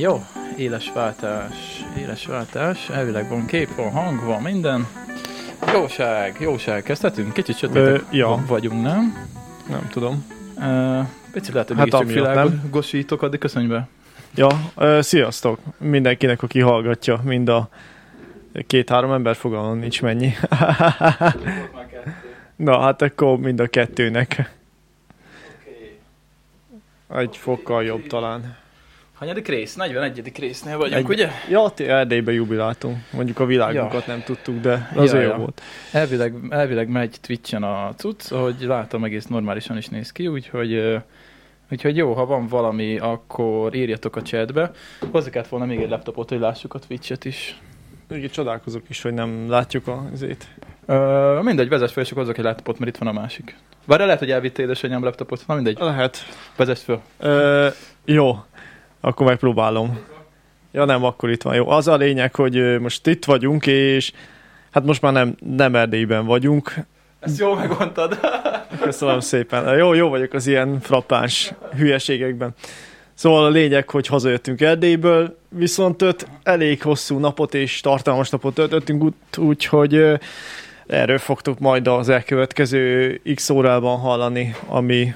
Jó, éles váltás, éles váltás, elvileg van kép, van hang, van minden. Jóság, jóság, kezdhetünk? Kicsit sötétek ja. vagyunk, nem? Nem tudom. Uh, picit lehet, hogy Hát amiatt, világosítok, addig köszönj be. Ja, ö, sziasztok mindenkinek, aki hallgatja, mind a két-három ember fogalmam nincs mennyi. Na, hát akkor mind a kettőnek. Egy fokkal jobb talán. Hanyadik rész? 41. résznél vagyunk, Egy- ugye? Ja, ti Erdélybe jubiláltunk. Mondjuk a világunkat nem tudtuk, de az Ja, jó ja. volt. Elvileg, elvileg megy Twitchen a cucc, ahogy látom egész normálisan is néz ki, úgyhogy, úgyhogy jó, ha van valami, akkor írjatok a chatbe. Hozzá kellett volna még egy laptopot, hogy lássuk a Twitchet is. Úgy csodálkozok is, hogy nem látjuk a zét. Ö, mindegy, vezess fel, és akkor hozzak egy laptopot, mert itt van a másik. Várj, lehet, hogy elvitte édesanyám laptopot. Na mindegy, Lehet. vezess fel. Ö, jó, akkor megpróbálom. Ja nem, akkor itt van. Jó, az a lényeg, hogy most itt vagyunk, és hát most már nem, nem Erdélyben vagyunk. Ezt jól megmondtad. Köszönöm szépen. Jó, jó vagyok az ilyen frappáns hülyeségekben. Szóval a lényeg, hogy hazajöttünk Erdélyből, viszont öt elég hosszú napot és tartalmas napot töltöttünk, úgyhogy ö, erről fogtok majd az elkövetkező x órában hallani, ami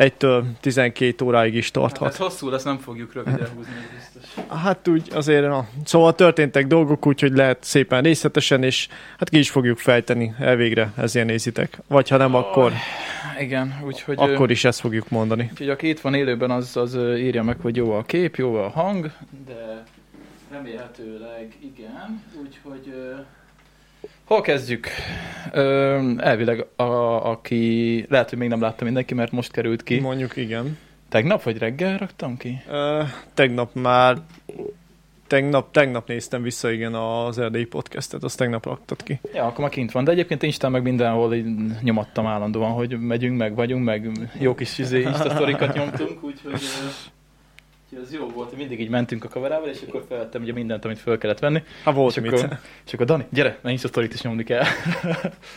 1-től 12 óráig is tarthat. Ez hosszú lesz, nem fogjuk rövidre húzni, biztos. Hát úgy azért, na. Szóval történtek dolgok, úgyhogy lehet szépen részletesen, és hát ki is fogjuk fejteni elvégre, ezért nézitek. Vagy ha nem, akkor, Igen, úgyhogy... akkor is ezt fogjuk mondani. Úgyhogy aki itt van élőben, az, az írja meg, hogy jó a kép, jó a hang, de remélhetőleg igen. Úgyhogy hol kezdjük? Ö, elvileg, a, aki lehet, hogy még nem látta mindenki, mert most került ki. Mondjuk igen. Tegnap vagy reggel raktam ki? Ö, tegnap már, tegnap, tegnap néztem vissza igen az erdélyi podcastet, azt tegnap raktad ki. Ja, akkor már kint van. De egyébként Instán meg mindenhol így nyomattam állandóan, hogy megyünk, meg vagyunk, meg jó kis izé, Insta sztorikat nyomtunk, úgyhogy, úgyhogy ez jó volt, hogy mindig így mentünk a kamerával, és akkor felvettem ugye mindent, amit fel kellett venni. Hát volt és mit. akkor, és akkor Dani, gyere, mert Insta sztorit is nyomni kell.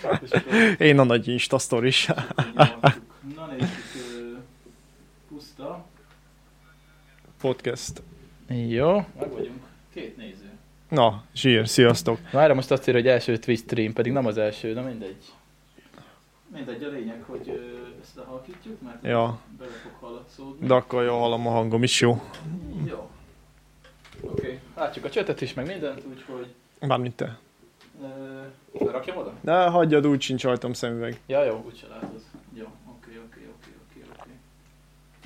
akkor Én a nagy Insta sztoris. Na nézzük, puszta. Podcast. Jó, meg vagyunk. Két néző. Na, zsír, sziasztok. Várj, most azt írja, hogy első Twitch stream, pedig nem az első, de mindegy. Mindegy, a lényeg, hogy ö, ezt lehalkítjuk, mert Ja. bele fog hallatszódni. De akkor jó hallom a hangom is jó. Jó. Oké, okay. látjuk a csetet is, meg mindent, úgyhogy... Mármint te. Ö, rakjam oda? De hagyjad, úgy sincs rajtam szemüveg. Ja, jó, úgyse látod. Jó, oké, oké, oké, oké, oké.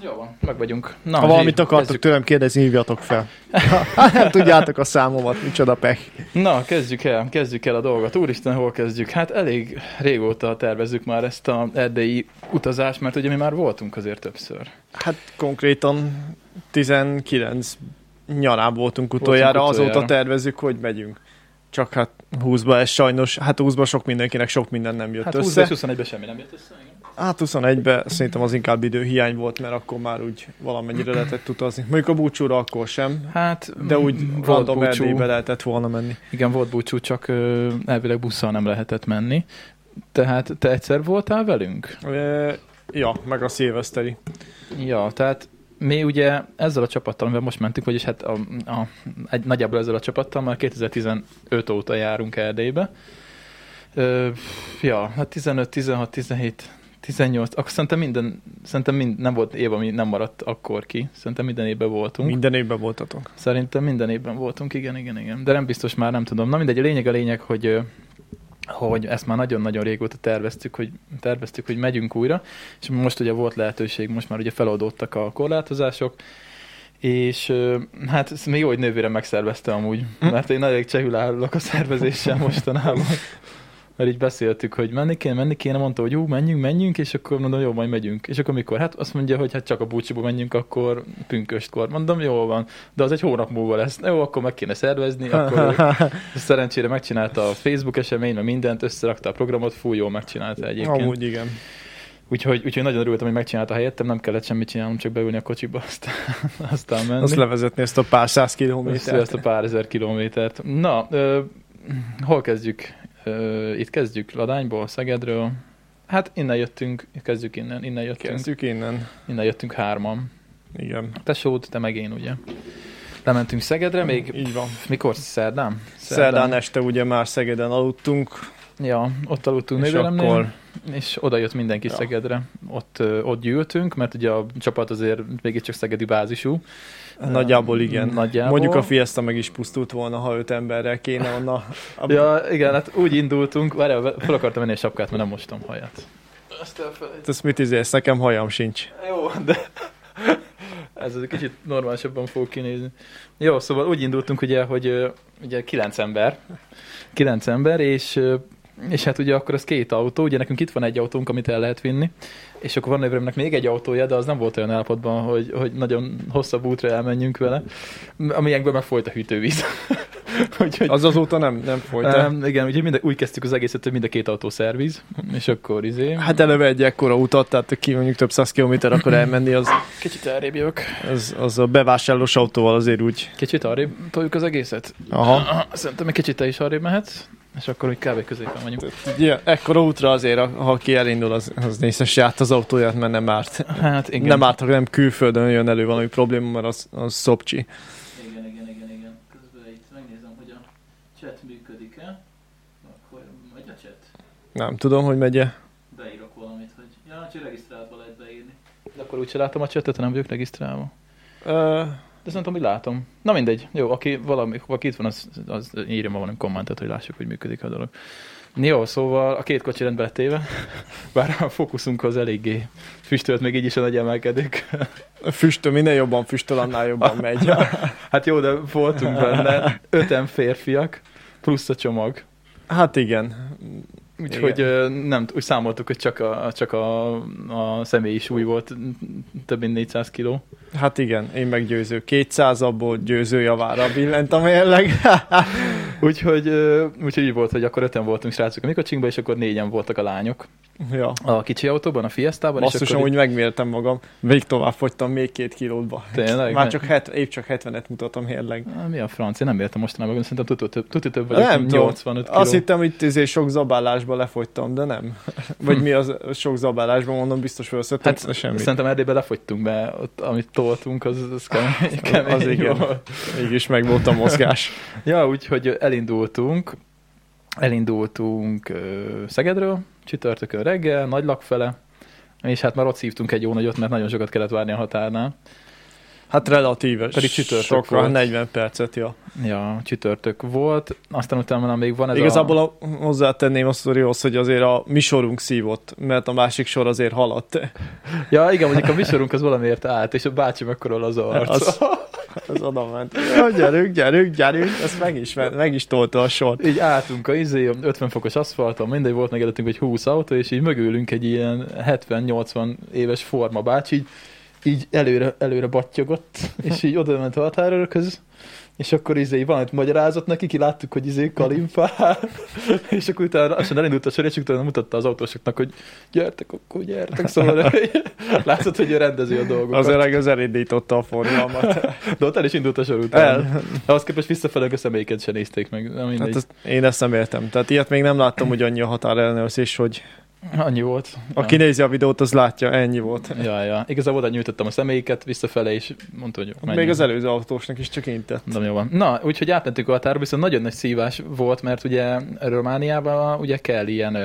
Jó van, meg vagyunk. Na, Ha valamit akartok kezdjük. tőlem kérdezni, hívjatok fel. Hát nem tudjátok a számomat, micsoda pech. Na, kezdjük el, kezdjük el a dolgot. Úristen, hol kezdjük? Hát elég régóta tervezzük már ezt a erdei utazást, mert ugye mi már voltunk azért többször. Hát konkrétan 19 nyarán voltunk utoljára, Voltunk utoljára. azóta tervezzük, hogy megyünk. Csak hát 20-ba ez sajnos, hát 20-ba sok mindenkinek sok minden nem jött Hát össze. 20 és 21-ben semmi nem jött össze. Hát 21-ben szerintem az inkább időhiány volt, mert akkor már úgy valamennyire lehetett utazni. Mondjuk a búcsúra akkor sem, Hát, de úgy random. Erdélybe lehetett volna menni. Igen, volt búcsú, csak ö, elvileg busszal nem lehetett menni. Tehát te egyszer voltál velünk? E, ja, meg a szilveszteri. Ja, tehát mi ugye ezzel a csapattal, amivel most mentünk, vagyis hát a, a, egy, nagyjából ezzel a csapattal már 2015 óta járunk Erdélybe. Ö, ja, hát 15, 16, 17, 18, akkor szerintem minden, szerintem mind, nem volt év, ami nem maradt akkor ki. Szerintem minden évben voltunk. Minden évben voltatok. Szerintem minden évben voltunk, igen, igen, igen. De nem biztos már, nem tudom. Na mindegy, a lényeg a lényeg, hogy hogy ezt már nagyon-nagyon régóta terveztük, hogy terveztük, hogy megyünk újra, és most ugye volt lehetőség, most már ugye feloldódtak a korlátozások, és hát ez még jó, hogy nővére megszervezte amúgy, Hm. mert én elég csehül állok a szervezéssel mostanában. Mert így beszéltük, hogy menni kéne, menni kéne, mondta, hogy jó, menjünk, menjünk, és akkor mondom, jó, majd megyünk. És akkor mikor? Hát azt mondja, hogy hát csak a búcsúba menjünk, akkor pünköstkor. Mondom, jó van, de az egy hónap múlva lesz. Jó, akkor meg kéne szervezni, akkor szerencsére megcsinálta a Facebook esemény, meg mindent, összerakta a programot, fú, jól megcsinálta egyébként. Amúgy igen. Úgyhogy, úgyhogy nagyon örültem, hogy megcsinálta helyettem, nem kellett semmit csinálnom, csak beülni a kocsiba, aztán, aztán menni. Azt levezetni ezt a pár száz kilométert. ezt a pár ezer kilométert. Na, ö, hol kezdjük? Ö, itt kezdjük Ladányból, Szegedről. Hát innen jöttünk, kezdjük innen, innen jöttünk, Kezdjük innen. innen jöttünk hárman. Igen. Tesód, te meg én, ugye? lementünk Szegedre, még Így van. mikor? Szerdán? Szerdán este ugye már Szegeden aludtunk, Ja, ott aludtunk és akkor és oda jött mindenki Ja. Szegedre. Ott, ott gyűltünk, mert ugye a csapat azért mégiscsak szegedi bázisú. Nagyjából igen. Nagyjából. Mondjuk a Fiesta meg is pusztult volna, ha öt emberrel kéne onna. A... Ja, igen, hát úgy indultunk, várjál, fel akartam venni a sapkát, mert nem mostam haját. Ezt elfelejtettem. Ezt mit izélsz? Nekem hajam sincs. Jó, de ez egy kicsit normálisabban fog kinézni. Jó, szóval úgy indultunk ugye, hogy ugye kilenc ember, kilenc ember, és, és hát ugye akkor az két autó, ugye nekünk itt van egy autónk, amit el lehet vinni, és akkor van nővéremnek még egy autója, de az nem volt olyan állapotban, hogy, hogy nagyon hosszabb útra elmenjünk vele, amilyenkben meg folyt a hűtővíz. Úgyhogy, Az azóta nem, nem folyt. um, igen, úgyhogy mind, úgy kezdtük az egészet, hogy mind a két autó szerviz, és akkor izé... Hát eleve egy ekkora utat, tehát ki mondjuk több száz kilométer akar elmenni, az, Kicsit elrébb jövök. az, az a bevásárlós autóval azért úgy. Kicsit arrébb toljuk az egészet? Aha. Szerintem egy kicsit te is arrébb mehetsz, és akkor úgy kb. középen vagyunk. Ugye, ekkora útra azért, ha ki elindul, az, az nézhesse át az autóját, mert nem árt. Hát igen. Nem árt, ha nem külföldön jön elő valami probléma, mert az, az szopcsi. Igen, igen, igen, igen. Közben itt megnézem, hogy a chat működik-e. Akkor megy a chat? Nem tudom, hogy megye. Beírok valamit, hogy... Ja, csak regisztráltva lehet beírni. De akkor úgy se látom a chatet, ha nem vagyok regisztrálva. Ö, De szerintem, hogy látom. Na mindegy. Jó, aki, valami, aki itt van, az, az írja ma valami kommentet, hogy lássuk, hogy működik a dolog. Jó, szóval a két kocsi rendbe lett téve, bár a fókuszunk az eléggé füstölt, még így is a nagy emelkedik. füstöl, minél jobban füstöl, annál jobban megy. Hát jó, de voltunk benne, öten férfiak, plusz a csomag. Hát igen. Úgyhogy nem, úgy számoltuk, hogy csak a, csak a, a személyi súly volt több mint 400 kiló. Hát igen, én meggyőző. 200 abból győző javára billent a mérleg. Úgyhogy, úgyhogy úgy volt, hogy akkor öten voltunk srácok a Mikocsinkban, és akkor négyen voltak a lányok. ja. A kicsi autóban, a Fiestában. Basszus, és akkor amúgy megmértem magam. Végig tovább fogytam még két kilótba. Tényleg? Már csak, het, épp csak 70-et mutatom. Á, Mi a franc? Én nem értem mostanában, szerintem tuti több, több vagyok, Nem mint tudom. 85 kiló. Azt hittem, hogy izé sok zabálásba lefogytam, de nem. Vagy mi az sok zabálásban mondom, biztos felszedtem, Hát semmi. szerintem Erdélyben lefogytunk, mert ott, amit toltunk, az, az kemény, kemény az igen. volt. Mégis meg volt a mozgás. Ja, úgyhogy elindultunk, elindultunk Szegedről, csütörtökön reggel, nagy lakfele, és hát már ott szívtunk egy jó nagyot, mert nagyon sokat kellett várni a határnál. Hát relatíve. Pedig csütörtök Sokra, volt. 40 percet, ja. Ja, csütörtök volt, aztán utána még van ez Igazából a... a... hozzátenném a sztorihoz, hogy azért a mi sorunk szívott, mert a másik sor azért haladt. Ja, igen, mondjuk a mi sorunk az valamiért állt, és a bácsi mekkora az arc. Az, az oda ment. Ja, gyerünk, gyerünk, gyerünk, ezt meg is, meg is tolta a sort. Így álltunk a izé, 50 fokos aszfalton, mindegy volt meg előttünk egy 20 autó, és így mögülünk egy ilyen 70-80 éves forma bácsi, így, így előre, előre battyogott, és így oda ment a határőrökhöz, és akkor izé valamit magyarázott neki, ki láttuk, hogy izé kalimpál, és akkor utána lassan elindult a sor, és utána mutatta az autósoknak, hogy gyertek, akkor gyertek, szóval látszott, hogy ő rendezi a dolgokat. Az öreg az elindította a forgalmat. De ott el is indult a sor után. El. Ahhoz képest visszafelé a személyiket se nézték meg. Nem. Hát ezt, én ezt nem értem. Tehát ilyet még nem láttam, hogy annyi a határellenőrzés, hogy Annyi volt. aki nézi a videót, az látja, ennyi volt. Ja, ja. Igazából oda nyújtottam a személyiket visszafele, és mondta, hogy menjünk. Még az előző autósnak is csak intett. Nem jó van. Na, úgyhogy átmentünk a határa, viszont nagyon nagy szívás volt, mert ugye Romániában ugye kell ilyen,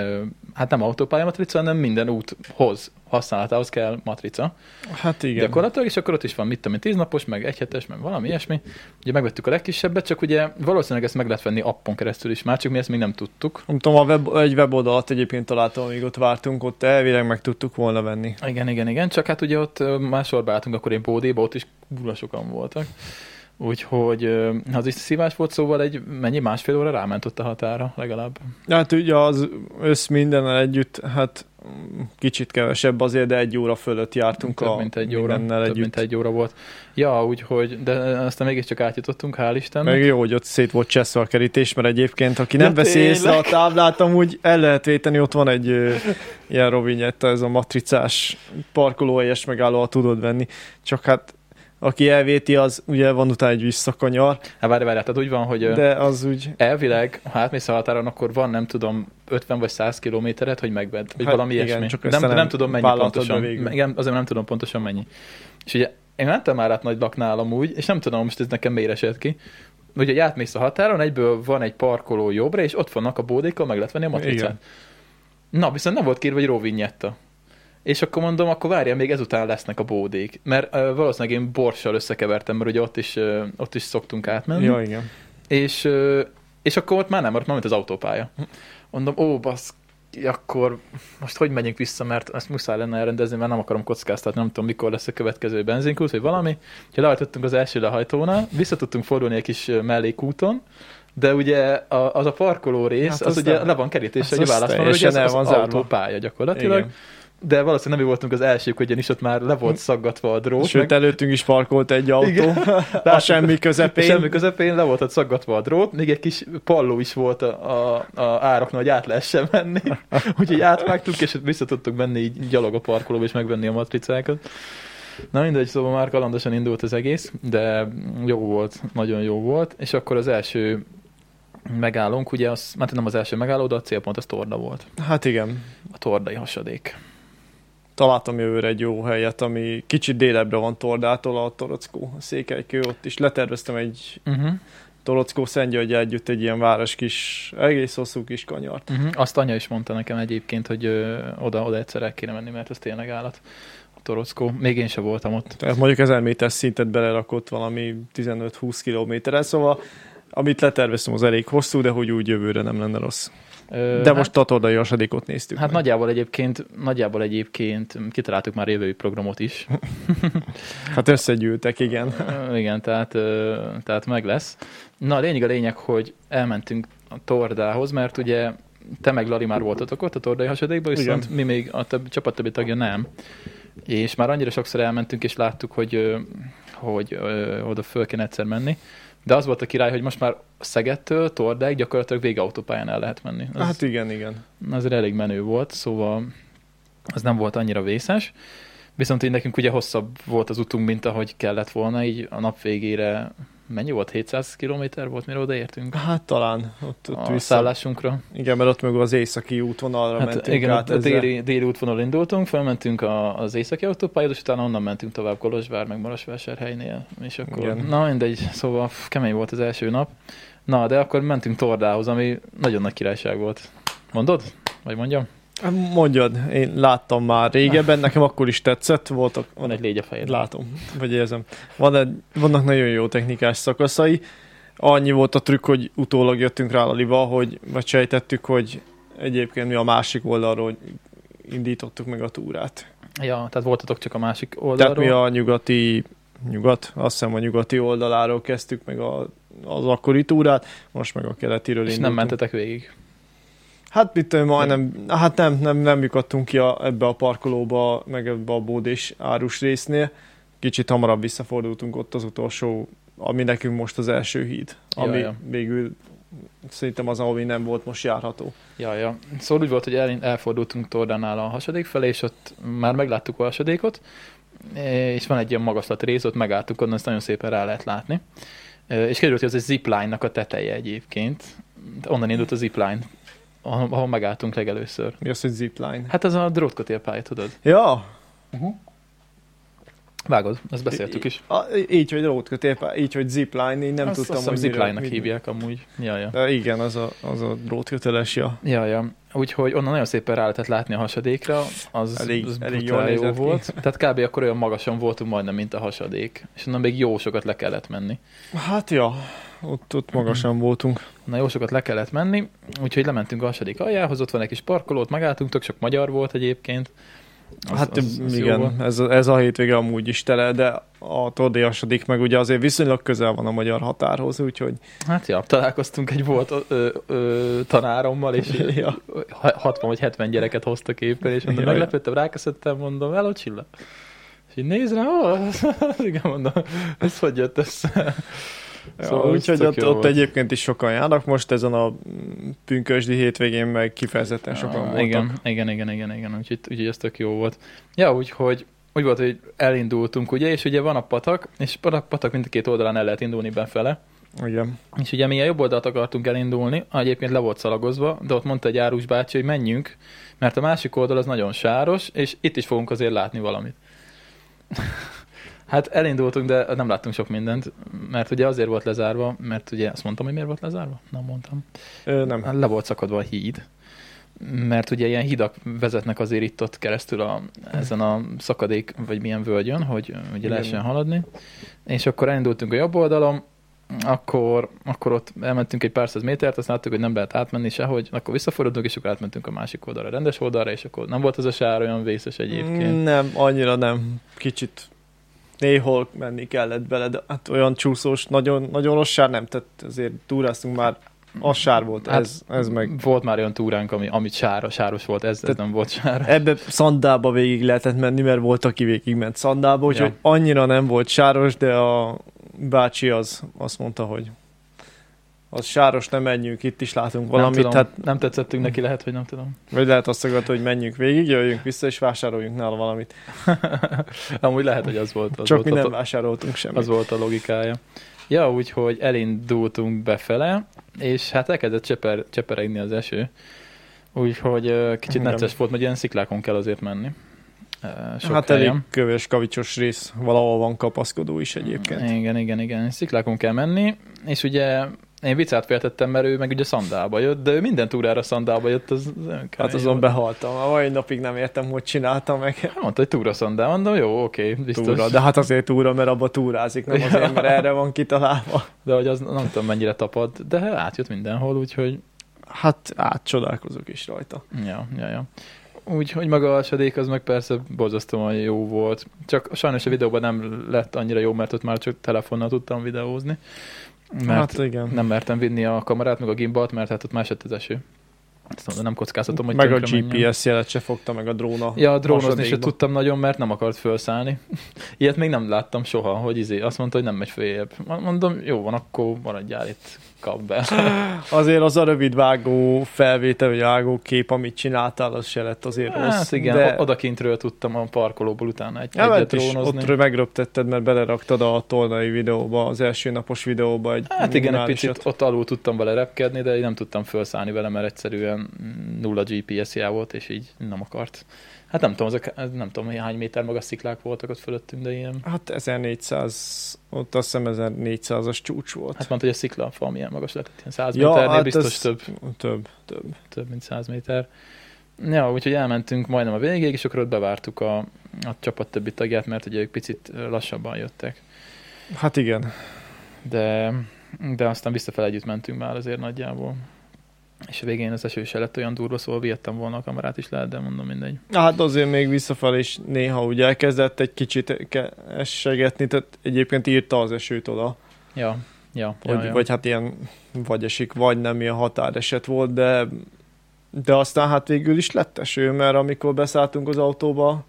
hát nem autópálya matrica, hanem minden úthoz használatához kell matrica. Hát igen. Gyakorlatilag, és akkor ott is van, mit tudom tíznapos, meg egyhetes, meg valami ilyesmi. Ugye megvettük a legkisebbet, csak ugye valószínűleg ezt meg lehet venni appon keresztül is már, csak mi ezt még nem tudtuk. Nem tudom, a web, egy weboldalat egyébként találtam, amíg ott vártunk, ott elvileg meg tudtuk volna venni. Igen, igen, igen, csak hát ugye ott ö, már sorba álltunk, akkor én bódéba, ott is kurva sokan voltak. Úgyhogy az is szívás volt, szóval egy mennyi másfél óra ráment ott a határa legalább. Hát ugye az össz mindennel együtt, hát kicsit kevesebb azért, de egy óra fölött jártunk több a mint egy óra, mindennel több együtt. mint egy óra volt. Ja, úgyhogy, de aztán mégiscsak átjutottunk, hál' Istennek. Meg jó, hogy ott szét volt cseszve a kerítés, mert egyébként, aki nem Ja, veszi észre a táblát, amúgy el lehet véteni, ott van egy ö, ilyen rovinyetta, ez a matricás parkolóhelyes megálló, tudod venni. Csak hát aki elvéti, az ugye van utána egy visszakanyar, Hát várj, várj, tehát úgy van, hogy de... az úgy... elvileg, ha átmész a határon, akkor van, nem tudom, 50 vagy 100 kilométeret, hogy megvedd, vagy Hát valami igen, ilyesmi. csak nem, nem, nem tudom mennyi pontosan. Igen, azért nem tudom pontosan mennyi. És ugye én mentem már át nagy laknál amúgy, és nem tudom, most ez nekem miért esett ki. Ugye, átmész a határon, egyből van egy parkoló jobbra, és ott vannak a bódékkal, meg lehet venni a matricát. Igen. Na, viszont nem volt kérve, hogy róvinyetta. És akkor mondom, akkor várja, még ezután lesznek a bódék. Mert uh, valószínűleg én borssal összekevertem, mert ugye ott is, uh, ott is szoktunk átmenni. Ja, igen. És, uh, és akkor ott már nem maradt, mint az autópálya. Mondom, ó, basz, akkor most hogy megyünk vissza, mert ezt muszáj lenne elrendezni, mert nem akarom kockáztatni, nem tudom, mikor lesz a következő benzinkút, vagy valami. Ha lehajtottunk az első lehajtónál, vissza tudtunk fordulni egy kis mellékúton, de ugye az a parkoló rész, Hát az az, ugye le van kerítés, Az hogy az választva, hogy ez el az van zárva. autópálya gyakorlatilag. Igen. De valószínűleg nem mi voltunk az elsők, ugyanis ott már le volt szaggatva a drót. Sőt, előttünk is parkolt egy autó. Igen. a semmi közepén. Semmi közepén le volt ott szaggatva a drót, még egy kis palló is volt a, a, a ároknál, hogy át lehessen menni. Úgyhogy átvágtuk, és vissza tudtuk menni így gyalog a parkolóba, és megvenni a matricákat. Na mindegy, szóval már kalandosan indult az egész, de jó volt, nagyon jó volt, és akkor az első megállónk, ugye az, mert nem az első megálló, de a célpont az Torda volt. Hát igen. A Tordai hasadék. Találtam jövőre egy jó helyet, ami kicsit délebbre van Tordától, a Torockó, a Székelykő, ott is leterveztem egy Uh-huh. Torockó Szentgyörgy együtt egy ilyen város kis, egész hosszú kis kanyart. Uh-huh. Azt anya is mondta nekem egyébként, hogy ö, oda, oda egyszer el kéne menni, mert ez tényleg állat. A Torockó. Még én sem voltam ott. Tehát mondjuk 1000 méter szintet belerakott valami 15-20 kilométerre, szóval amit leterveztem az elég hosszú, de hogy úgy jövőre nem lenne rossz. De most a Tordai hasadékot néztük Hát meg. nagyjából egyébként, nagyjából egyébként kitaláltuk már jövői programot is. Hát összegyűltek, igen. Igen, tehát, tehát meg lesz. Na, a lényeg a lényeg, hogy elmentünk a Tordához, mert ugye te meg Lali már voltatok ott a Tordai hasadékban, viszont Igen. mi még a több, csapat többi tagja nem. És már annyira sokszor elmentünk, és láttuk, hogy, hogy ö, oda föl kéne egyszer menni. De az volt a király, hogy most már Szegedtől Tordáig gyakorlatilag végautópályán el lehet menni. Az, Hát igen, igen. azért elég menő volt, szóval az nem volt annyira vészes. Viszont így nekünk ugye hosszabb volt az utunk, mint ahogy kellett volna, így a nap végére mennyi volt? 700 kilométer volt, mire odaértünk Hát talán ott, ott a vissza. szállásunkra. Igen, mert ott meg az északi útvonalra Hát mentünk igen, át a ezzel. déli, déli útvonal indultunk, felmentünk a, az északi autópályát, és utána onnan mentünk tovább Kolozsvár, meg Marosvásárhelynél, és akkor, Igen. na mindegy, szóval kemény volt az első nap. Na, de akkor mentünk Tordához, ami nagyon nagy királyság volt. Mondod? Vagy mondjam? Mondjad, én láttam már régebben, nekem akkor is tetszett, voltak, Van egy légy a fejed. látom, vagy érzem. Van egy, vannak nagyon jó technikás szakaszai. Annyi volt a trükk, hogy utólag jöttünk rá Lalival, hogy vagy sejtettük, hogy egyébként mi a másik oldalról indítottuk meg a túrát. Ja, tehát voltatok csak a másik Tehát oldalról. mi a nyugati, nyugat, azt hiszem a nyugati oldaláról kezdtük meg a, az akkori túrát, most meg a keletiről és nem indultunk. mentetek végig. Hát mit tudom, majdnem, hát nem, nem, nem jutottunk ki a, ebbe a parkolóba, meg ebbe a bódés árus résznél. Kicsit hamarabb visszafordultunk ott az utolsó, ami nekünk most az első híd, ami ja. végül szerintem az, ami nem volt most járható. Ja, ja. Szóval úgy volt, hogy el, elfordultunk Tordánál a hasadék felé, és ott már megláttuk a hasadékot, és van egy ilyen magaslat rész, ott megálltuk, onnan ezt nagyon szépen rá lehet látni. És kiderült, hogy ez egy zipline-nak a teteje egyébként. Onnan indult a zipline, ahol megálltunk legelőször. Mi az, hogy zipline? Hát az a drótkotélpálya, tudod? Ja, Vágod, ezt beszéltük is. A, így, hogy rótkötél, így, hogy zipline, én nem azt, tudtam, azt hogy zipline-nak hívják amúgy. Ja, ja. De igen, az a, az a drótköteles, ja. Ja, ja. Úgyhogy onnan nagyon szépen rá lehetett látni a hasadékra, az, Elég- az elég jól jó ki. volt. Tehát kb. akkor olyan magasan voltunk majdnem, mint a hasadék. És onnan még jó sokat le kellett menni. Hát ja, ott, ott magasan voltunk. Na jó sokat le kellett menni, úgyhogy lementünk a hasadék aljához, ott van egy kis parkolót, megálltunk, tök sok magyar volt egyébként. Az, hát az, az igen, ez, a- ez a hétvége amúgy is tele, de a tordéasodik meg ugye azért viszonylag közel van a magyar határhoz, úgyhogy Hát ja, találkoztunk egy volt ö, ö, tanárommal, és ja. ha- 60 vagy 70 gyereket hoztak éppen, és mondom, Jaj. meglepődtem, ráköszöntem, mondom, hello Csilla. És így néz rá, ó, igen, mondom, ez hogy jött össze? Szóval úgyhogy ott, ott egyébként is sokan járnak, most ezen a pünkösdi hétvégén meg kifejezetten sokan voltak. Igen, igen, igen, igen, igen, úgyhogy, úgyhogy ez tök jó volt. Ja, úgyhogy úgy volt, hogy elindultunk, ugye, és ugye van a patak, és a patak mind a két oldalán el lehet indulni benfele. igen. És ugye mi a jobb oldalt akartunk elindulni, egyébként le volt szalagozva, de ott mondta egy árus bácsi, hogy menjünk, mert a másik oldal az nagyon sáros, és itt is fogunk azért látni valamit. Hát elindultunk, de nem láttunk sok mindent, mert ugye azért volt lezárva, mert ugye azt mondtam, hogy miért volt lezárva? Nem mondtam. Ö, nem. Le volt szakadva a híd, mert ugye ilyen hidak vezetnek azért itt ott keresztül a, ezen a szakadék, vagy milyen völgyön, hogy ugye Igen. lehessen haladni. És akkor elindultunk a jobb oldalon, akkor, akkor ott elmentünk egy pár száz métert, azt láttuk, hogy nem lehet átmenni sehogy, akkor visszafordultunk, és akkor átmentünk a másik oldalra, a rendes oldalra, és akkor nem volt az a sár olyan vészes egyébként. Nem, annyira nem. Kicsit néhol menni kellett bele, de hát olyan csúszós, nagyon, nagyon rossz sár nem, tehát azért túráztunk már, az sár volt, Hát, ez, ez meg. Volt már olyan túránk, ami, amit sára, sáros volt, ez, ez nem volt sára. Ebbe szandába végig lehetett menni, mert volt, aki végig ment szandába, úgyhogy Ja. annyira nem volt sáros, de a bácsi az azt mondta, hogy az sáros, nem menjünk, itt is látunk valamit, nem, tudom, hát nem tetszettünk neki, lehet, hogy nem tudom. vagy lehet azt akarta, hogy menjünk végig, jöjjünk vissza, és vásároljunk nála valamit. Amúgy lehet, hogy az volt. Az Csak volt mi a, nem vásároltunk semmit. az volt a logikája. Ja, úgyhogy elindultunk befele, és hát elkezdett cseper, cseperegni az eső. Úgyhogy kicsit necces volt, mert ilyen sziklákon kell azért menni. Sok hát helyen. elég köves, kavicsos rész, valahol van kapaszkodó is egyébként. Igen, igen, igen. Sziklákon kell menni, és ugye én viccát féltettem, mert ő meg ugye szandába jött, de ő minden túrára szandába jött, az, Hát azon behaltam. A mai napig nem értem, hogy csinálta meg Hát Mondta, hogy túra szandál, mondom, jó, oké, biztos. túra. De hát azért túra, mert abba túrázik, nem azért, mert erre van kitalálva. de hogy az nem tudom mennyire tapad, de átjött mindenhol, úgyhogy Hát átcsodálkozok is rajta. Ja, ja, ja. Úgyhogy maga a sedék az meg persze borzasztóan jó volt. Csak sajnos a videóban nem lett annyira jó, mert ott már csak telefonnal tudtam videózni. Mert hát igen. nem mertem vinni a kamerát, meg a gimbalt, mert hát ott esett az eső. Azt nem kockáztatom, hogy meg a tönkre menjen. GPS jelet se fogta, meg a dróna. Ja, a drónozni se tudtam nagyon, mert nem akart felszállni. Ilyet még nem láttam soha, hogy izé, azt mondta, hogy nem megy följebb. Mondom, jó van, akkor maradjál itt, kap be. Azért az a rövid vágó felvétel, vagy vágó kép, amit csináltál, az se lett azért rossz. Hát igen, de... odakintről tudtam a parkolóból utána egy, Ja, egyet mert is ott megröptetted, mert beleraktad a tolnai videóba, az első napos videóba egy Hát igen, egy picit ott alul tudtam vele repkedni, de én nem tudtam felszállni vele, mert egyszerűen nulla GPS-je volt, és így nem akart. Hát nem tudom, ezek, nem tudom, hogy hány méter magas sziklák voltak ott fölöttünk, de ilyen... Hát 1400, ott azt hiszem 1400-as csúcs volt. Hát mondta, hogy a szikla fal milyen magas lett, ilyen 100 Ja, méternél hát biztos több, Több, több. több, mint 100 méter. Ja, úgyhogy elmentünk majdnem a végéig, és akkor ott bevártuk a, a csapat többi tagját, mert ugye ők picit lassabban jöttek. Hát igen. De, de aztán visszafele együtt mentünk már azért nagyjából. És a végén az eső se lett olyan durva, szóval vihettem volna a kamerát is lehet, de mondom mindegy. Hát azért még visszafelé is néha ugye elkezdett egy kicsit essegetni, tehát egyébként írta az esőt oda, Ja, ja, hogy, ja, ja. vagy hát ilyen vagy esik, vagy nem ilyen határeset volt, de de aztán hát végül is lett eső, mert amikor beszálltunk az autóba,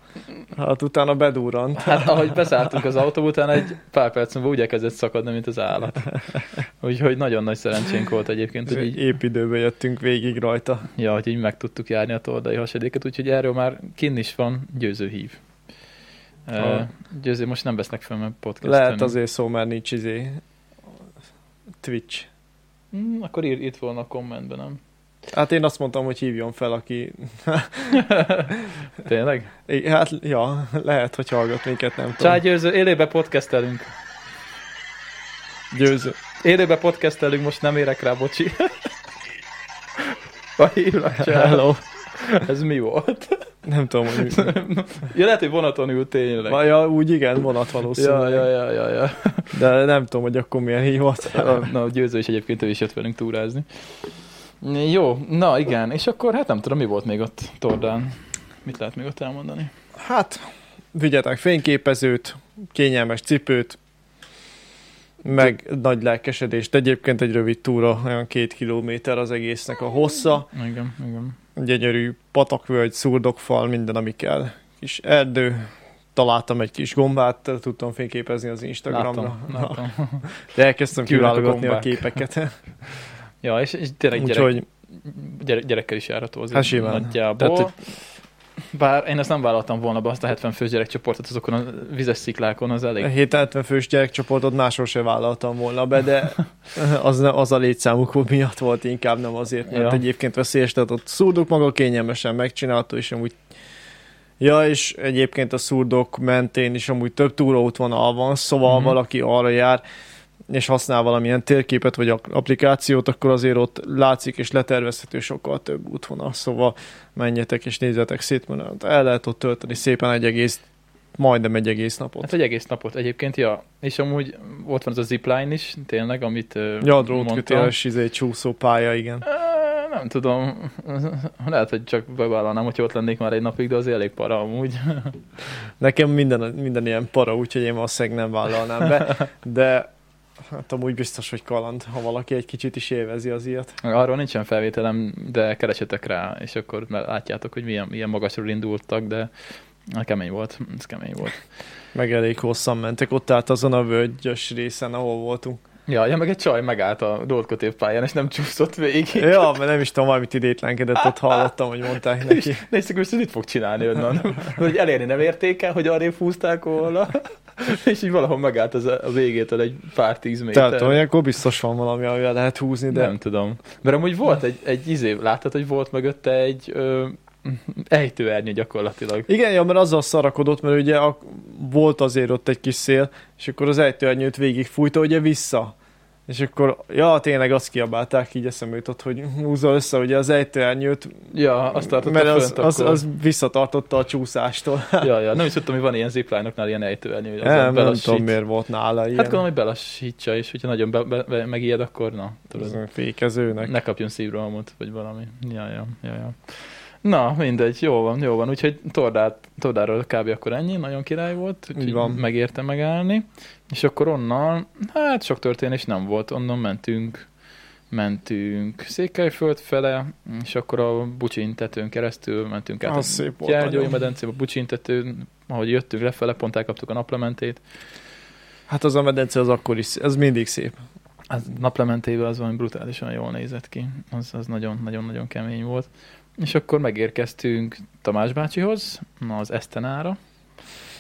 hát utána bedurrant. Hát ahogy beszálltunk az autó után, egy pár perc múlva úgy elkezdett szakadni, mint az állat. Úgyhogy nagyon nagy szerencsénk volt egyébként, hogy így, Épp időben jöttünk végig rajta. ja, hogy így meg tudtuk járni a toldai hasadéket, úgyhogy erről már kinn is van győző hív. Uh, győző most nem vesznek fel, mert podcast. Lehet azért szó, mert nincs izé Twitch. Mm, akkor ír, itt volna a kommentben, nem? Hát én azt mondtam, hogy hívjon fel, aki... Tényleg? Hát, ja, lehet, hogy hallgat minket, nem tudom. Csáj győző, élőbe podcastelünk. Győző. Élőbe podcastelünk, most nem érek rá, bocsi. Vagy hívlak, Csá. Hello. Ez mi volt? Nem tudom, hogy... Ja, lehet, hogy vonaton ült tényleg. Ma, ja, úgy igen, vonat valószínűleg. ja, ja, ja, ja. De nem tudom, hogy akkor milyen hívott. Na, győző is egyébként ő is jött velünk túrázni. Jó, na igen, és akkor hát nem tudom, mi volt még ott Tordán. Mit lehet még ott elmondani? Hát, vigyetek fényképezőt, kényelmes cipőt, meg nagy lelkesedést. Egyébként egy rövid túra, olyan két kilométer az egésznek a hossza. Igen, igen. Gyönyörű patakvölgy, szurdokfal, minden, ami kell. Kis erdő, találtam egy kis gombát, tudtam fényképezni az Instagramra. Láttam, láttam. De elkezdtem a kiválogatni a, gombák. képeket. Ja, és, és tényleg gyerek, Úgyhogy gyerek, gyerekkel is járható azért Hát simán. nagyjából. Tehát, Bár én ezt nem vállaltam volna be, azt a 70 fős gyerekcsoportot azokon a vizes sziklákon, az elég. 770 fős gyerekcsoportot máshol se vállaltam volna be, de az, az a létszámuk miatt volt inkább, nem azért, mert Ja. egyébként veszélyes, tehát ott szúrduk maga kényelmesen megcsinálható, és amúgy Ja, és egyébként a szurdok mentén is amúgy több túróútvonal van, szóval mm-hmm. valaki arra jár, és használ valamilyen térképet vagy applikációt, akkor azért ott látszik és letervezhető sokkal több útvonal, szóval menjetek és nézzetek szét, mert el lehet ott tölteni szépen egy egész, majdnem egy egész napot. Hát egy egész napot egyébként, ja. És amúgy ott van az a zipline is, tényleg, amit Ja, mondtam. drótkötéles izé, csúszó pálya, igen. Nem tudom, lehet, hogy csak bevállalnám, hogy ott lennék már egy napig, de az elég para amúgy. Nekem minden, minden ilyen para, úgyhogy én valószínűleg nem vállalnám be, de hát amúgy biztos, hogy kaland, ha valaki egy kicsit is élvezi az ilyet. Arról nincsen felvételem, de keresetek rá, és akkor látjátok, hogy milyen, milyen magasról indultak, de kemény volt, ez kemény volt. Meg elég hosszan mentek ott át azon a völgyös részen, ahol voltunk. Ja, ja, meg egy csaj megállt a pályán, és nem csúszott végig. Ja, mert nem is tudom, valamit idétlenkedett, ott hallottam, hogy mondták neki. Nézzük, hogy mit fog csinálni onnan. Hogy elérni nem érték el, hogy arrébb húzták volna. És így valahol megállt az a végétől egy pár tíz méter. Tehát olyankor biztos van valami, amivel lehet húzni, de Nem tudom. Mert amúgy volt egy, egy izé, láttad, hogy volt mögötte egy ö, ejtőernyő gyakorlatilag. Igen, ja, mert azzal szarakodott, mert ugye a, volt azért ott egy kis szél, és akkor az ejtőernyőt végig fújta ugye vissza. És akkor, ja, tényleg azt kiabálták, így eszembe jutott, hogy húzza össze ugye az ejtőernyőt, Ja, azt tartotta mert az, az, az visszatartotta a csúszástól. Ja, ja, nem is tudtam, hogy van ilyen zipline-oknál ilyen ejtőernyő, hogy az Nem, nem tudom, miért volt nála ilyen. Hát gondolom, hogy belassítsa, és hogyha nagyon be, be, be, megijed, akkor na, tudod, Ez fékezőnek. ne kapjon szívrohamot, vagy valami. Ja, ja, ja, ja. Na, mindegy, jó van, jó van. Úgyhogy Tordát, Tordáról kb. akkor ennyi, nagyon király volt, úgyhogy megérte megállni. És akkor onnan, hát sok történés nem volt, onnan mentünk, mentünk Székelyföld fele, és akkor a Bucsin tetőn keresztül mentünk át Az a Gyergyói medencébe, a Bucsin tetőn, ahogy jöttünk lefele, pont elkaptuk a naplementét. Hát az a medence az akkor is, ez mindig szép. Az naplementével az valami brutálisan jól nézett ki. Az, az nagyon, nagyon, nagyon kemény volt. És akkor megérkeztünk Tamás bácsihoz, az Esztenára,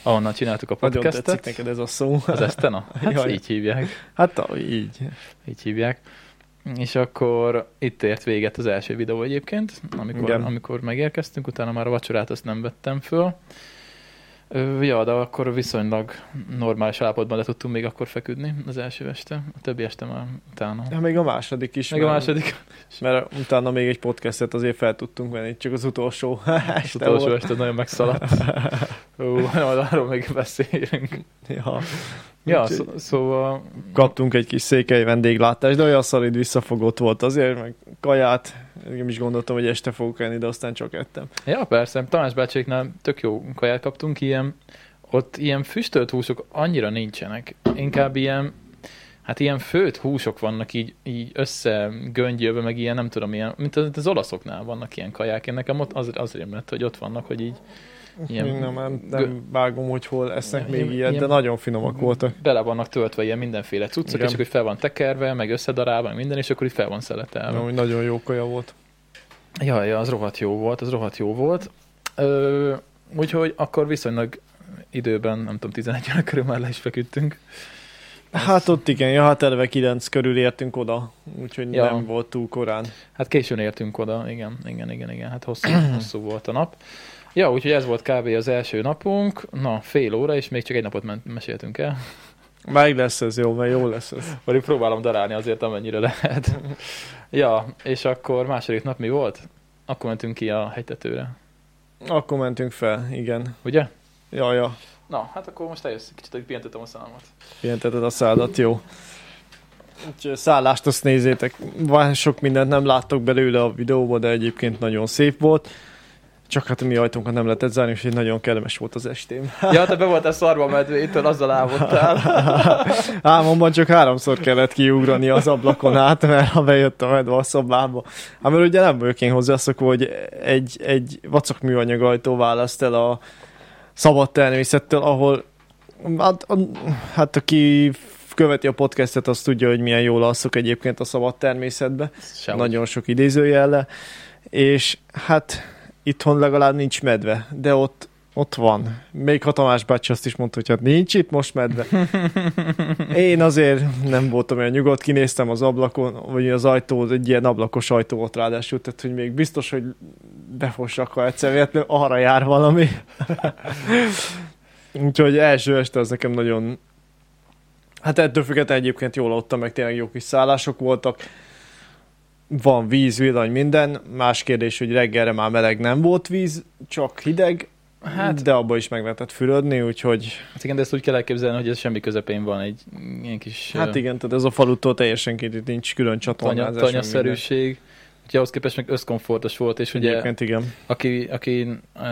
ahonnan csináltuk a Nagyon tetszik podcastet. neked ez a szó. Az Esztena? Hát Jaj. így hívják. Hát így. Így hívják. És akkor itt ért véget az első videó egyébként, amikor, Igen. amikor megérkeztünk, utána már a vacsorát azt nem vettem föl. Ja, de akkor viszonylag normális állapotban le tudtunk még akkor feküdni az első este. A többi este már utána. Ja, még a második is. Meg a mert- második, Mert utána még egy podcastet azért fel tudtunk venni, csak az utolsó az este utolsó volt. este nagyon megszaladt. Ó, majd arról még beszélünk. Ja. Ja, szó, szóval Kaptunk egy kis székely vendéglátást, de olyan szalid visszafogott volt azért, meg kaját. Én is gondoltam, hogy este fogok enni, de aztán csak ettem. Ja, persze. Tamás bácséknál tök jó kaját kaptunk, ilyen, ott ilyen füstölt húsok annyira nincsenek. Inkább ilyen, hát ilyen főtt húsok vannak így, így összegöngyölve, meg ilyen, nem tudom, ilyen, mint az, az olaszoknál vannak ilyen kaják. Én nekem ott az, azért lett, hogy ott vannak, hogy így Ilyen, Ilyen- nem, nem, nem vágom, hogy hol esznek Ilyen- még ilyet, ilyen- de nagyon finomak voltak. bele vannak töltve ilyen mindenféle cuccok, Igen. és akkor fel van tekerve, meg összedarálva, meg minden, és akkor így fel van szeletelve. Amúgy nagyon jó kaja volt. Ja, ja, az rohadt jó volt, az rohadt jó volt. Ö, úgyhogy akkor viszonylag időben, nem tudom, 11 óra körül már le is feküdtünk. Hát ott igen, ja, hát eleve 9 körül értünk oda, úgyhogy Ja. nem volt túl korán. Hát későn értünk oda, igen, igen, igen, igen, hát hosszú, hosszú volt a nap. Ja, úgyhogy ez volt kb. az első napunk, na, fél óra, és még csak egy napot ment, meséltünk el. Meg lesz ez jó, mert jó lesz ez. Vagy próbálom darálni azért, amennyire lehet. ja, és akkor második nap mi volt? Akkor mentünk ki a hegytetőre, Akkor mentünk fel, igen. ugye? Ja, ja, Na, hát akkor most eljössz, kicsit, hogy pihentetem a számat. pihenteted a szádat, jó. Úgyhogy szállást azt nézzétek, Van sok mindent nem láttok belőle a videóban, de egyébként nagyon szép volt. Csak hát a mi ajtónkat nem lehetett zárni, és nagyon kellemes volt az estém. Ja, te be voltál szarva medvétől, azzal álmodtál. Álmomban csak háromszor kellett kiugrani az ablakon át, mert ha bejött a medve a szobába. Hát mert ugye nem vagyok én hozzászokva, hogy egy, egy vacak műanyag ajtó választ el a szabad természettől, ahol hát, hát aki követi a podcastet, az tudja, hogy milyen jól alszok egyébként a szabad természetbe. Nagyon sok idézőjelle. És hát itthon legalább nincs medve, de ott ott van. Még ha Tamás bácsi azt is mondta, hogy hát nincs itt most medve. Én azért nem voltam olyan nyugodt, kinéztem az ablakon, vagy az ajtó, egy ilyen ablakos ajtó volt ráadásul, tehát hogy még biztos, hogy befossak, ha egyszer véletlenül arra jár valami. Úgyhogy első este az nekem nagyon... Hát ettől függetlenül egyébként jól adtam, meg tényleg jó kis szállások voltak. Van víz, villany, minden. Más kérdés, hogy reggelre már meleg nem volt víz, csak hideg. Hát, de abba is meg lehetett fürödni, úgyhogy... Hát igen, de ezt úgy kell elképzelni, hogy ez semmi közepén van egy ilyen kis... Hát igen, tehát ez a falutól teljesen két, nincs külön csatornázás. Tanya, tanyaszerűség. Úgyhogy ahhoz képest meg összkomfortos volt, és ugye Egyébként igen. Aki, aki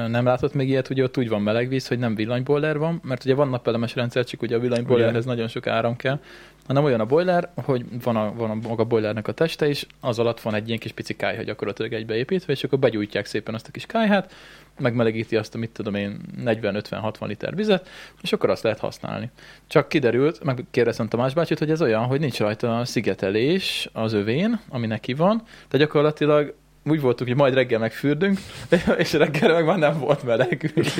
nem látott még ilyet, ugye ott úgy van meleg víz, hogy nem villanyboiler van, mert ugye van napelemes rendszer, csak ugye a villanyboilerhez nagyon sok áram kell, hanem olyan a boiler, hogy van a, van a maga boilernek a teste is, az alatt van egy ilyen kis pici kájha gyakorlatilag egybeépítve, és akkor begyújtják szépen azt a kis kájhát, megmelegíti azt a, mit tudom én, 40-50-60 liter vizet, és akkor azt lehet használni. Csak kiderült, megkérdeztem Tamás bácsit, hogy ez olyan, hogy nincs rajta szigetelés az övén, ami neki van, de gyakorlatilag úgy voltunk, hogy majd reggel megfürdünk, és reggel meg már nem volt meleg víz.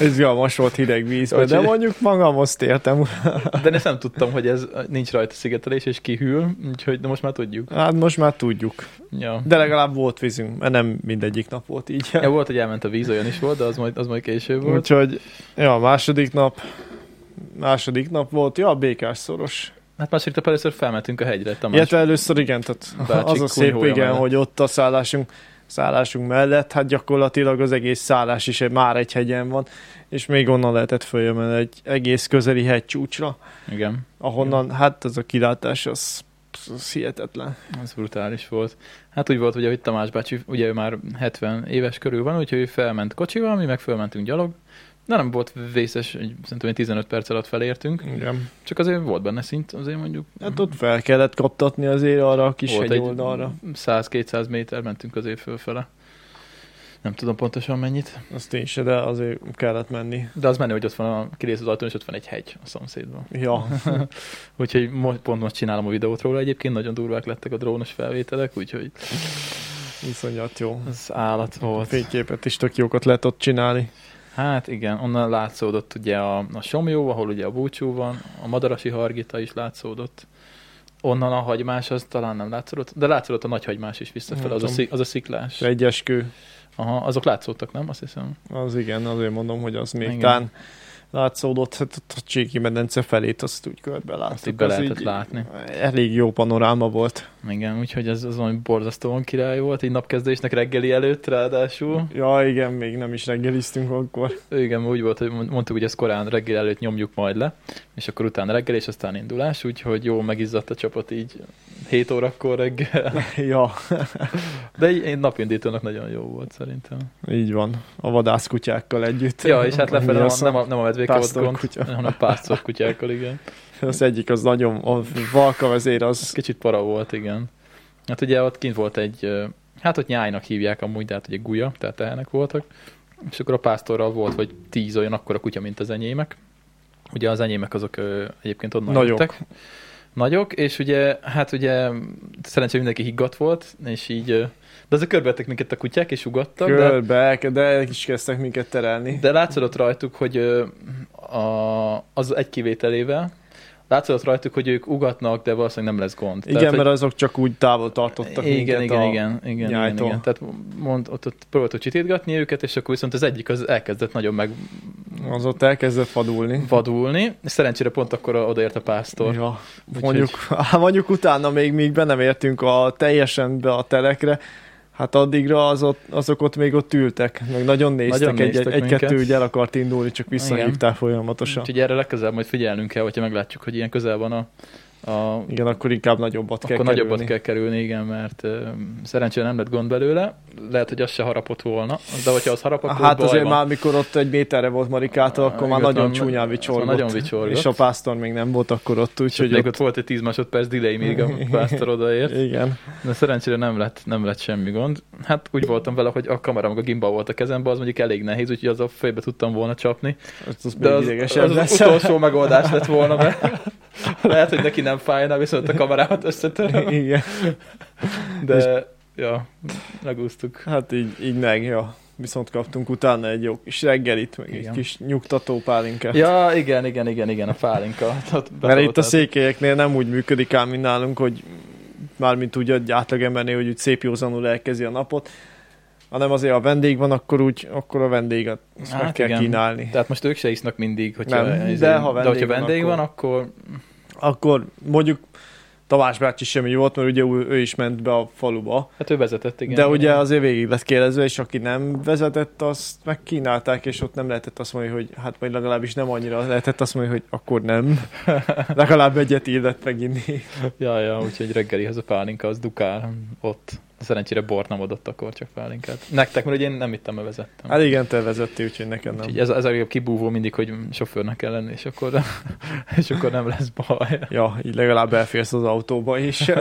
Ez most volt hideg víz, de mondjuk azt értem. de én nem tudtam, hogy ez nincs rajta szigetelés, és kihűl, úgyhogy de most már tudjuk. Hát most már tudjuk. Ja. De legalább volt vízünk, mert nem mindegyik nap volt így. Ja, volt, hogy elment a víz, olyan is volt, de az majd, az majd később volt. Úgyhogy, ja, második nap, második nap volt, ja, békás szoros. Hát nap először felmentünk a hegyre, Tamás. Illetve először igen, tehát Bácsik az a szép, igen, mellett. hogy ott a szállásunk, szállásunk mellett, hát gyakorlatilag az egész szállás is már egy hegyen van, és még onnan lehetett följönni egy egész közeli hegycsúcsra. Igen. Ahonnan, igen. hát ez a kilátás, az, az hihetetlen. Az brutális volt. Hát úgy volt, ugye, hogy Tamás bácsi, ugye ő már 70 éves körül van, úgyhogy ő felment kocsival, mi meg felmentünk gyalog, de nem volt vészes, egy, szerintem 15 perc alatt felértünk. Igen. Csak azért volt benne szint, azért mondjuk. Hát ott fel kellett kaptatni azért arra a kis volt oldalra. 100-200 méter mentünk azért fölfele. Nem tudom pontosan mennyit. Azt én se, de azért kellett menni. De az menő, hogy ott van a kirész az ajtón, és ott van egy hegy a szomszédban. Ja. úgyhogy most, pont most csinálom a videót róla egyébként, nagyon durvák lettek a drónos felvételek, úgyhogy... Iszonyat jó. Ez állat volt. A fényképet is tök jókat lehet ott csinálni. Hát igen, onnan látszódott ugye a, a Somjó, ahol ugye a búcsú van, a Madarasi Hargita is látszódott. Onnan a hagymás az talán nem látszódott, de látszódott a nagy hagymás is visszafelé, az a, az a sziklás. Egyeskő. Aha, azok látszódtak, nem? Azt hiszem. Az igen, azért mondom, hogy az még igen. tán látszódott, hát a Cséki medence felét azt úgy körbe láttuk. Azt így be lehetett látni. Elég jó panoráma volt. Igen, úgyhogy ez az valami borzasztóan király volt, így napkezdésnek reggeli előtt ráadásul. Ja, igen, még nem is reggeliztünk akkor. Igen, úgy volt, hogy mondtuk, hogy ezt korán reggel előtt nyomjuk majd le, és akkor utána reggel, és aztán indulás, úgyhogy jó megizzadt a csapat így 7 órakor reggel. ja. De egy napindítónak nagyon jó volt szerintem. Így van, a vadászkutyákkal együtt. Ja, és hát lefelé nem, nem, a, nem a gond, kutya. hanem pásztor kutyákkal, igen. Az egyik az nagyon, a valka vezér az... Ez kicsit para volt, igen. Hát ugye ott kint volt egy, hát ott nyájnak hívják amúgy, de hát ugye gulya, tehát tehenek voltak. És akkor a pásztorral volt, vagy tíz olyan akkora kutya, mint az enyémek. Ugye az enyémek azok egyébként onnan Nagyok. jöttek nagyok, és ugye, hát ugye szerencsére mindenki higgadt volt, és így, de azért körbevettek minket a kutyák, és ugattak. Körbe, de, de is kezdtek minket terelni. De látszott rajtuk, hogy a, az egy kivételével, látszott rajtuk, hogy ők ugatnak, de valószínűleg nem lesz gond. Igen, Tehát, mert hogy... azok csak úgy távol tartottak igen, igen, a igen, igen, igen, igen, Tehát mond, ott, ott próbáltuk csitítgatni őket, és akkor viszont az egyik az elkezdett nagyon meg... Az ott elkezdett vadulni. Vadulni. Szerencsére pont akkor odaért a pásztor. Ja, mondjuk, Úgyhogy... mondjuk utána még, még be nem értünk a teljesen be a telekre, Hát addigra az ott, azok ott még ott ültek, meg nagyon néztek, nagyon néztek egy, egy, kettő úgy el akart indulni, csak visszahívták folyamatosan. Úgyhogy erre legközelebb majd figyelnünk kell, hogyha meglátjuk, hogy ilyen közel van a, a, igen, akkor inkább nagyobbat akkor kell nagyobbat kerülni. kell kerülni, igen, mert uh, szerencsére nem lett gond belőle. Lehet, hogy az se harapott volna, de hogyha az harapott, akkor Hát azért van. már, mikor ott egy méterre volt Marikától, akkor már nagyon van, csúnyán vicsorgott. Nagyon vicsorgott. És a pásztor még nem volt akkor ott, úgyhogy ott... ott volt egy 10 másodperc delay, még a pásztor odaért. igen. De szerencsére nem lett, nem lett semmi gond. Hát úgy voltam vele, hogy a kamera meg a gimbal volt a kezemben, az mondjuk elég nehéz, úgyhogy az a fejbe tudtam volna csapni. Az, az de az, az, az utolsó megoldás lett volna, mert lehet, hogy neki nem fájna, viszont a kamerámat összetöröm. Igen. De, és... ja, megúsztuk. Hát így, így meg, ja. Viszont kaptunk utána egy jó kis reggelit, meg igen. egy kis nyugtató pálinkát. Ja, igen, igen, igen, igen, a pálinka. Mert itt a székelyeknél nem úgy működik ám, mint nálunk, hogy mármint úgy egy átlagembernél, hogy úgy szép józanul elkezdi a napot, hanem azért a vendég van, akkor úgy, akkor a vendéget azt Hát meg kell igen. kínálni. Tehát most ők se isznak mindig, hogyha, Nem, izé- de ha de vendég hogyha van, vendég akkor- van, akkor Akkor mondjuk Tamás bácsi semmi volt, mert ugye ő, ő is ment be a faluba. hát ő vezetett, igen. de ugye azért végig lett kérdezve, és aki nem vezetett, azt megkínálták, és ott nem lehetett azt mondani, hogy hát vagy legalábbis nem annyira lehetett azt mondani, hogy akkor nem. Legalább egyet illet meginni. Ja, ja, úgyhogy reggelihez a pálinka az dukál ott. Szerencsére bort nem adott akkor, csak pálinkát. Nektek, mert ugye én nem ittem, mert vezettem. Hát igen, te vezettél, úgyhogy nekem nem. Úgyhogy ez, ez a legjobb kibúvó mindig, hogy sofőrnek kell lenni, és akkor, és akkor nem lesz baj. Ja, így legalább elférsz az autóba is.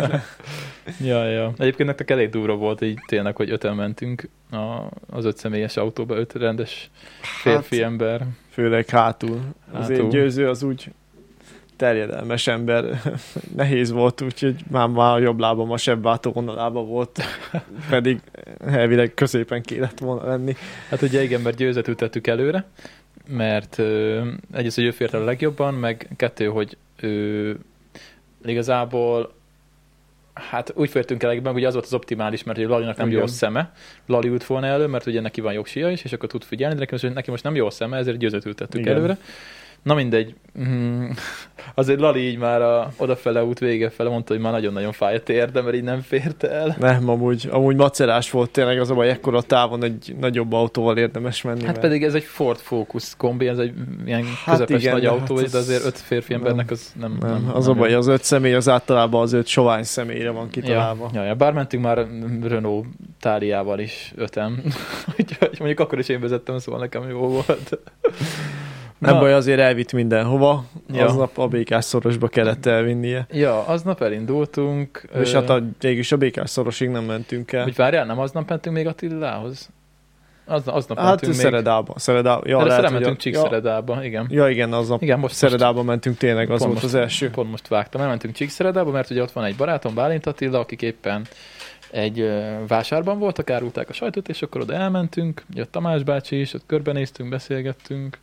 Ja, ja. Egyébként nektek elég durva volt, így tényleg, hogy öten mentünk a, az öt személyes autóba, öt rendes férfi Hát, ember. főleg hátul. Az Hátul. én győző az úgy terjedelmes ember. Nehéz volt, úgyhogy már, már a jobb lábam a sebváltó vonalába volt. Pedig elvileg középen kellett volna lenni. Hát ugye igen, mert győzet ültettük előre, mert ö, egyrészt, hogy ő fért el a legjobban, meg kettő, hogy ő igazából Hát úgy fértünk el legjobban, hogy az volt az optimális, mert Lalinak nem jó szeme. Lali ült volna elő, mert ugye neki van jogsia is, és akkor tud figyelni, de neki most, neki most nem jó szeme, ezért győzet ültettük Igen. előre. Na mindegy, mm, azért Lali így már a odafele út vége fele mondta, hogy már nagyon-nagyon fáj a térde, mert így nem fért el. Nem, amúgy, amúgy macerás volt tényleg az a baj, ekkora távon egy nagyobb autóval érdemes menni. Hát mert- pedig ez egy Ford Focus kombi, ez egy ilyen Hát közepes igen, nagy autó, hát de az- azért öt férfi nem. embernek az nem... Nem, az a baj, az öt személy az általában az öt sovány személyre van kitalálva. Ja, ja, ja, bár mentünk már Renault táliával is öten, úgyhogy mondjuk akkor is én vezettem, szóval nekem jó volt. Nem Na, baj, azért elvitt mindenhova. Ja. Ja. Aznap a békás szorosba kellett elvinnie. Ja, aznap elindultunk. És ö, hát a, végülis a békás szorosig nem mentünk el. Hogy várjál, nem aznap mentünk még Attilához? Az, aznap Hát mentünk még. Szeredába. Szeredába. Ja, lehet, hogy elmentünk a- Csíkszeredába, igen. Ja, ja, igen, aznap Igen, most, most Szeredába mentünk tényleg, az volt most- az első. Pont most vágtam, elmentünk Csíkszeredába, mert ugye ott van egy barátom, Bálint Attila, akik éppen egy vásárban voltak, árulták a sajtot, és akkor oda elmentünk, jött Tamás bácsi is, ott körbenéztünk, beszélgettünk,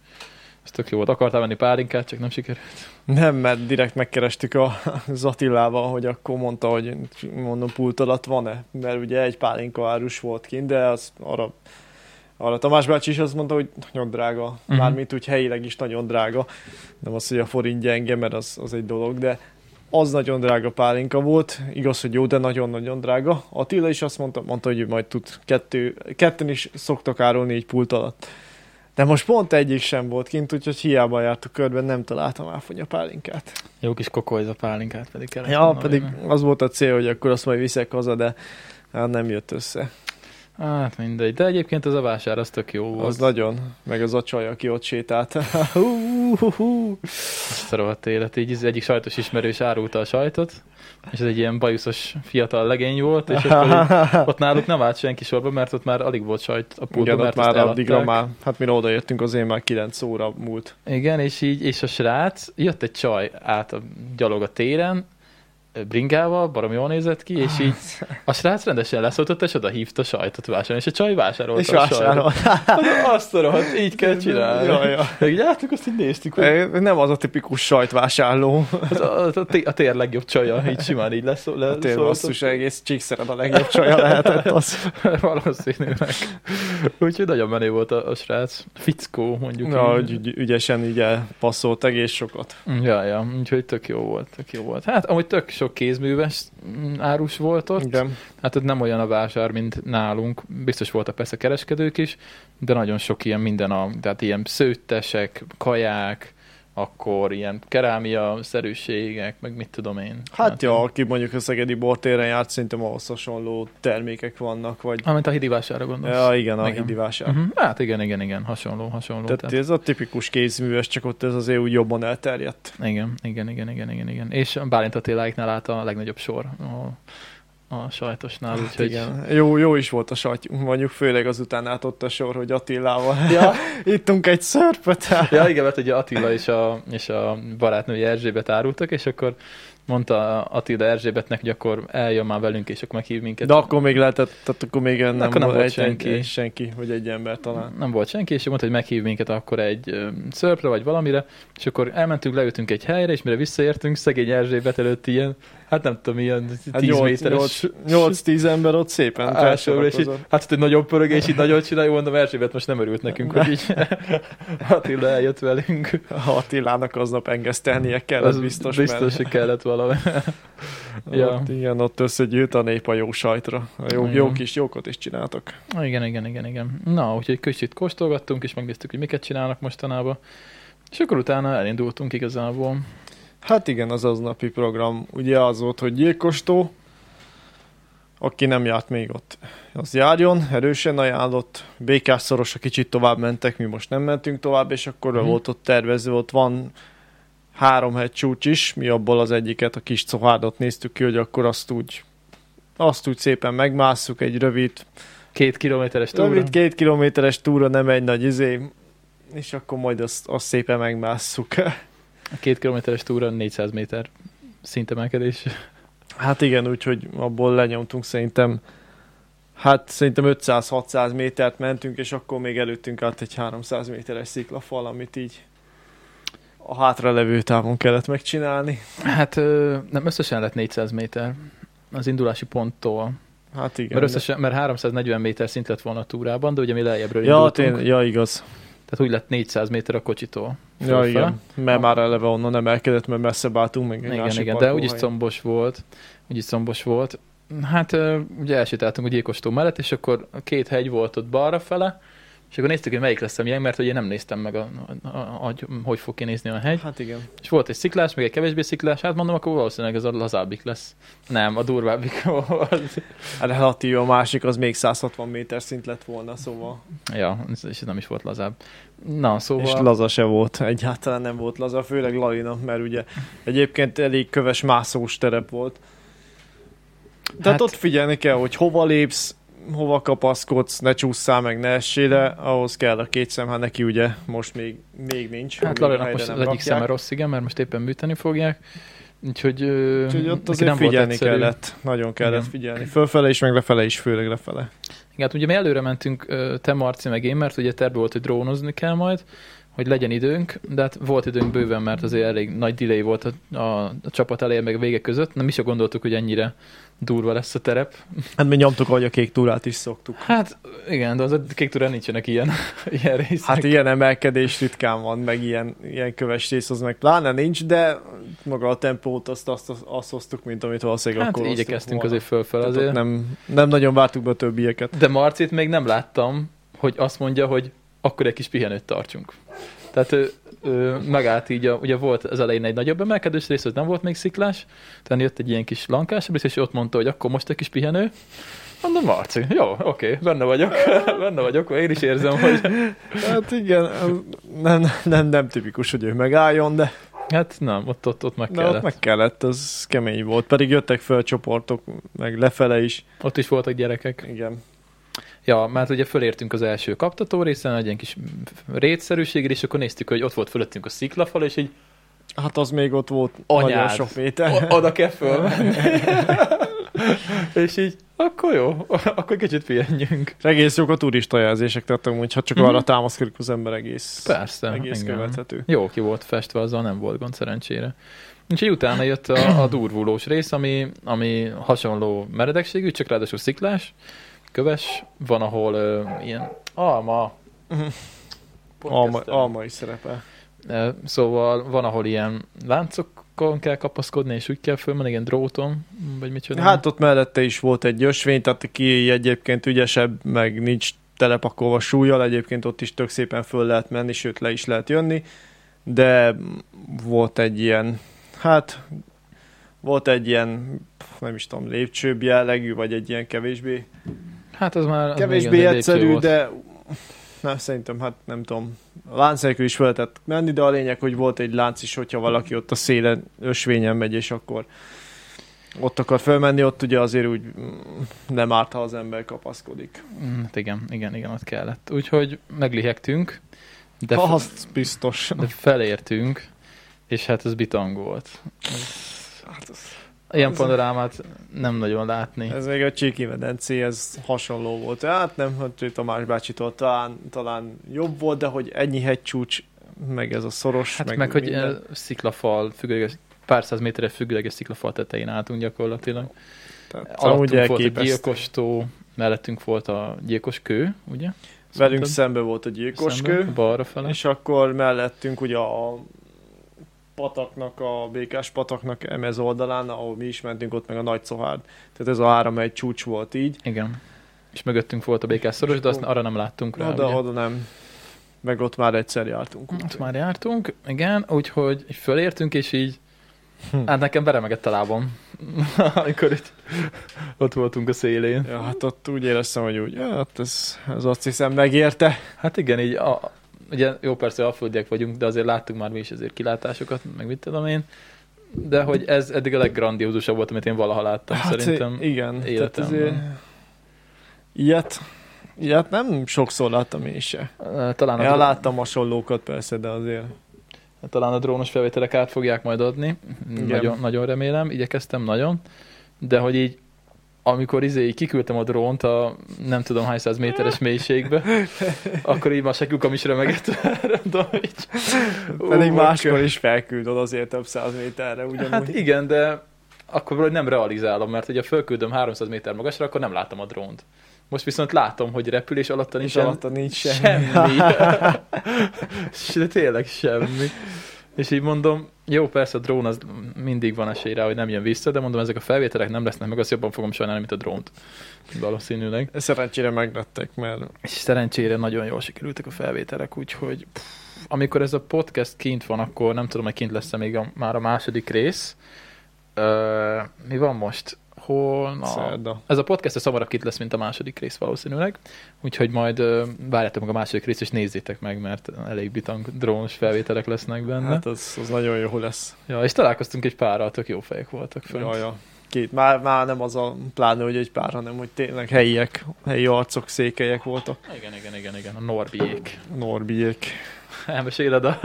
ez tök jó volt. Akartál venni pálinkát, csak nem sikerült. Nem, mert direkt megkerestük a az Attilával, hogy akkor mondta, hogy mondom, pult alatt van-e, mert ugye egy pálinka árus volt kint, de az arra, arra Tamás bácsi is azt mondta, hogy nagyon drága, uh-huh. mármint úgy helyileg is nagyon drága. Nem az, hogy a forint gyenge, mert az, az egy dolog, de az nagyon drága pálinka volt, igaz, hogy jó, de nagyon-nagyon drága. Attila is azt mondta, mondta hogy ő majd tud kettő, ketten is szoktak árulni egy pult alatt. De most pont egyik sem volt kint, úgyhogy hiába jártuk körben, nem találtam áfonya pálinkát. Jó kis kokolyza pálinkát pedig kellett. Ja, pedig az volt a cél, hogy akkor azt majd viszek haza, de hát nem jött össze. Hát mindegy, de egyébként az a vásár az tök jó volt. Az nagyon, meg az a csaj, aki ott sétált. Azt a élet. Így az egyik sajtos ismerős árulta a sajtot, és ez egy ilyen bajuszos fiatal legény volt, és akkor ott náluk nem állt senki sorba, mert ott már alig volt sajt a pultban, mert már addigra már, hát mire odaértünk, azért már 9 óra múlt. Igen, és így, és a srác, jött egy csaj át a gyalog a téren, bringával, barom jól nézett ki, és így a srác rendesen leszóltott, és oda hívta sajtot vásárolni, és a csaj vásárolta És a sajtot. vásárol. Azt a rohadt, így kell csinálni. Ja, ja. Meg így láttuk, azt így néztük, hogy Nem az a tipikus sajtvásárló. az a, a, a tér legjobb csaja, így simán így lesz. Le, A tér basszus, egész csíkszered a legjobb csaja lehetett az. Valószínűleg. Úgyhogy nagyon menő volt a, a srác. Fickó, mondjuk. Na, így. ügy- ügyesen így elpasszolt egész sokat. Ja, ja, úgyhogy tök jó volt, tök jó volt. Hát amúgy tök sok kézműves mm, árus volt ott. Igen. Hát ott nem olyan a vásár, mint nálunk. Biztos voltak persze kereskedők is, de nagyon sok ilyen minden, a, tehát ilyen szőttesek, kaják, akkor ilyen kerámia szerűségek, meg mit tudom én. Hát ja, aki mondjuk a Szegedi bortéren járt, szerintem ahhoz hasonló termékek vannak, vagy... Amint a hidi vásárra gondolsz. Ja, igen, a Igen. hidi vásár. Uh-huh. Hát igen, igen, igen, hasonló, hasonló. Tehát Tehát, ez a tipikus kézműves, csak ott ez azért úgy jobban elterjedt. igen, igen, igen, igen, igen, igen. És a Bálint Attiláiknál állt a legnagyobb sor a, a sajtosnál, Hát úgyhogy... igen. Jó, jó is volt a sajtjunk, mondjuk főleg azután át ott a sor, hogy Attilával Ja, ittunk egy szörpöt. ja, igen, mert ugye Attila és a, és a barátnője Erzsébet árultak, és akkor mondta Attila Erzsébetnek, hogy akkor eljön már velünk, és akkor meghív minket. De akkor még lehetett, tehát akkor még nem, akkor nem volt egy, senki. Egy, senki, vagy egy ember talán. nem volt senki, és mondta, hogy meghív minket akkor egy szörpre, vagy valamire, és akkor elmentünk, leültünk egy helyre, és mire visszaértünk, szegény Erzsébet előtt ilyen hát nem tudom, ilyen 10 Hát 8, méteres 8-10 ember ott szépen Elsőről, és így, felsorakozott. hát hogy nagyon pörög, és így nagyon csinálja, mondom, Erzsébet most nem örült nekünk, hogy így Attila eljött velünk. Attilának aznap engesztelnie kellett Az biztos, biztos, mert hogy kellett valami. ja. ott, igen, ott összegyűlt a nép a jó sajtra. A jó, Igen. jó kis jókot is csináltak. Igen, igen, igen, igen. Na, úgyhogy kicsit kóstolgattunk, és megnéztük, hogy miket csinálnak mostanában. És akkor utána elindultunk igazából. Hát igen, az aznapi program ugye az volt, hogy gyilkostó, aki nem járt még ott, az járjon, erősen ajánlott, békás szorosra kicsit tovább mentek, mi most nem mentünk tovább, és akkor uh-huh. volt ott tervező, ott van három hegy csúcs is, mi abból az egyiket, a kis cohárdot néztük ki, hogy akkor azt úgy, azt úgy szépen megmásszuk, egy rövid, Két kilométeres túra. rövid két kilométeres túra, nem egy nagy izé, és akkor majd azt, azt szépen megmásszuk. A két kilométeres túra 400 méter szintemelkedés. Hát igen, úgyhogy abból lenyomtunk szerintem, hát szerintem 500-600 métert mentünk, és akkor még előttünk át egy 300 méteres sziklafal, amit így a hátra levő távon kellett megcsinálni. Hát nem összesen lett 400 méter az indulási ponttól. Hát igen. Mert, összesen, mert 340 méter szint lett volna a túrában, de ugye mi lejjebbről ja, indultunk. tény, ja, igaz. Tehát úgy lett 400 méter a kocsitól. Ja, fölfele. igen. Mert már eleve onnan emelkedett, mert messze álltunk meg egy Igen, másik igen, de úgyis combos volt. Úgyis combos volt. Hát ugye elsétáltunk a gyilkostó mellett, és akkor két hegy volt ott balra fele, és akkor néztük, hogy melyik lesz a miénk, mert ugye nem néztem meg, a, a, a, hogy hogy fog kinézni a hegy. Hát igen. És volt egy sziklás, meg egy kevésbé sziklás, hát mondom, akkor valószínűleg ez a lazábbik lesz. Nem, a durvábbik volt. Hát relatív a másik, az még 160 méter szint lett volna, szóval. ja, és nem is volt lazább. Na, szóval... És laza se volt, egyáltalán nem volt laza, főleg Lalina, mert ugye egyébként elég köves mászós terep volt. Tehát Hát- hát, ott figyelni kell, hogy hova lépsz, hova kapaszkodsz, ne csúszszál meg, ne essél le, ahhoz kell a két szem, hát neki ugye most még, még nincs. Hát helyre most az nem egyik rakják. szeme rossz, igen, mert most éppen műteni fogják. Úgyhogy, Úgyhogy ott azért nem volt figyelni egyszerű. kellett, nagyon kellett Igen. figyelni. Fölfele is, meg lefele is, főleg lefele. Igen, hát ugye mi előre mentünk, te Marci meg én, mert ugye terve volt, hogy drónozni kell majd, hogy legyen időnk, de hát volt időnk bőven, mert azért elég nagy delay volt a, a, a csapat elején meg a vége között. Nem is gondoltuk, hogy ennyire durva lesz a terep. Hát mi nyomtuk, ahogy a kék túrát is szoktuk. Hát igen, de az a kék túrán nincsenek ilyen, ilyen részek. Hát ilyen emelkedés ritkán van, meg ilyen, ilyen köves rész, az meg pláne nincs, de maga a tempót azt, azt, azt, azt hoztuk, mint amit valószínűleg hát akkor igyekeztünk azért fölfel azért. Nem, nem nagyon vártuk be a többieket. De Marcit még nem láttam, hogy azt mondja, hogy akkor egy kis pihenőt tartsunk. Tehát ő, ő megállt így, a, ugye volt az elején egy nagyobb emelkedős rész, az nem volt még sziklás, tehát jött egy ilyen kis lankásabb rész, és ott mondta, hogy akkor most egy kis pihenő. Mondom, Marci, jó, oké, benne vagyok, benne vagyok, én is érzem, hogy Hát igen, nem, nem, nem tipikus, hogy ő megálljon, de, hát nem, ott, ott, ott meg de kellett. ott meg kellett, az kemény volt. Pedig jöttek fel csoportok, meg lefele is. Ott is voltak gyerekek. Igen. Ja, mert ugye fölértünk az első kaptató részen, egy ilyen kis rétszerűségre, és akkor néztük, hogy ott volt fölöttünk a sziklafal, és így Hát az még ott volt Anyád. nagyon sok méter. oda kell fölmenni. és így, akkor jó, akkor kicsit pihenjünk. Egész jók a turista jelzések, tehát amúgy, ha csak Mhm. arra támaszkodik az ember egész, Persze, egész igen. követhető. Jó ki volt festve, azzal nem volt gond szerencsére. Úgyhogy utána jött a, a durvulós rész, ami, ami hasonló meredekségű, csak ráadásul sziklás, köves, van, ahol ö, ilyen alma, Alma, alma is szerepel. Szóval van, ahol ilyen láncokon kell kapaszkodni, és úgy kell fölmenni, igen, dróton, vagy micsoda. Hát ott mellette is volt egy ösvény, tehát aki egyébként ügyesebb, meg nincs telepakolva súlyjal, egyébként ott is tök szépen föl lehet menni, sőt le is lehet jönni, de volt egy ilyen, hát volt egy ilyen, nem is tudom, lépcsőbb jellegű, vagy egy ilyen kevésbé, hát az már... kevésbé az egyszerű, de nem, szerintem, hát nem tudom, lánc nélkül is lehetett menni, de a lényeg, hogy volt egy lánc is, hogyha valaki ott a szélen ösvényen megy, és akkor ott akar felmenni, ott ugye azért úgy mm, nem árt, ha az ember kapaszkodik. Mm, Hát igen, igen, igen, ott kellett. Úgyhogy meglihegtünk, de, De fe- az biztos. de felértünk, és hát ez bitang volt. Hát az, Ilyen panorámát nem nagyon látni. ez még a Csíki medencé, ez hasonló volt. Hát nem, hogy Tamás bácsitól talán, talán jobb volt, de hogy ennyi hegycsúcs, meg ez a szoros, Hát meg, meg, hogy minden. minden. sziklafal, függőleges pár száz méteres függőleges sziklafal tetején álltunk gyakorlatilag. Tehát, Alattunk volt a gyilkos tó, mellettünk volt a gyilkos kő, ugye? Velünk szembe volt a gyilkoskő, Szemben, balra fele. és akkor mellettünk ugye a pataknak, a békás pataknak emez oldalán, ahol mi is mentünk, ott meg a nagy szohárd. Tehát ez a három egy csúcs volt így. Igen. És mögöttünk volt a békás szoros, de azt arra nem láttunk rá. De ugye? oda nem. Meg ott már egyszer jártunk. Ott már jártunk, igen, úgyhogy fölértünk, és így, Hm. hát nekem beremegett a lábam, amikor így ott voltunk a szélén. Ja, hát ott úgy éreztem, hogy úgy, ja, hát ez, ez azt hiszem megérte. Hát igen, így, a, ugye jó persze alföldiek vagyunk, de azért láttunk már mi is azért kilátásokat, meg mit tudom én, de hogy ez eddig a leggrandiózusabb volt, amit én valaha láttam, Hát szerintem. igen, tehát életemben. azért ilyet, ilyet nem sokszor láttam én se. Talán a, Ja, dró- láttam hasonlókat persze, de azért talán a drónos felvételek át fogják majd adni, Igen. nagyon, nagyon remélem, igyekeztem nagyon, de hogy így amikor izé kiküldtem a drónt a nem tudom hány száz méteres mélységbe, akkor így már se kukam is remegett. Pedig máskor is felküldöd azért több száz méterre ugyanúgy. Hát igen, de akkor valahogy nem realizálom, mert ugye fölküldöm 300 méter magasra, akkor nem látom a drónt. Most viszont látom, hogy repül, és alatta és nincsen alatta nincs semmi. semmi. de tényleg semmi. És így mondom, jó, persze a drón az mindig van esély rá, hogy nem jön vissza, de mondom, ezek a felvételek nem lesznek meg, azt jobban fogom sajnálni, mint a drónt. Valószínűleg. Szerencsére meglettek, mert És szerencsére nagyon jól sikerültek a felvételek, úgyhogy pff, amikor ez a podcast kint van, akkor nem tudom, hogy kint lesz-e még a, már a második rész. Ö, mi van most? Holnap? szerda. Ez a podcast a hamarabb kint lesz, mint a második rész valószínűleg. Úgyhogy majd várjátok meg a második részt, és nézzétek meg, mert elég bitang drónos felvételek lesznek benne. Hát az, az nagyon jó lesz. Ja, és találkoztunk egy párral, tök jó fejek voltak fönt. Ja, ja. Két, már, már nem az a pláne, hogy egy pár, hanem hogy tényleg helyiek, helyi arcok, székelyek voltak. Igen, igen, igen, igen, a Norbiék. Norbiék. Elmeséled a...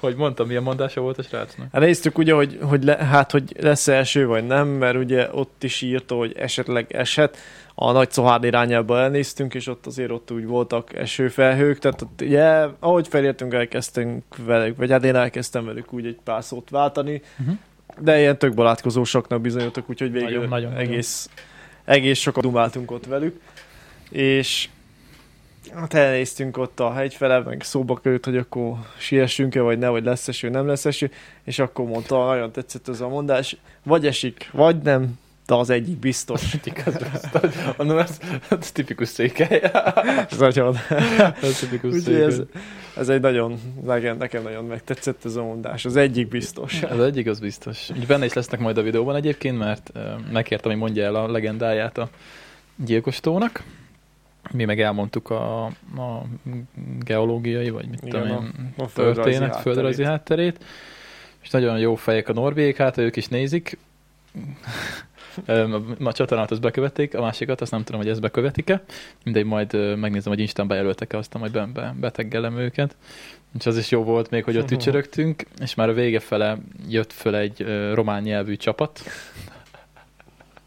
hogy mondtam, milyen mondása volt a srácnak? Hát néztük ugye, hogy, hogy le, hát, hogy lesz első vagy nem, mert ugye ott is írta, hogy esetleg eshet. A nagy Szohárd irányába elnéztünk, és ott azért ott úgy voltak esőfelhők, tehát ott ugye, ahogy felértünk, elkezdtünk velük, vagy hát én elkezdtem velük úgy egy pár szót váltani, Uh-huh. de ilyen tök barátkozósaknak bizonyultak, úgyhogy végül Nagyon, nagyon, nagyon. egész, egész sokat dumáltunk ott velük, és hát elnéztünk ott a hegyfele, meg szóba került, hogy akkor siessünk-e, vagy ne, vagy lesz eső, nem lesz eső, és akkor mondta, nagyon tetszett ez a mondás, vagy esik, vagy nem, de az egyik biztos. Igaz, biztos. Mondom, ez, ez tipikus székely. Ez nagyon, ez tipikus székely. ez, ez egy nagyon, nekem, nekem nagyon megtetszett ez a mondás, az egyik biztos. Ez egyik, az biztos. Úgy benne is lesznek majd a videóban egyébként, mert megkértem, hogy mondja el a legendáját a gyilkos tónak. Mi meg elmondtuk a, a geológiai, vagy mit Igen, tudom én, a történet, hátterét. földrajzi hátterét. És nagyon jó fejek a norvégik, hát ők is nézik. A csatornát azt bekövették, a másikat azt nem tudom, hogy ezt bekövetik-e. Mindegy, majd megnézem, hogy Instán bejelöltek-e, aztán majd be, be, beteggelem őket. És az is jó volt még, hogy ott ücsörögtünk, és már a vége fele jött föl egy román nyelvű csapat.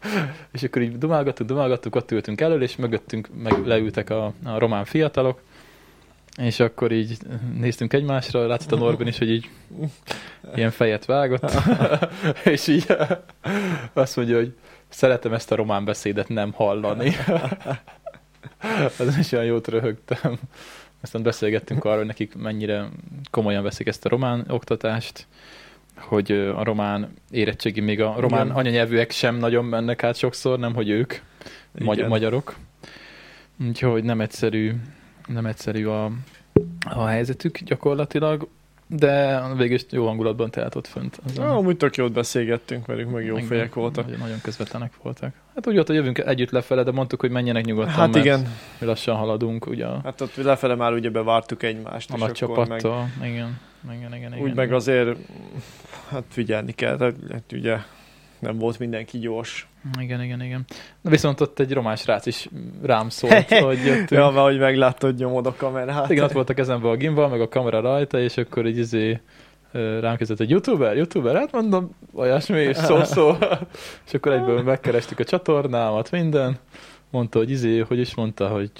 és akkor így dumálgattuk, dumálgattuk, ott ültünk elől, és mögöttünk meg leültek a, a román fiatalok, és akkor így néztünk egymásra, látszott a Norben is, hogy így ilyen fejet vágott, és így azt mondja, hogy szeretem ezt a román beszédet nem hallani. Az is olyan jót röhögtem. Aztán beszélgettünk arról, hogy nekik mennyire komolyan veszik ezt a román oktatást, hogy a román érettségi, még a román Igen. anyanyelvűek sem nagyon mennek át sokszor, nem hogy ők, magy- Igen. magyarok. Úgyhogy nem egyszerű, nem egyszerű a, a helyzetük gyakorlatilag, de végül is jó hangulatban telt ott fönt. Az a- Ja, amúgy tök jót beszélgettünk velük, meg jó igen, fejek voltak. Nagyon, nagyon közvetlenek voltak. Hát úgy volt, hogy jövünk együtt lefele, de mondtuk, hogy menjenek nyugodtan, Hát igen, mi lassan haladunk, ugye hát ott lefele már ugye bevártuk egymást, a nagy akkor meg, csapattal. Igen, igen, igen, igen. úgy meg azért, hát figyelni kell, tehát hát ugye nem volt mindenki gyors. Igen, igen, igen. Na viszont ott egy romás rác is rám szólt, hogy jöttünk. Ja, mert hogy meglátod, nyomod a kamerát. Igen, ott volt a kezemben a gimbal, meg a kamera rajta, és akkor így izé rám kezdett, hogy youtuber, youtuber, hát mondom, olyasmi, és szó, szó. és akkor egyből megkerestük a csatornámat, minden. Mondta, hogy izé, hogy is mondta, hogy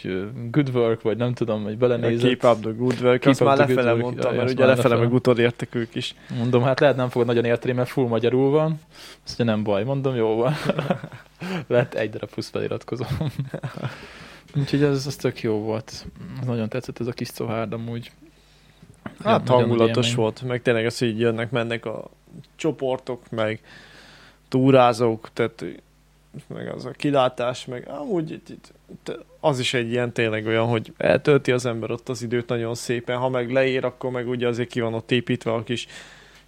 good work, vagy nem tudom, hogy belenézett. Keep up the good work, azt már lefele work. mondta, Ja, mert ugye lefele meg utolértek ők is. Mondom, hát lehet nem fogod nagyon érteni, mert full magyarul van. Azt mondja, nem baj, mondom, jó van. Lett egy darab plusz feliratkozom. Úgyhogy ez, ez tök jó volt. Nagyon tetszett ez a kis szohárd amúgy. Hát nagy hangulatos volt, meg tényleg az, hogy így jönnek, mennek a csoportok, meg túrázók, tehát meg az a kilátás, meg amúgy itt- itt- az is egy ilyen tényleg olyan, hogy eltölti az ember ott az időt nagyon szépen, ha meg leér, akkor meg ugye azért ki van ott építve a kis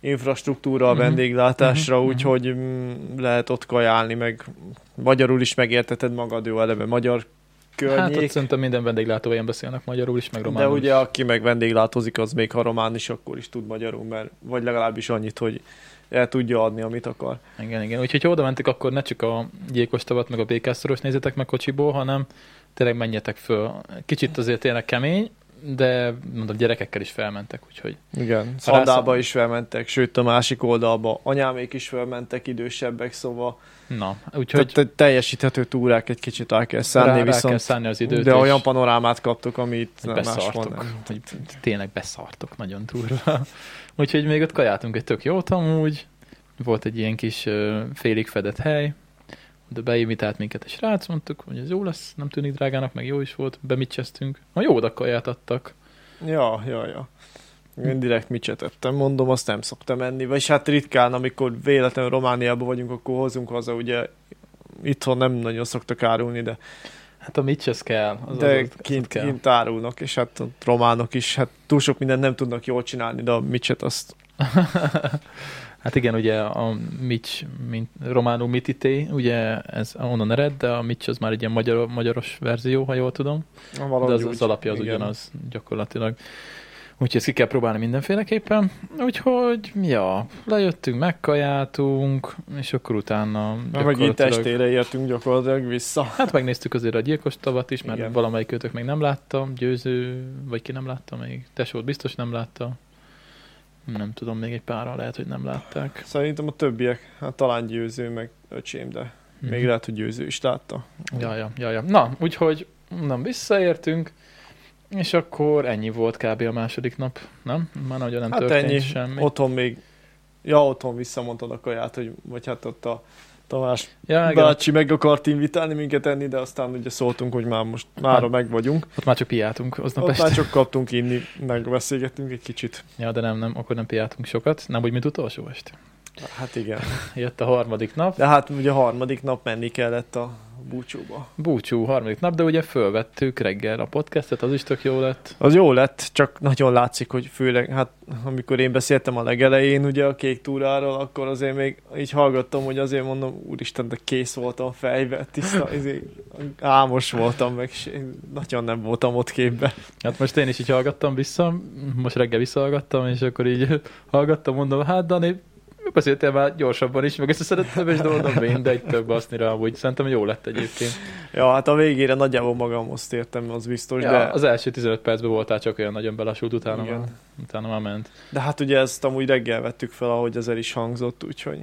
infrastruktúra a Mhm. vendéglátásra, Mhm, úgyhogy mm, lehet ott kajálni, meg magyarul is megérteted magad, jó eleve magyar környék. Hát ott szerintem minden vendéglátó ilyen beszélnek magyarul is, meg De románul ugye is. aki meg vendéglátozik, az még ha román is, akkor is tud magyarul, mert vagy legalábbis annyit, hogy el tudja adni, amit akar. Igen, igen. Úgyhogy ha oda mentek, akkor ne csak a gyilkos tavat, meg a békászoros nézzétek meg kocsiból, hanem tényleg menjetek föl. Kicsit azért tényleg kemény, de mondom, gyerekekkel is felmentek, úgyhogy Igen. Szandába is felmentek, sőt a másik oldalba anyámék is felmentek, idősebbek, szóval na, hogy úgyhogy te, teljesíthető túrák egy kicsit el kell rá, rá viszont kell szállni az időt, de olyan panorámát kaptok, amit nem máshol nem. Hogy tényleg beszartok nagyon durva. Úgyhogy még ott kajáltunk egy tök jót amúgy. Volt egy ilyen kis félig fedett hely, de beimitált minket egy srác, mondtuk, hogy ez jó lesz, nem tűnik drágának, meg jó is volt, bemicseztünk. Na jó kaját adtak. Ja, ja, ja. Én direkt mit csetettem, mondom, azt nem szoktam enni. Vagyis hát ritkán, amikor véletlenül Romániában vagyunk, akkor hozunk haza, ugye itthon nem nagyon szoktak árulni, de, Hát a mics kell. Az, de az, az, kint, kell. kint árulnak, és hát ott románok is, hát túl sok mindent nem tudnak jól csinálni, de a micset azt hát igen, ugye a mics, mint románul mitité, ugye ez onnan ered, de a mics az már egy ilyen magyar, magyaros verzió, ha jól tudom. De valahogy az, az alapja az igen. ugyanaz gyakorlatilag. Úgyhogy ezt ki kell próbálni mindenféleképpen. Úgyhogy, ja, lejöttünk, megkajáltunk, és akkor utána Meg megint gyakorlatilag- estére értünk gyakorlatilag vissza. Hát megnéztük azért a gyilkos tavat is, mert Igen. valamelyik őtök még nem látta, győző, vagy ki nem látta még, tesót biztos nem látta. Nem tudom, még egy páran lehet, hogy nem látták. Szerintem a többiek, hát talán győző, meg öcsém, de még Mhm. lehet, hogy győző is látta. Ja, ja, ja, ja. Na, úgyhogy nem visszaértünk, és akkor ennyi volt kb. a második nap, nem? Már nagyon nem hát történt ennyi, semmi. otthon még, ja, otthon visszamondtad a kaját, hogy, vagy hát ott a Tamás ja, bácsi meg akart invitálni minket enni, de aztán ugye szóltunk, hogy már most mára Hát, meg vagyunk. ott már csak piáltunk aznap Ott este. már csak kaptunk inni, meg beszélgettünk egy kicsit. Ja, de nem, nem, akkor nem piáltunk sokat. Nem úgy, mint utolsó este. Hát igen. Jött a harmadik nap. De hát ugye a harmadik nap menni kellett a búcsúba. Búcsú, harmadik nap, de ugye fölvettük reggel a podcastet, az is tök jó lett. Az jó lett, csak nagyon látszik, hogy főleg, hát amikor én beszéltem a legelején ugye a kék túráról, akkor azért még így hallgattam, hogy azért mondom, úristen, de kész voltam fejbe, tiszta, ezért álmos voltam, meg nagyon nem voltam ott képbe. Hát most én is így hallgattam vissza, most reggel visszahallgattam, és akkor így hallgattam, mondom, hát Dani, beszéltél már gyorsabban is, meg összeszedettem, és mondom, mindegy, több baszni rá, amúgy szerintem jó lett egyébként. Ja, hát a végére nagyjából magamhoz tértem, az biztos, Ja, de, Az első 15 percben voltál csak olyan nagyon belasult, utána, Igen. már, utána már ment. de hát ugye ezt amúgy reggel vettük fel, ahogy ez el is hangzott, úgyhogy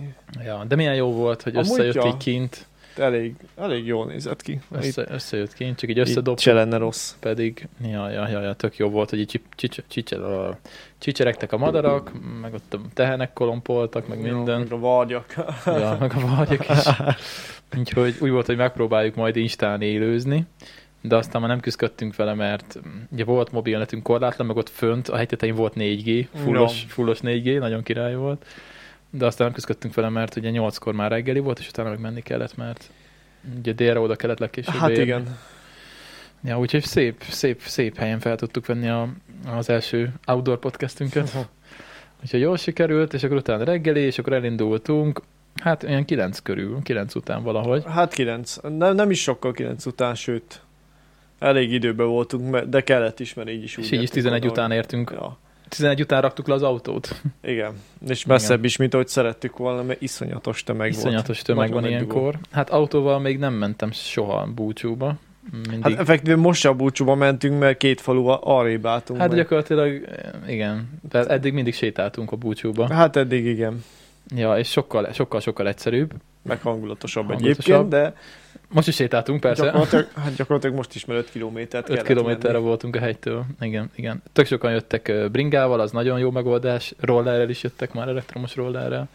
Ja, de milyen jó volt, hogy Amúgy összejött ja. így kint, elég, elég jól nézett ki. össze, összejött kint, csak így Itt, itt összedobtuk. se lenne rossz. pedig, ja, ja, ja, ja, tök jó volt, hogy így csicse- a- csicseregtek a madarak, meg ott a tehenek kolompoltak, meg minden, Meg a vargyak. ja, meg a vargyak is. Úgyhogy úgy volt, hogy megpróbáljuk majd Instán élőzni, de aztán már nem küzdöttünk vele, mert mm, ugye volt mobilnetünk korlátlan, meg ott fönt a hegytetején volt 4G, fullos, Ja. fullos 4G, nagyon király volt, de aztán küzdöttünk vele, mert ugye 8-kor már reggeli volt, és utána meg menni kellett, mert ugye délre oda kellett legkésőbb Hát érni. igen. Ja, úgyhogy szép, szép, szép helyen fel tudtuk venni a, az első outdoor podcastünket. Úgyhogy jól sikerült, és akkor utána reggeli, és akkor elindultunk. Hát olyan kilenc körül, kilenc után valahogy. Hát kilenc. Nem, nem is sokkal kilenc után, sőt, elég időben voltunk, de kellett is, mert így is úgy És így is jöttünk 11 oda, után értünk. Ja, 11 után raktuk le az autót. igen. És messzebb is, mint ahogy szerettük volna, mert iszonyatos tömeg volt. Iszonyatos tömeg van Nagyon ilyenkor. Hát autóval még nem mentem soha búcsúba. Mindig. Hát effektíve most a búcsúba mentünk, mert két falu arrébb álltunk. Hát meg. gyakorlatilag, igen. Tehát eddig mindig sétáltunk a búcsúba. Hát eddig igen. Ja, és sokkal, sokkal, sokkal egyszerűbb. Meg hangulatosabb, Hangulatosabb. egyébként, de Most is sétáltunk, persze. gyakorlatilag, hát gyakorlatilag most is már 5 kilométert 5 kellett kilométerre menni. voltunk a hegytől. Igen, igen. Tök sokan jöttek bringával, az nagyon jó megoldás. Rollerrel is jöttek már, elektromos rollerrel.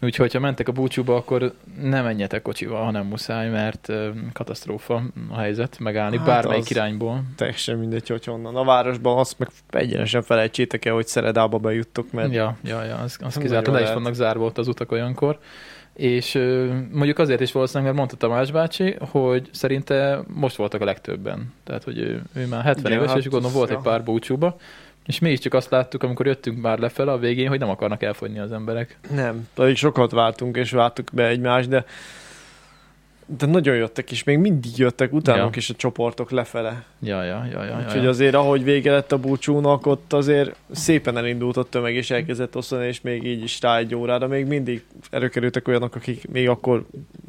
Úgyhogy, ha mentek a búcsúba, akkor ne menjetek kocsival, ha nem muszáj, mert katasztrófa a helyzet, megállni Hát bármelyik irányból. Teljesen mindegy, hogy honnan. A városban azt meg egyenesen felejtsétek el, hogy Szeredába bejuttok, mert Ja, ja, ja, az, az kizárt, le is vannak zárva ott az utak olyankor. És mondjuk azért is valószínűleg, mert mondta Tamás bácsi, hogy szerinte most voltak a legtöbben. Tehát, hogy ő, ő már 70 Igen, éves, hát és gondolom volt ja. egy pár búcsúba. És mi is csak azt láttuk, amikor jöttünk már lefele a végén, hogy nem akarnak elfogyni az emberek. nem. Pedig sokat váltunk, és vártuk be egymást, de de nagyon jöttek is, még mindig jöttek utánunk Ja. is a csoportok lefele. Ja, ja, ja, ja. ja, Úgyhogy ja. azért, ahogy vége lett a búcsúnak, ott azért szépen elindult a tömeg, és elkezdett osztani, és még így is rá egy órára, még mindig előkerültek olyanok, akik még akkor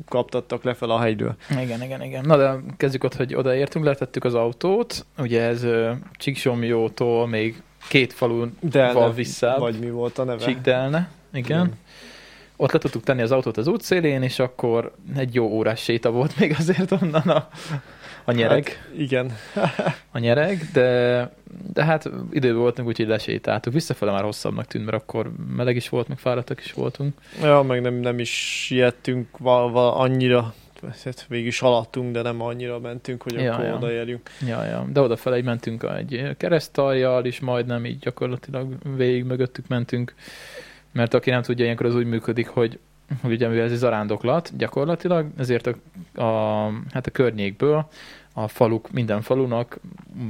kaptattak lefelé a hegyről. Igen, igen, igen. Na de kezdjük ott, hogy odaértünk, letettük az autót. Ugye ez Csíksomjótól még két falun Val visszább. Vagy mi volt a neve? Csíkdelne. Igen. Igen. Ott le tudtuk tenni az autót az útszélén, és akkor egy jó órás séta volt még azért onnan a, a nyereg, Hát, igen. a nyereg, de, de hát időben voltunk, úgyhogy lesétáltuk. Visszafele már hosszabbnak tűnt, mert akkor meleg is volt, meg fáradtak is voltunk. Ja, meg nem, nem is siettünk val, val, annyira, hát végig is haladtunk, de nem annyira mentünk, hogy Ja, akkor ja. odaérjünk. Ja, ja. De odafele mentünk egy keresztaljal is, majdnem így gyakorlatilag végig mögöttük mentünk. Mert aki nem tudja, ilyenkor az úgy működik, hogy, hogy ugye mivel ez egy zarándoklat gyakorlatilag, ezért a, a, hát a környékből a faluk, minden falunak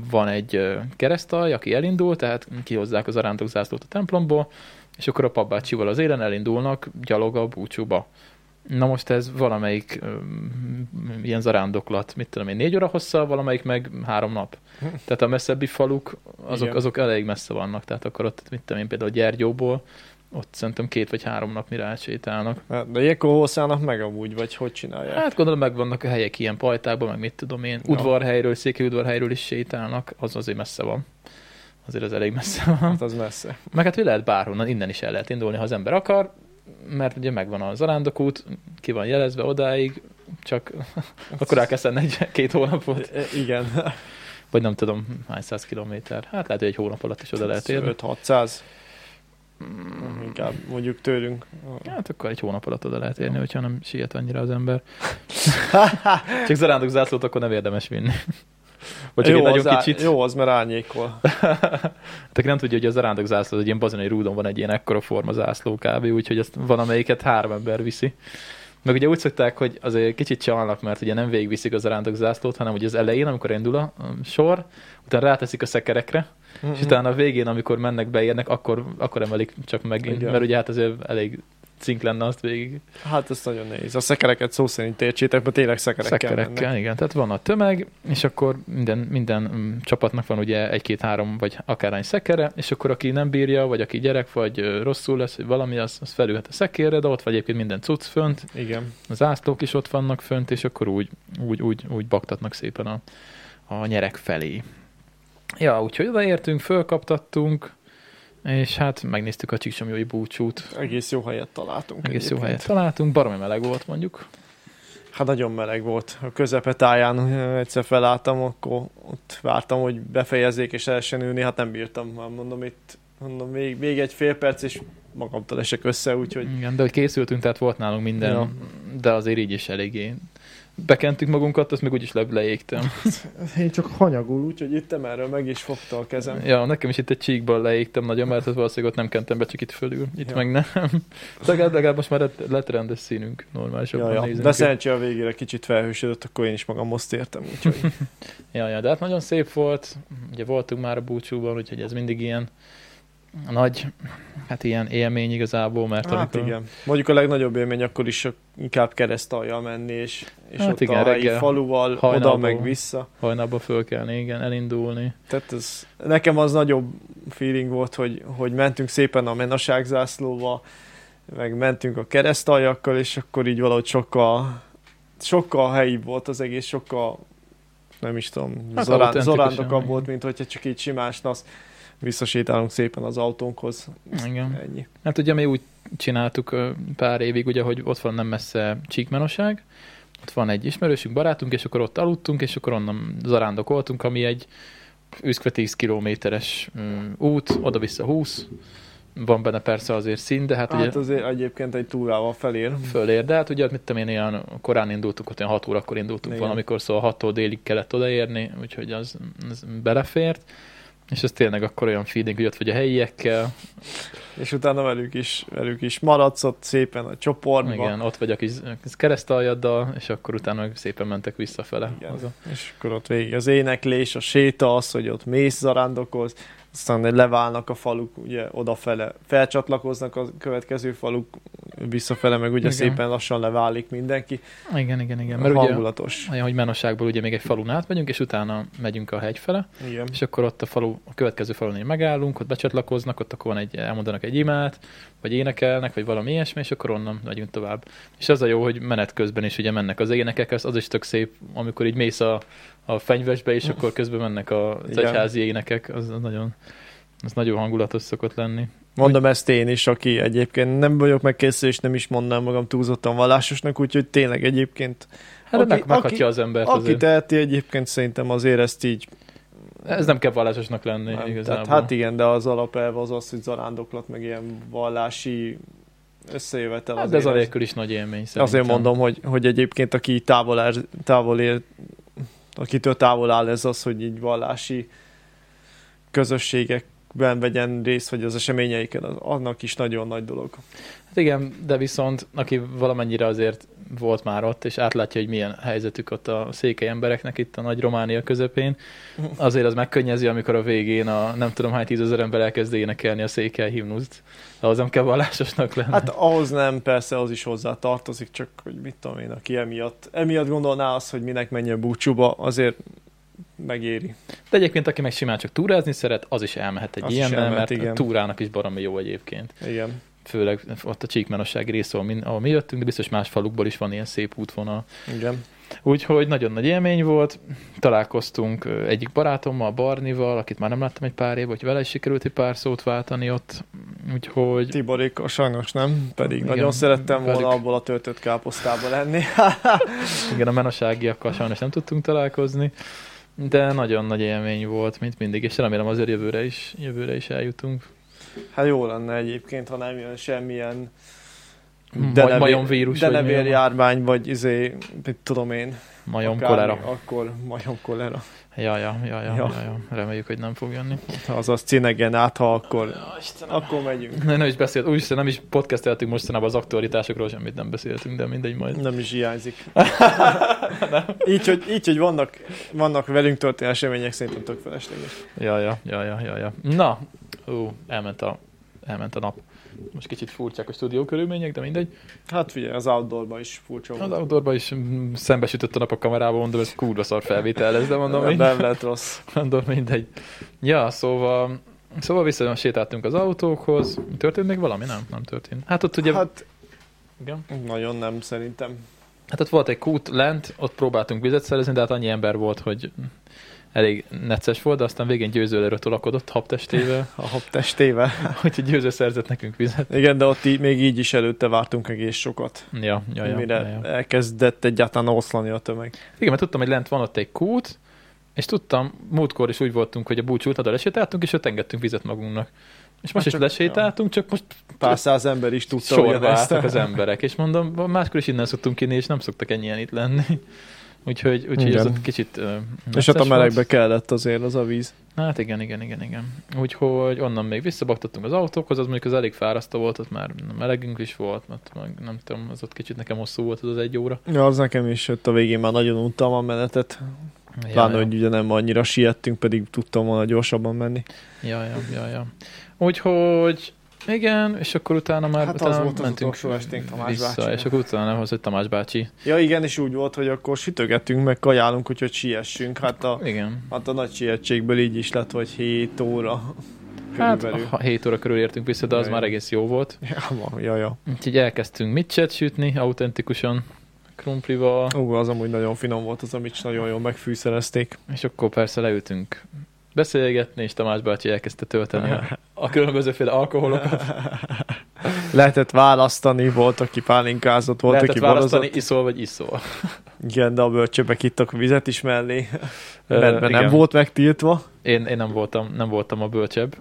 van egy keresztalj, aki elindul, tehát kihozzák az arándokzászlót a templomból, és akkor a papbácsival az élen elindulnak gyalog a búcsúba. Na most ez valamelyik öm, ilyen zarándoklat, mit tudom én, négy óra hosszal, valamelyik meg három nap. Tehát a messzebbi faluk, azok, Igen. azok elég messze vannak, tehát akkor ott, mit tudom én, például Gyergyóból, ott szerintem két vagy három nap mire átsétálnak. Hát, De ilyenkor hosszállnak meg amúgy, vagy hogy csinálják? Hát gondolom megvannak a helyek ilyen pajtákban, meg mit tudom én. Ja. Udvarhelyről, Székely udvarhelyről is sétálnak, az azért messze van. Azért az elég messze van. Hát az messze. Meg hát lehet bárhonnan, innen is el lehet indulni, ha az ember akar, mert ugye megvan a zarándokút, ki van jelezve odáig, csak akkor el kell szenni egy két hónapot, E, Igen. vagy nem tudom hány száz kilométer. Hát lehet, hogy egy hónap alatt is oda lehet érni. 5-600. Mm, Inkább mondjuk tőlünk. Hát akkor egy hónap alatt oda lehet érni, hogyha nem siet annyira az ember. Csak zarándok zászlót akkor nem érdemes vinni. Vagy csak jó, egy nagyon az á- kicsit. Jó, az mert árnyékol. Tehát nem tudja, hogy a zarándok zászló, az egy ilyen bazonai rúdon van egy ilyen ekkora forma zászló kb. Úgyhogy ezt van, amelyiket három ember viszi. Meg ugye úgy szokták, hogy azért kicsit csalnak, mert ugye nem végigviszik az zarándok zászlót, hanem ugye az elején, amikor indul a a sor, utána ráteszik a szekerekre, és utána a végén, amikor mennek, beérnek, akkor, akkor emelik csak meg, Igen. mert ugye hát azért elég cink lenne azt végig Hát ez nagyon nehéz. A szekereket szó szerint értsétek, mert tényleg szekerekkel, Szekerekkel, mennek. igen. Tehát van a tömeg, és akkor minden, minden mm, csapatnak van ugye egy-két-három, vagy akárhány szekere, és akkor aki nem bírja, vagy aki gyerek, vagy rosszul lesz, vagy valami, az, az felülhet a szekérre, de ott vagy egyébként minden cucc fönt, Igen. az ászlók is ott vannak fönt, és akkor úgy, úgy, úgy, úgy baktatnak szépen a, a nyerek felé. Ja, úgyhogy odaértünk, fölkaptattunk, és hát megnéztük a Csíksomjói búcsút. Egész jó helyet találtunk. Egész jó egyébként. helyet találtunk, baromi meleg volt mondjuk. Hát nagyon meleg volt. A közepetáján egyszer felálltam, akkor ott vártam, hogy befejezzék és lehessen ülni, hát nem bírtam. Már mondom itt, mondom még, még egy fél perc, és magamtól esek össze, úgyhogy Igen, de hogy készültünk, tehát volt nálunk minden, ja. de azért így is eléggé. Bekentük magunkat, azt még úgyis le, leégtem. én csak hanyagul, úgyhogy itt erről meg is fogta a kezem. Ja, nekem is itt egy csíkban leégtem nagyon, mert az valószínűleg ott nem kentem be, csak itt fölül. Itt Ja. meg nem. Legalább, legalább most már lett, lett rendes színünk, normálisabban Ja, ja. De a végére kicsit felhősödött, akkor én is magamhoz tértem, úgyhogy Ja, ja, de hát nagyon szép volt. Ugye voltunk már a búcsúban, úgyhogy ez mindig ilyen nagy, hát ilyen élmény igazából, mert hát amikor... igen. Mondjuk a legnagyobb élmény akkor is inkább keresztaljal menni, és, és Hát ott igen, a reggel, faluval oda meg vissza. hajnalba föl kell, igen, elindulni. Tehát ez, nekem az nagyobb feeling volt, hogy, hogy mentünk szépen a menaságzászlóval, meg mentünk a keresztaljakkal, és akkor így valahogy sokkal, sokkal helyibb volt az egész, sokkal nem is tudom, Hát zorán, autentikusan, zorándokabb igen. volt, mint hogyha csak így simán snasz visszasétálunk szépen az autónkhoz. Igen. Ennyi. Hát ugye mi úgy csináltuk pár évig, ugye, hogy ott van nem messze Csíkmenoság, ott van egy ismerősünk, barátunk, és akkor ott aludtunk, és akkor onnan zarándokoltunk, ami egy üszkve 10 kilométeres út, oda-vissza 20, van benne persze azért szín, de hát, Hát, ugye azért egyébként egy túrával felér. fölér, de hát ugye, mit tudom én, ilyen korán indultunk, ott olyan 6 órakor indultunk Igen. valamikor, szóval 6-tól délig kellett odaérni, úgyhogy az, az belefért, és ez tényleg akkor olyan feeling, hogy ott vagy a helyiekkel, És utána velük is, velük is maradsz ott szépen a csoportban. igen, ott vagy a kis, keresztaljaddal, és akkor utána meg szépen mentek visszafele. Igen. Haza. És akkor ott végig az éneklés, a séta, az, hogy ott mész zarándokolsz, aztán leválnak a faluk, ugye odafele, felcsatlakoznak a következő faluk, visszafele meg ugye Igen. szépen lassan leválik mindenki. Igen, igen, igen. Mert ugye Hangulatos. olyan, hogy Menosságból ugye még egy falun átmegyünk, és utána megyünk a hegy fele, Igen. és akkor ott a falu, a következő falon megállunk, ott becsatlakoznak, ott akkor van egy, elmondanak egy imát, vagy énekelnek, vagy valami ilyesmi, és akkor onnan megyünk tovább. És az a jó, hogy menet közben is ugye mennek az énekek, az, az is tök szép, amikor így mész a, a fenyvesbe, és akkor közben mennek az Igen. egyházi énekek, az, az nagyon, az nagyon hangulatos szokott lenni. Mondom ezt én is, aki egyébként nem vagyok megkészül, és nem is mondanám magam túlzottan vallásosnak, úgyhogy tényleg egyébként, Hát Aki- meg, meghatja aki- az embert aki azért. teheti egyébként szerintem azért ezt így Ez nem kell vallásosnak lenni Nem, igazából. tehát, hát igen, de az alapelv az az, hogy zarándoklat, meg ilyen vallási összejövetel. hát, de ez anélkül is nagy élmény szerintem. azért mondom, hogy, hogy egyébként aki távol, áll, távol él, akitől távol áll ez az, hogy így vallási közösségekben vegyen részt, vagy az eseményeiken, az, annak is nagyon nagy dolog. Hát igen, de viszont aki valamennyire azért volt már ott, és átlátja, hogy milyen helyzetük ott a székely embereknek itt a nagy Románia közepén, azért az megkönnyezi, amikor a végén a nem tudom hány tízezer ember elkezd énekelni a székely himnuszt. Ahhoz nem kell vallásosnak lenni. Hát ahhoz nem, persze az is hozzá tartozik, csak hogy mit tudom én, aki emiatt, emiatt gondolná azt, hogy minek menjen búcsúba, azért megéri. De egyébként, aki meg simán csak túrázni szeret, az is elmehet egy elmehet, mert igen. a túrának is baromi jó egyébként. Igen. Főleg ott a csíkmenossági rész, ahol mi, ahol mi jöttünk, de biztos más falukból is van ilyen szép útvonal. Igen. Úgyhogy nagyon nagy élmény volt. Találkoztunk egyik barátommal, Barnival, akit már nem láttam egy pár év, hogy vele is sikerült egy pár szót váltani ott. Úgyhogy Tiborékkal sajnos nem, pedig Igen, nagyon szerettem volna velük. abból a töltött káposztába lenni. igen, a menoságiakkal sajnos nem tudtunk találkozni, de nagyon nagy élmény volt, mint mindig, és remélem azért jövőre is, jövőre is eljutunk. Hát jó lenne egyébként, ha nem jön semmilyen Maj- majomvírus, vagy mi denevér van? járvány, vagy izé, mit tudom én. Majom kolera. Akkor majom kolera. Ja, ja, ja, ja, Ja. ja, ja. Reméljük, hogy nem fog jönni. Azaz cinegen át, ha akkor, Ja, Istenem. akkor megyünk. Nem, nem is beszélt, úgyis nem is podcasteltünk mostanában az aktualitásokról, semmit nem beszéltünk, de mindegy majd. Nem is hiányzik. így, hogy, így, hogy vannak, vannak velünk történő események, szerintem tök felesleges. Ja, ja, ja, ja, ja, ja. Na, ú, elment a, elment a nap. Most kicsit furcsák a stúdió körülmények, de mindegy. Hát figyelj, az outdoorban is furcsa Az volt. outdoorban is mm, szembesütött a nap a kamerával, mondom, ez kurva szar felvétel lesz, de mondom, nem, nem lett rossz. mondom, mindegy. Ja, szóval, szóval vissza sétáltunk az autókhoz. Történt még valami? Nem, nem történt. Hát ott ugye, hát, Hát igen. nagyon nem szerintem. Hát ott volt egy kút lent, ott próbáltunk vizet szerezni, de hát annyi ember volt, hogy elég necces volt, de aztán végén győzőlőre tolakodott habtestével, A hab testével. úgyhogy győző szerzett nekünk vizet. Igen, de ott így, még így is előtte vártunk egész sokat. Ja, ja, ja, mire ja, ja. elkezdett egyáltalán oszlani a tömeg. Igen, mert tudtam, hogy lent van ott egy kút, és tudtam, múltkor is úgy voltunk, hogy a búcsút oda lesétáltunk, és ott engedtünk vizet magunknak. És most Hát is lesétáltunk, csak most Pár száz ember is tudta álltak az emberek, és mondom, máskor is innen szoktunk inni, és nem szoktak ennyien itt lenni. Úgyhogy, úgyhogy ez Igen. ott kicsit uh, És hát a melegbe kellett azért az a víz. Hát igen, igen, igen, igen. Úgyhogy onnan még visszabaktattunk az autókhoz, az mondjuk az elég fárasztó volt, ott már melegünk is volt, mert meg nem tudom, az ott kicsit nekem hosszú volt az az egy óra. Ja, az nekem is jött a végén már nagyon untam a menetet. Ja, Pláne, ja. hogy ugye nem annyira siettünk, pedig tudtam volna gyorsabban menni. Ja, ja, ja, ja. Úgyhogy igen, és akkor utána már Hát az utána volt az mentünk utolsó esténk Tamás vissza, bácsival. és akkor utána hozott Tamás bácsi. Ja igen, és úgy volt, hogy akkor sütögettünk, meg kajálunk, úgyhogy siessünk. Hát a, Igen. hát a nagy sietségből így is lett, hogy 7 óra. Hát körülbelül. ha 7 óra körül értünk vissza, de az Ja, már egész jó volt. Ja, ja, ja. Úgyhogy elkezdtünk micset sütni, autentikusan krumplival, Ú, az amúgy nagyon finom volt, az, amit nagyon jól megfűszerezték. és akkor persze leültünk beszélgetni, és Tamás bácsi elkezdte tölteni a, a különbözőféle alkoholokat. Lehetett választani, volt, aki pálinkázott, volt, Lehetett aki választani, borozott. iszol vagy iszol. Igen, de a bölcsőbe ittak vizet is mellé, mert nem volt megtiltva. Én, én nem, voltam, nem voltam a bölcsebb.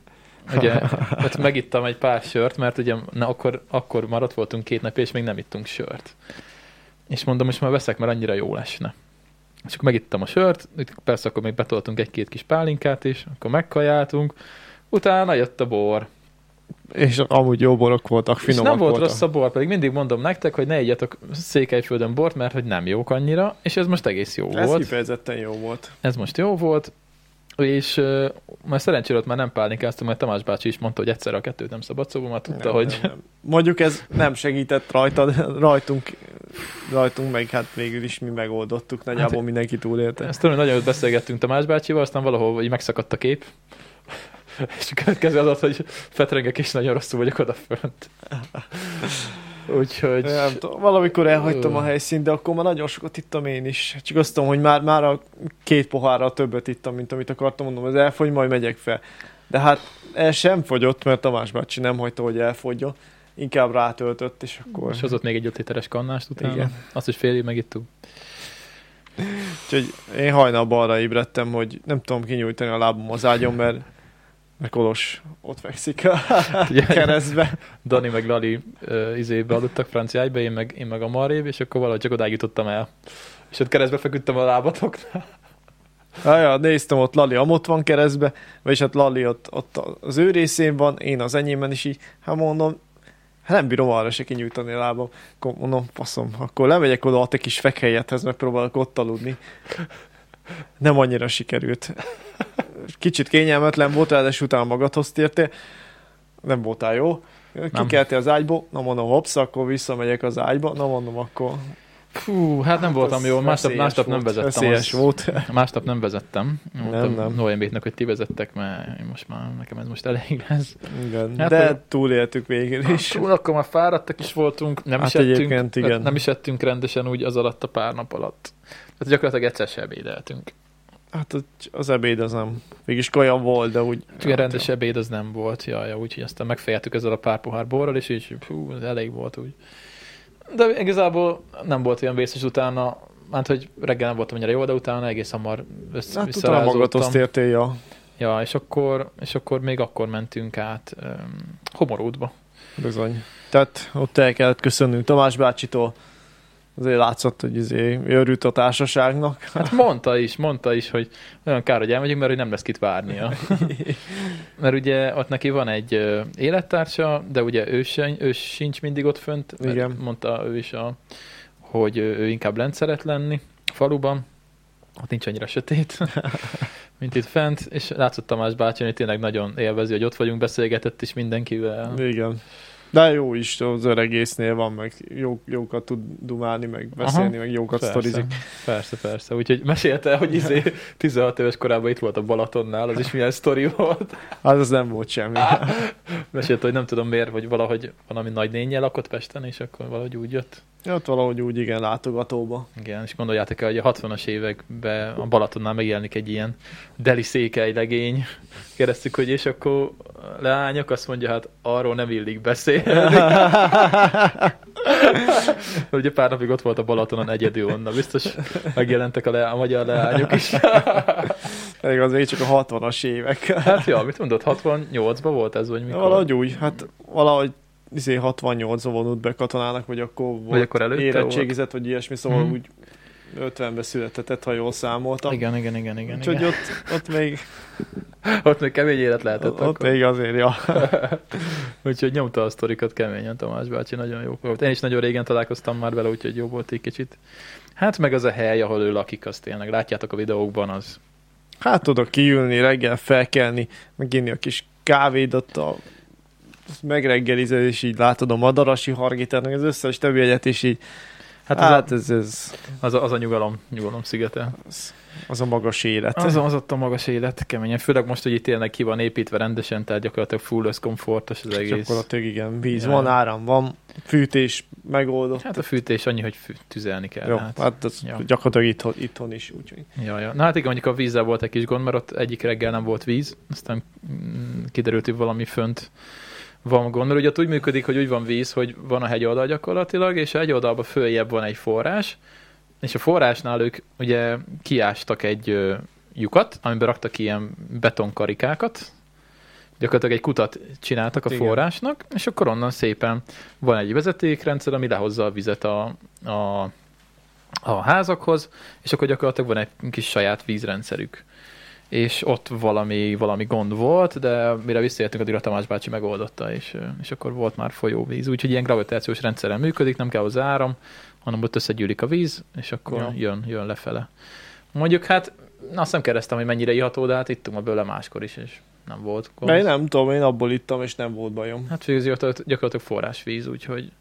Ugye, ott megittam egy pár sört, mert ugye na, akkor, akkor már ott voltunk két nap, és még nem ittunk sört. És mondom, most már veszek, mert annyira jó lesne. És akkor megittam a sört, persze akkor még betoltunk egy-két kis pálinkát is, akkor megkajáltunk, utána jött a bor. És amúgy jó borok voltak, és finomak nem volt voltak. rossz a bor, pedig mindig mondom nektek, hogy ne igyatok Székelyföldön bort, mert hogy nem jók annyira, és ez most egész jó Ez volt. kifejezetten jó volt. Ez most jó volt, és uh, már szerencsére ott már nem pálinkáztunk, mert Tamás bácsi is mondta, hogy egyszerre a kettőt nem szabad, szóval már tudta, Nem, hogy nem, nem. Mondjuk ez nem segített rajta, de rajtunk, rajtunk meg hát végül is mi megoldottuk, nagyjából Hát- mindenki túlélte. ezt tudom, hogy nagyon beszélgettünk Tamás bácsival, aztán valahol így megszakadt a kép, és a következő az az, hogy fetrengek és nagyon rosszul vagyok odafönt. Úgyhogy... Nem, tudom, valamikor elhagytam a helyszínt, de akkor már nagyon sokat ittam én is. Csak azt tudom, hogy már, már a két pohárral többet ittam, mint amit akartam, mondom, az elfogy, majd megyek fel. De hát el sem fogyott, mert Tamás bácsi nem hagyta, hogy elfogjon. Inkább rátöltött, és akkor... És hozott még egy 5 literes kannást utána. Igen. Azt is fél év megittuk. Úgyhogy én hajnalban arra ébredtem, hogy nem tudom kinyújtani a lábam az ágyon, mert, mert Kolos ott fekszik a keresztbe. Dani meg Lali uh, izébe aludtak franciájba, én meg, én meg a marrébb, és akkor valahogy csak odáig jutottam el. És ott keresztbe feküdtem a lábatoknál. Ja, néztem ott Lali amott van keresztbe, vagyis hát Lali ott, ott az ő részén van, én az enyémben is így, hát mondom, hát nem bírom arra se kinyújtani a lábam. Akkor mondom, faszom, akkor lemegyek oda a te kis fekhelyedhez, megpróbálok ott aludni. Nem annyira sikerült. Kicsit kényelmetlen volt, ráadásul utána magadhoz tértél. Nem voltál jó. Kikeltél az ágyból, na mondom, hopsz, akkor visszamegyek az ágyba, na mondom, akkor... Fú, hát nem voltam az jó, másnap, másnap nem vezettem. Veszélyes az- volt. Másnap nem vezettem. Mondtam nem. Noémbéknek, hogy ti vezettek, mert most már, nekem ez most elég lesz. Igen, Hát, de hogy- túléltük végül is. Túl, akkor már fáradtak is voltunk, nem, Hát is ettünk, igen. nem is ettünk rendesen úgy az alatt a pár nap alatt. Tehát gyakorlatilag egyszer se ebédeltünk. Hát az- az ebéd az nem. Mégis kaja volt, de úgy... Csak egy rendes ebéd az nem volt, jaj, ja, úgyhogy aztán megfejeltük ezzel a pár pohár borral, és így, hú, elég volt úgy. De igazából nem volt olyan vészes utána, hát hogy reggel nem voltam annyira jó, de utána egész hamar össze, Hát utána magadhoz tértél, ja. Ja, és akkor, és akkor még akkor mentünk át um, Homoródba. Bizony. Tehát ott el kellett köszönnünk Tamás bácsitól. Azért látszott, hogy izé örült a társaságnak. Hát mondta is, mondta is, hogy olyan kár, hogy elmegyünk, mert hogy nem lesz kit várnia. mert ugye ott neki van egy élettársa, de ugye ő, se, ő sincs mindig ott fönt. Igen. Mondta ő is, a, hogy ő inkább lent szeret lenni faluban. Ott nincs annyira sötét, mint itt fent, és látszott Tamás bácsi, hogy tényleg nagyon élvezi, hogy ott vagyunk, beszélgetett is mindenkivel. Igen. De jó is, az öregésznél van, meg jó, jókat tud dumálni, meg beszélni, Aha. meg jókat Persze, sztorizik. persze, persze. Úgyhogy mesélte, hogy izé 16 éves korában itt volt a Balatonnál, az is milyen sztori volt. Hát az nem volt semmi. Mesélte, hogy nem tudom miért, hogy valahogy valami nagy nényel lakott Pesten, és akkor valahogy úgy jött. Ja, Ott valahogy úgy igen látogatóba. Igen, és gondoljátok el, hogy a 60-as években a Balatonnál megjelenik egy ilyen deli székely legény. Kérdeztük, hogy és akkor leányok, azt mondja, hát arról nem illik beszélni. Ugye pár napig ott volt a Balatonon egyedül onnan, biztos megjelentek a, le- a magyar leányok is. Pedig azért csak a 60-as évek. Hát ja, mit mondod, 68-ban volt ez, vagy mikor? Valahogy úgy, hát valahogy izé 68-ban vonult be katonának, vagy akkor volt Vagy akkor előtte érettségizett, vagy ilyesmi, szóval Mhm. úgy 50-ben született, ha jól számoltam. Igen, igen, igen, igen. Úgyhogy igen. ott, ott még, Ott még kemény élet lehetett ott akkor. még azért, ja. Úgyhogy nyomta a sztorikat keményen Tamás bácsi, nagyon jó volt. Én is nagyon régen találkoztam már vele, úgyhogy jó volt egy kicsit. Hát meg az a hely, ahol ő lakik, az tényleg látjátok a videókban, az Hát tudok kiülni, reggel felkelni, meginni a kis kávédat, a megreggelized, és így látod a madarasi hargítának az összes többi egyet, és így Hát, Hát, az, hát ez, ez, a, az, a, az a nyugalom, nyugalom szigete. az, az a magas élet. Az, az ott a magas élet, keményen. Főleg most, hogy itt tényleg ki van építve rendesen, tehát gyakorlatilag full összkomfortos az egész. Gyakorlatilag igen, víz Ja. van, áram van, fűtés megoldott. Hát a fűtés annyi, hogy fű, tüzelni kell. Jó, hát. hát az Ja. gyakorlatilag itthon, itthon is, úgyhogy. Ja, ja. Na hát igen, mondjuk a vízzel volt egy kis gond, mert ott egyik reggel nem volt víz, aztán mm, kiderült, hogy valami fönt van gond, mert ugye ott úgy működik, hogy úgy van víz, hogy van a hegyoldal gyakorlatilag, és a hegyoldalban följebb van egy forrás, és a forrásnál ők ugye kiástak egy lyukat, amiben raktak ilyen betonkarikákat, gyakorlatilag egy kutat csináltak a Igen. forrásnak, és akkor onnan szépen van egy vezetékrendszer, ami lehozza a vizet a, a, a házakhoz, és akkor gyakorlatilag van egy kis saját vízrendszerük. És ott valami, valami gond volt, de mire visszaértünk, addigra Tamás bácsi megoldotta, és, és akkor volt már folyóvíz. Úgyhogy ilyen gravitációs rendszeren működik, nem kell hozzá áram, hanem ott összegyűlik a víz, és akkor Ja. jön, jön lefele. Mondjuk hát, azt nem kérdeztem, hogy mennyire iható, de hát ittunk a bőle máskor is, és nem volt gond. Én nem tudom, én abból ittam, és nem volt bajom. Hát főzi, gyakorlatilag forrásvíz, úgyhogy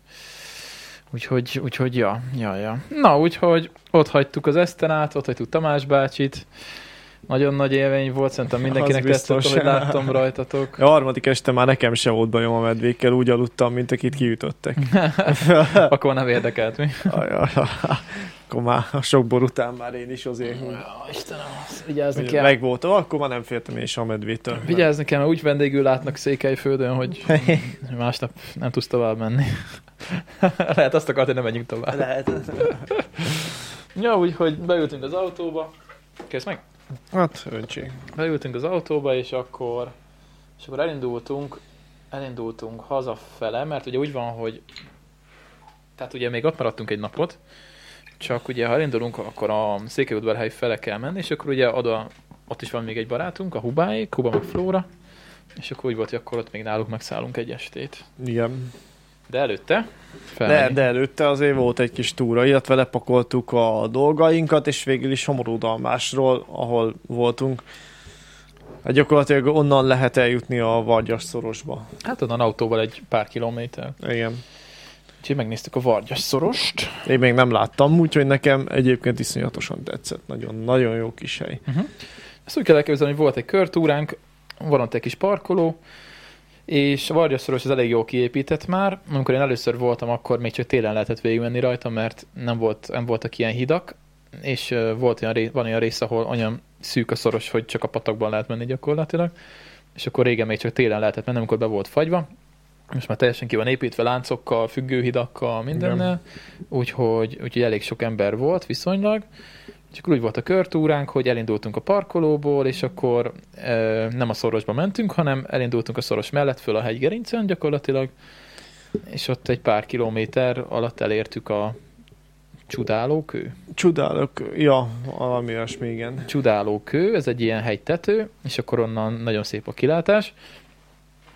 úgyhogy, úgyhogy ja, ja, ja. Na, úgyhogy ott hagytuk az Esztenát, ott hagytuk Tamás bácsit, nagyon nagy élmény volt, szerintem mindenkinek biztos. hogy láttam rajtatok. A harmadik este már nekem se volt bajom a medvékkel, úgy aludtam, mint akit kiütöttek. Akkor nem érdekelt mi. Akkor már a sok bor után már én is azért Istenem, vigyázni kell. meg voltam, akkor már nem féltem én sem a medvétől. Vigyázni kell, mert úgy vendégül látnak Székelyföldön, hogy másnap nem tudsz tovább menni. Lehet azt akart, hogy nem menjünk tovább. Lehet. Ja, úgyhogy beültünk az autóba. Kész meg? Hát, öntség. beültünk az autóba, és akkor, és akkor elindultunk, elindultunk hazafele, mert ugye úgy van, hogy tehát ugye még ott maradtunk egy napot, csak ugye ha elindulunk, akkor a Székelyudvarhely fele kell menni, és akkor ugye oda, ott is van még egy barátunk, a Hubáék, Huba meg Flóra, és akkor úgy volt, hogy akkor ott még náluk megszállunk egy estét. Igen. De előtte De, de előtte azért volt egy kis túra, illetve lepakoltuk a dolgainkat, és végül is Homorodalmásról, ahol voltunk. Hát gyakorlatilag onnan lehet eljutni a Vargyas szorosba. Hát onnan autóval egy pár kilométer. Igen. Úgyhogy megnéztük a Vargyas szorost. Én még nem láttam, úgyhogy nekem egyébként iszonyatosan tetszett. Nagyon, nagyon jó kis hely. Uh-huh. Ezt úgy kell elképzelni, hogy volt egy körtúránk, van ott egy kis parkoló, és a Vargyaszoros az elég jól kiépített már. Amikor én először voltam, akkor még csak télen lehetett végigmenni rajta, mert nem, volt, nem voltak ilyen hidak, és volt olyan van olyan rész, ahol olyan szűk a szoros, hogy csak a patakban lehet menni gyakorlatilag, és akkor régen még csak télen lehetett menni, amikor be volt fagyva. Most már teljesen ki van építve láncokkal, függőhidakkal, mindennel, úgyhogy, úgyhogy elég sok ember volt viszonylag. És akkor úgy volt a körtúránk, hogy elindultunk a parkolóból, és akkor e, nem a szorosba mentünk, hanem elindultunk a szoros mellett föl a hegygerincen gyakorlatilag, és ott egy pár kilométer alatt elértük a Csudálókő. Csodálok, ja, valami olyasmi, igen. Csudálókő, ez egy ilyen hegytető, és akkor onnan nagyon szép a kilátás.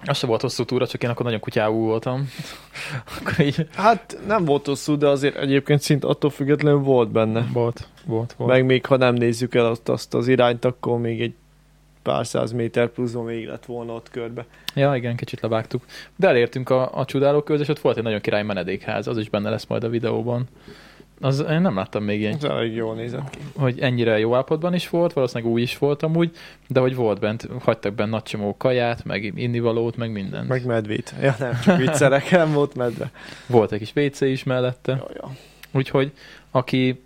Az se volt hosszú túra, csak én akkor nagyon kutyáú voltam. akkor így Hát nem volt hosszú, de azért egyébként szint attól függetlenül volt benne. volt, volt, volt. Meg még ha nem nézzük el azt, azt az irányt, akkor még egy pár száz méter pluszban még lett volna ott körbe. Ja, igen, kicsit levágtuk. De elértünk a, a csudálókőhöz, és ott volt egy nagyon király menedékház, az is benne lesz majd a videóban. Az, én nem láttam még ilyen, Ez elég jól nézett ki. hogy ennyire jó állapotban is volt, valószínűleg új is volt amúgy, de hogy volt bent, hagytak benne nagy csomó kaját, meg innivalót, meg mindent. Meg medvét. Ja nem, csak viccelek, nem volt medve. Volt egy kis WC is mellette. Ja, ja. Úgyhogy aki,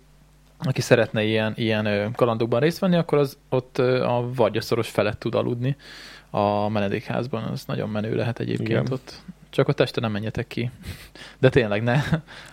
aki szeretne ilyen, ilyen kalandokban részt venni, akkor az ott a Vargyaszoros felett tud aludni a menedékházban. Az nagyon menő lehet egyébként Igen. ott. Csak ott este nem menjetek ki. De tényleg ne.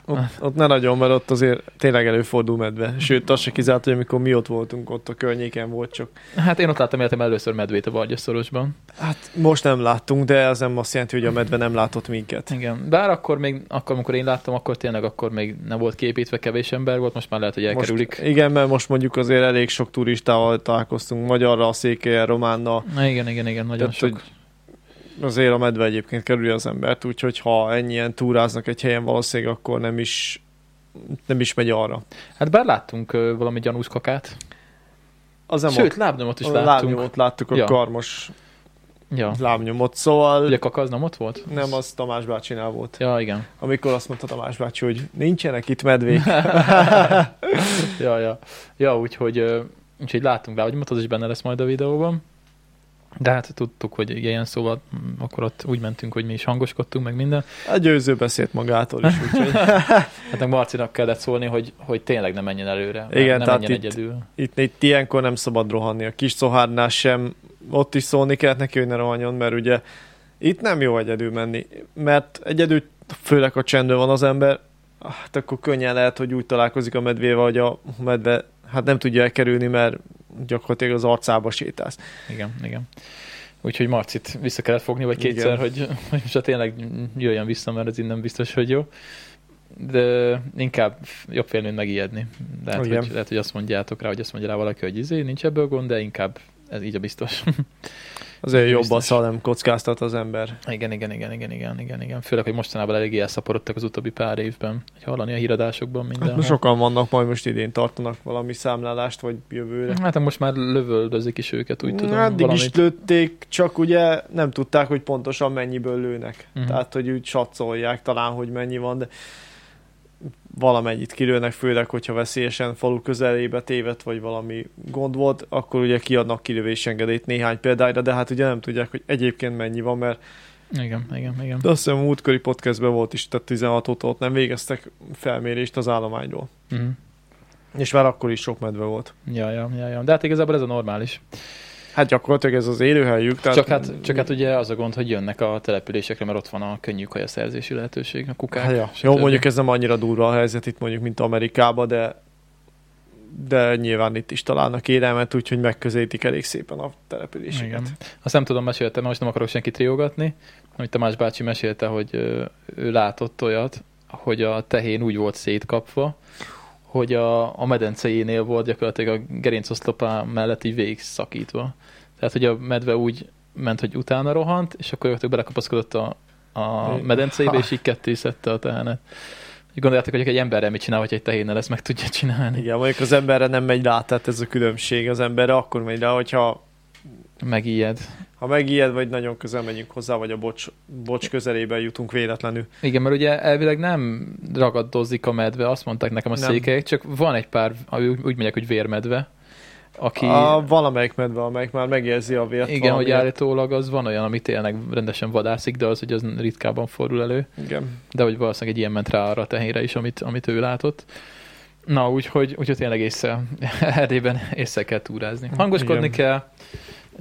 Ott, ott ne nagyon, mert ott azért tényleg előfordul medve. Sőt, az se kizárt, hogy amikor mi ott voltunk, ott a környéken volt csak. Hát én ott láttam életem először medvét a Vargyaszorosban. Hát most nem láttunk, de az nem azt jelenti, hogy a medve nem látott minket. Igen. Bár akkor még, akkor, amikor én láttam, akkor tényleg akkor még nem volt képítve, kevés ember volt, most már lehet, hogy elkerülik. Most, igen, mert most mondjuk azért elég sok turistával találkoztunk, magyarral, székelyen, románnal. Na, igen, igen, igen, nagyon Tehát, sok. hogy azért a medve egyébként kerüli az embert, úgyhogy ha ennyien túráznak egy helyen, valószínűleg akkor nem is nem is megy arra. Hát bár láttunk ö, valami gyanús kakát. Az nem Sőt, lábnyomot is a láttunk. lábnyomot láttuk a Ja. karmos Ja. lábnyomot, szóval Ugye Kaka az nem ott volt? nem az Tamás bácsinál volt. Ja, igen. Amikor azt mondta Tamás bácsi, hogy nincsenek itt medvék. Ja, ja. Ja, úgyhogy, úgyhogy látunk hogy az is benne lesz majd a videóban. De hát tudtuk, hogy ilyen szóval mm, akkor ott úgy mentünk, hogy mi is hangoskodtunk, meg minden. A győző beszélt magától is, úgyhogy Hát meg Marcinak kellett szólni, hogy, hogy tényleg ne menjen előre. Igen, ne tehát menjen itt- egyedül. itt, itt ilyenkor nem szabad rohanni. A kis szohárnál sem ott is szólni kellett neki, hogy ne rohanjon, mert ugye itt nem jó egyedül menni, mert egyedül, főleg a csendben van az ember, hát akkor könnyen lehet, hogy úgy találkozik a medvével, hogy a medve hát nem tudja elkerülni, mert gyakorlatilag az arcába sétálsz. Igen, igen. Úgyhogy Marcit vissza kellett fogni, vagy Igen. kétszer, hogy, hogy most hát tényleg jöjjön vissza, mert ez innen biztos, hogy jó. De inkább jobb félni, mint megijedni. Lehet, Igen. hogy, lehet, hogy azt mondjátok rá, hogy azt mondja rá valaki, hogy izé, nincs ebből gond, de inkább ez így a biztos. Azért jobb Biztos. ha nem kockáztat az ember. igen, igen, igen, igen, igen, igen, igen. Főleg, hogy mostanában eléggé elszaporodtak az utóbbi pár évben. Hogy hallani a híradásokban minden. Hát sokan vannak, majd most idén tartanak valami számlálást, vagy jövőre. Hát most már lövöldözik is őket, úgy tudom. Is valamit. lőtték, csak ugye nem tudták, hogy pontosan mennyiből lőnek. Mhm. Tehát, hogy úgy satszolják talán, hogy mennyi van, de valamennyit kilőnek, főleg, hogyha veszélyesen falu közelébe tévedt, vagy valami gond volt, akkor ugye kiadnak kilövés engedélyt néhány példára, de hát ugye nem tudják, hogy egyébként mennyi van, mert Igen, igen, igen. de azt hiszem a múltkori podcastben volt is, tehát 16 óta ott nem végeztek felmérést az állományról. Mhm. És már akkor is sok medve volt. Ja, ja, ja, ja. De hát igazából ez a normális. Hát gyakorlatilag ez az élőhelyük. Tehát Csak hát, csak hát ugye az a gond, hogy jönnek a településekre, mert ott van a könnyű kajaszerzési lehetőség, a kukák. Hát ja. Jó, mondjuk ez nem annyira durva a helyzet itt mondjuk, mint Amerikában, de de nyilván itt is találnak élelmet, úgyhogy megközelítik elég szépen a településeket. Igen. Azt nem tudom, meséltem, most nem akarok senkit riogatni, hogy Tamás bácsi mesélte, hogy ő látott olyat, hogy a tehén úgy volt szétkapva, hogy a, a medencejénél volt gyakorlatilag a gerincoszlopá mellett így végig szakítva. Tehát, hogy a medve úgy ment, hogy utána rohant, és akkor gyakorlatilag belekapaszkodott a, a medencébe, és így ketté szedte a tehenet. Gondoljátok, hogy egy emberrel mit csinál, hogy egy tehénnel ezt meg tudja csinálni. Igen, mondjuk az emberre nem megy rá, tehát ez a különbség. Az emberre akkor megy rá, hogyha Megijed. Ha megijed, vagy nagyon közel megyünk hozzá, vagy a bocs, bocs közelébe jutunk véletlenül. Igen, mert ugye elvileg nem ragadozik a medve, azt mondták nekem a Nem. székelyek, csak van egy pár, úgy úgy mondják, hogy vérmedve, aki... A, valamelyik medve, amelyik már megérzi a vért. igen, hogy valamiért. állítólag az van olyan, ami tényleg rendesen vadászik, de az, hogy az ritkában fordul elő. Igen. De hogy valószínűleg egy ilyen ment rá arra a tehénre is, amit, amit ő látott. Na, úgyhogy, úgyhogy tényleg észre, Erdélyben észre kell túrázni. Hangoskodni Igen. kell,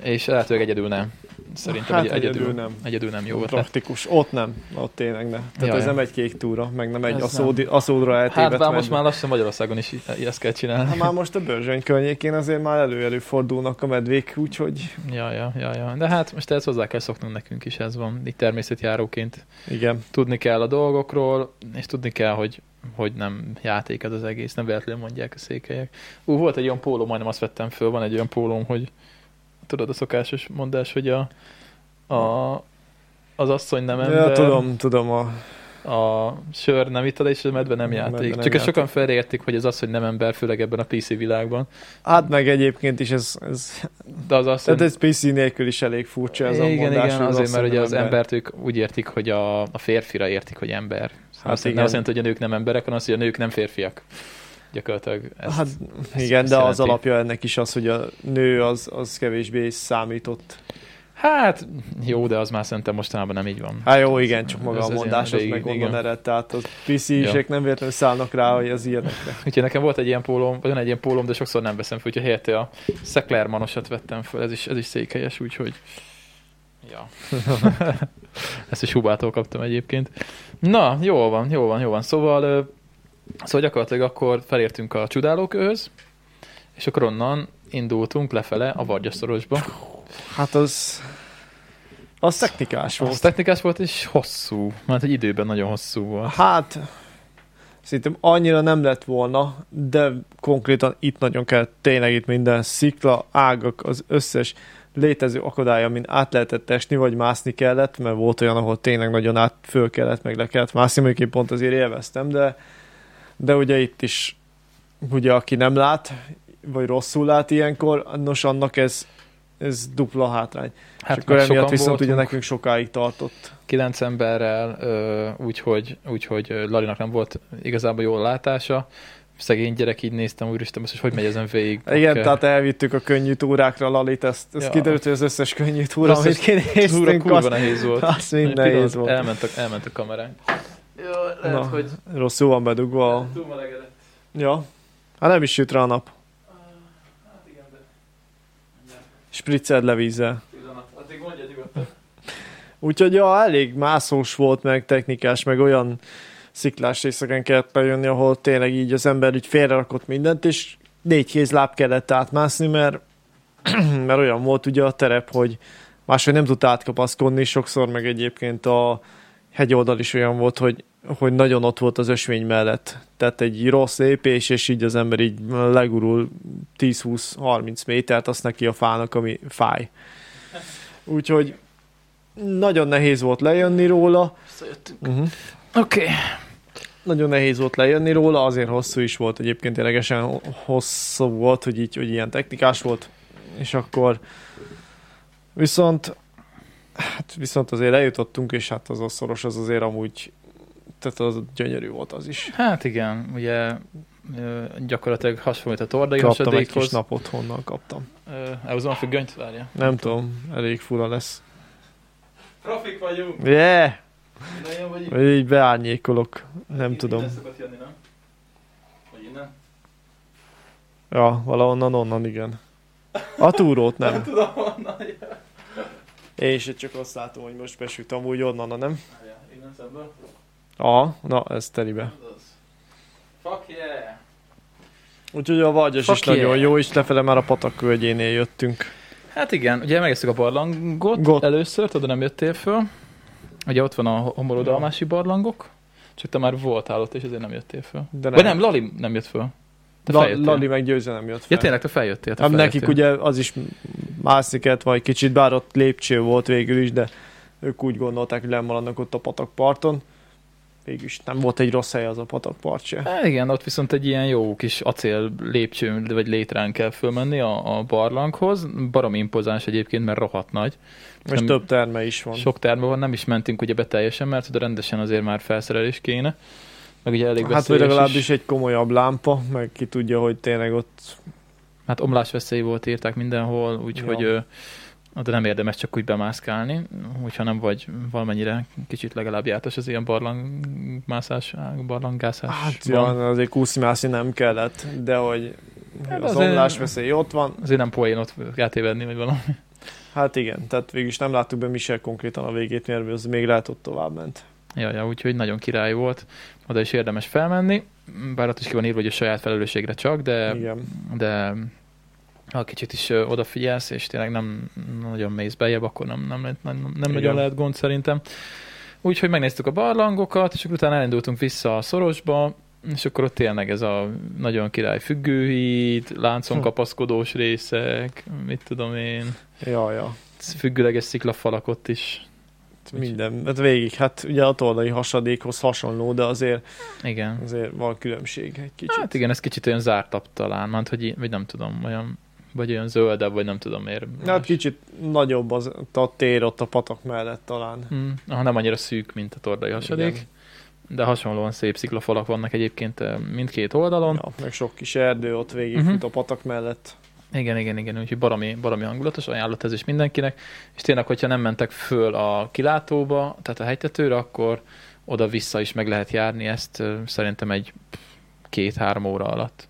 és lehetőleg egyedül nem. Szerintem Hát egy, egyedül egyedül, nem. egyedül nem jó ötlet. Praktikus. Ott nem. Ott tényleg nem. Tehát Ja, ez nem egy kék túra, meg nem egy aszódi, aszódra eltévedt Hát bár most már lassan Magyarországon is ezt kell csinálni. Hát már most a Börzsöny környékén azért már elő-elő fordulnak a medvék, úgyhogy Ja, ja, ja, ja. De hát most ehhez hozzá kell szoknunk nekünk is, ez van. Itt természetjáróként igen. tudni kell a dolgokról, és tudni kell, hogy, hogy nem játék ez az egész, nem véletlenül mondják a székelyek. Ú, volt egy olyan póló, majdnem azt vettem föl, van egy olyan pólóm, hogy tudod a szokásos mondás, hogy a, a az asszony nem ember, Ja, tudom, tudom. A, a sör nem ital, és a medve nem A medve játék. nem Csak játék. sokan felértik, hogy az asszony nem ember, főleg ebben a PC világban. hát meg egyébként is ez, ez De az asszony... tehát ez PC nélkül is elég furcsa ez a igen, mondás. igen, hogy azért, mert ugye az ember. embert ők úgy értik, hogy a, a férfira értik, hogy ember. Hát azt igen. nem azt jelenti, hogy a nők nem emberek, hanem azt, hogy a nők nem férfiak. Gyakorlatilag ezt, Hát ezt- igen, ezt de az alapja ennek is az, hogy a nő az, az kevésbé számított. hát jó, de az már szerintem mostanában nem így van. Hát jó, igen, csak maga Ez- a mondás az meg onnan ered, tehát az PC-sek nem véletlenül szállnak rá, hogy az ilyenekre. Úgyhogy nekem volt egy ilyen pólóm, vagy van egy ilyen pólóm, de sokszor nem veszem föl, úgyhogy helyette a Szeklermanosat vettem föl, ez is, ez is székelyes, úgyhogy ja. Ezt is Hubától kaptam egyébként. Na, jól van, jól van, jól van. Szóval, szóval gyakorlatilag akkor felértünk a csodálókőhöz, és akkor onnan indultunk lefele a Vargyaszorosba. Hát az... Az technikás volt. Az technikás volt, és hosszú, mert egy időben nagyon hosszú volt. Hát, szerintem annyira nem lett volna, de konkrétan itt nagyon kell, tényleg itt minden szikla, ágak, az összes létező akadálya, amin át lehetett esni, vagy mászni kellett, mert volt olyan, ahol tényleg nagyon át föl kellett, meg le kellett mászni, mondjuk én pont azért élveztem, de, de ugye itt is, ugye aki nem lát, vagy rosszul lát ilyenkor, nos annak ez ez dupla hátrány. Hát és akkor emiatt viszont ugye voltunk, nekünk sokáig tartott. kilenc emberrel, úgyhogy, úgyhogy ö, Larinak nem volt igazából jó látása. Szegény gyerek így néztem, úristen, most, hogy hogy megy ezen végig. Igen, Akkor- tehát elvittük a könnyű túrákra Lalit, ezt, ezt Ja. kiderült, hogy az összes könnyű túra, Összes amit Túra kinéztünk, kurva az, nehéz volt. az mind nehéz volt. Elment a, elment a kameránk. Jó, lehet, Na. hogy Rosszul van bedugva. a- túl melegedett. Ja. Hát nem is süt rá a nap. Hát igen, de Spricced le vízzel. pillanat. Addig mondja nyugodtan. Úgyhogy ja, elég mászós volt, meg technikás, meg olyan sziklás részeken kellett bejönni, ahol tényleg így az ember így félrerakott mindent, és négy kézláb kellett átmászni, mert, mert olyan volt ugye a terep, hogy máshogy nem tudta átkapaszkodni, sokszor meg egyébként a hegyoldal is olyan volt, hogy, hogy nagyon ott volt az ösvény mellett. Tehát egy rossz lépés, és így az ember így legurul 10-20-30 métert, azt neki a fának, ami fáj. Úgyhogy nagyon nehéz volt lejönni róla. Uh-huh. Oké. Okay. Nagyon nehéz volt lejönni róla, azért hosszú is volt, egyébként ténylegesen hosszú volt, hogy így, hogy ilyen technikás volt, és akkor viszont hát viszont azért eljutottunk, és hát az a szoros az azért amúgy tehát az gyönyörű volt az is. Hát igen, ugye gyakorlatilag hasonlít a tordai Kaptam egy kis hasadékhoz. napot, honnan kaptam. Elhozom a függönyt, várja. Nem tudom, elég fura lesz. Profik vagyunk. Yeah! Vagy így beárnyékolok, nem tudom. szokott jönni, nem? Vagy innen? Ja, valahonnan onnan, igen. A túrót nem. Nem tudom, honnan jön. Én is csak azt látom, hogy most besüt amúgy onnan, nem? Innen szemből. Aha, na ez az. Fuck yeah! Úgyhogy a Vargyas is Fuck nagyon yeah. jó, és lefele már a patak völgyénél jöttünk. Hát igen, ugye megesztük a barlangot Got. először, tudod, nem jöttél föl. Ugye ott van a homorodalmási barlangok, csak te már voltál ott, és ezért nem jöttél föl. De Vagy nem, Lali nem jött föl. Te La, feljöttél. Lali meg Győző nem jött fel. Ja, tényleg, te feljöttél. Te Nem, feljöttél. nekik ugye az is mászni kellett, vagy kicsit, bár ott lépcső volt végül is, de ők úgy gondolták, hogy lemaradnak ott a patakparton. Végülis nem volt egy rossz hely az a patakpart se. Há, igen, ott viszont egy ilyen jó kis acél lépcső, vagy létrán kell fölmenni a, a barlanghoz. Barom impozáns egyébként, mert rohadt nagy. És nem- több terme is van. Sok terme van, nem is mentünk ugye be teljesen, mert oda rendesen azért már felszerelés kéne. Meg ugye elég Hát vagy legalábbis is. egy komolyabb lámpa, meg ki tudja, hogy tényleg ott Hát omlásveszély volt, írták mindenhol, úgyhogy Ja. oda nem érdemes csak úgy bemászkálni, hogyha nem vagy valamennyire kicsit legalább jártas az ilyen barlangmászás, barlangászás. Hát ja, azért kúszni nem kellett, de hogy Hát az azért- omlás veszély ott van. Azért nem poén ott eltévedni, vagy valami. Hát igen, tehát végülis nem láttuk be mi se konkrétan a végét, mert az még lehet ott tovább ment. Ja, úgyhogy nagyon király volt. Oda is érdemes felmenni, bár ott is ki van írva, hogy a saját felelősségre csak, de, Igen. de ha kicsit is odafigyelsz, és tényleg nem nagyon mész bejebb, akkor nem, nem, nem, nem, nem Igen. nagyon lehet gond szerintem. Úgyhogy megnéztük a barlangokat, és akkor utána elindultunk vissza a szorosba, és akkor ott tényleg ez a nagyon király függőhíd, láncon Hm. kapaszkodós részek, mit tudom én, Ja, ja. függőleges sziklafalak ott is. Minden, hát végig, hát ugye a toldai hasadékhoz hasonló, de azért, Igen. azért van különbség egy kicsit. Hát igen, ez kicsit olyan zártabb talán, mert hogy, vagy nem tudom, olyan, vagy olyan zöldebb, vagy nem tudom miért. Hát más. kicsit nagyobb az a tér ott a patak mellett talán. Hmm, aha, nem annyira szűk, mint a tordai hasadék, Igen. de hasonlóan szép sziklafalak vannak egyébként eh, mindkét oldalon. Ja, meg sok kis erdő ott végig fut a patak mellett. Igen, igen, igen, úgyhogy baromi, baromi hangulatos, ajánlott ez is mindenkinek, és tényleg, hogyha nem mentek föl a kilátóba, tehát a hegytetőre, akkor oda-vissza is meg lehet járni ezt szerintem egy két-három óra alatt.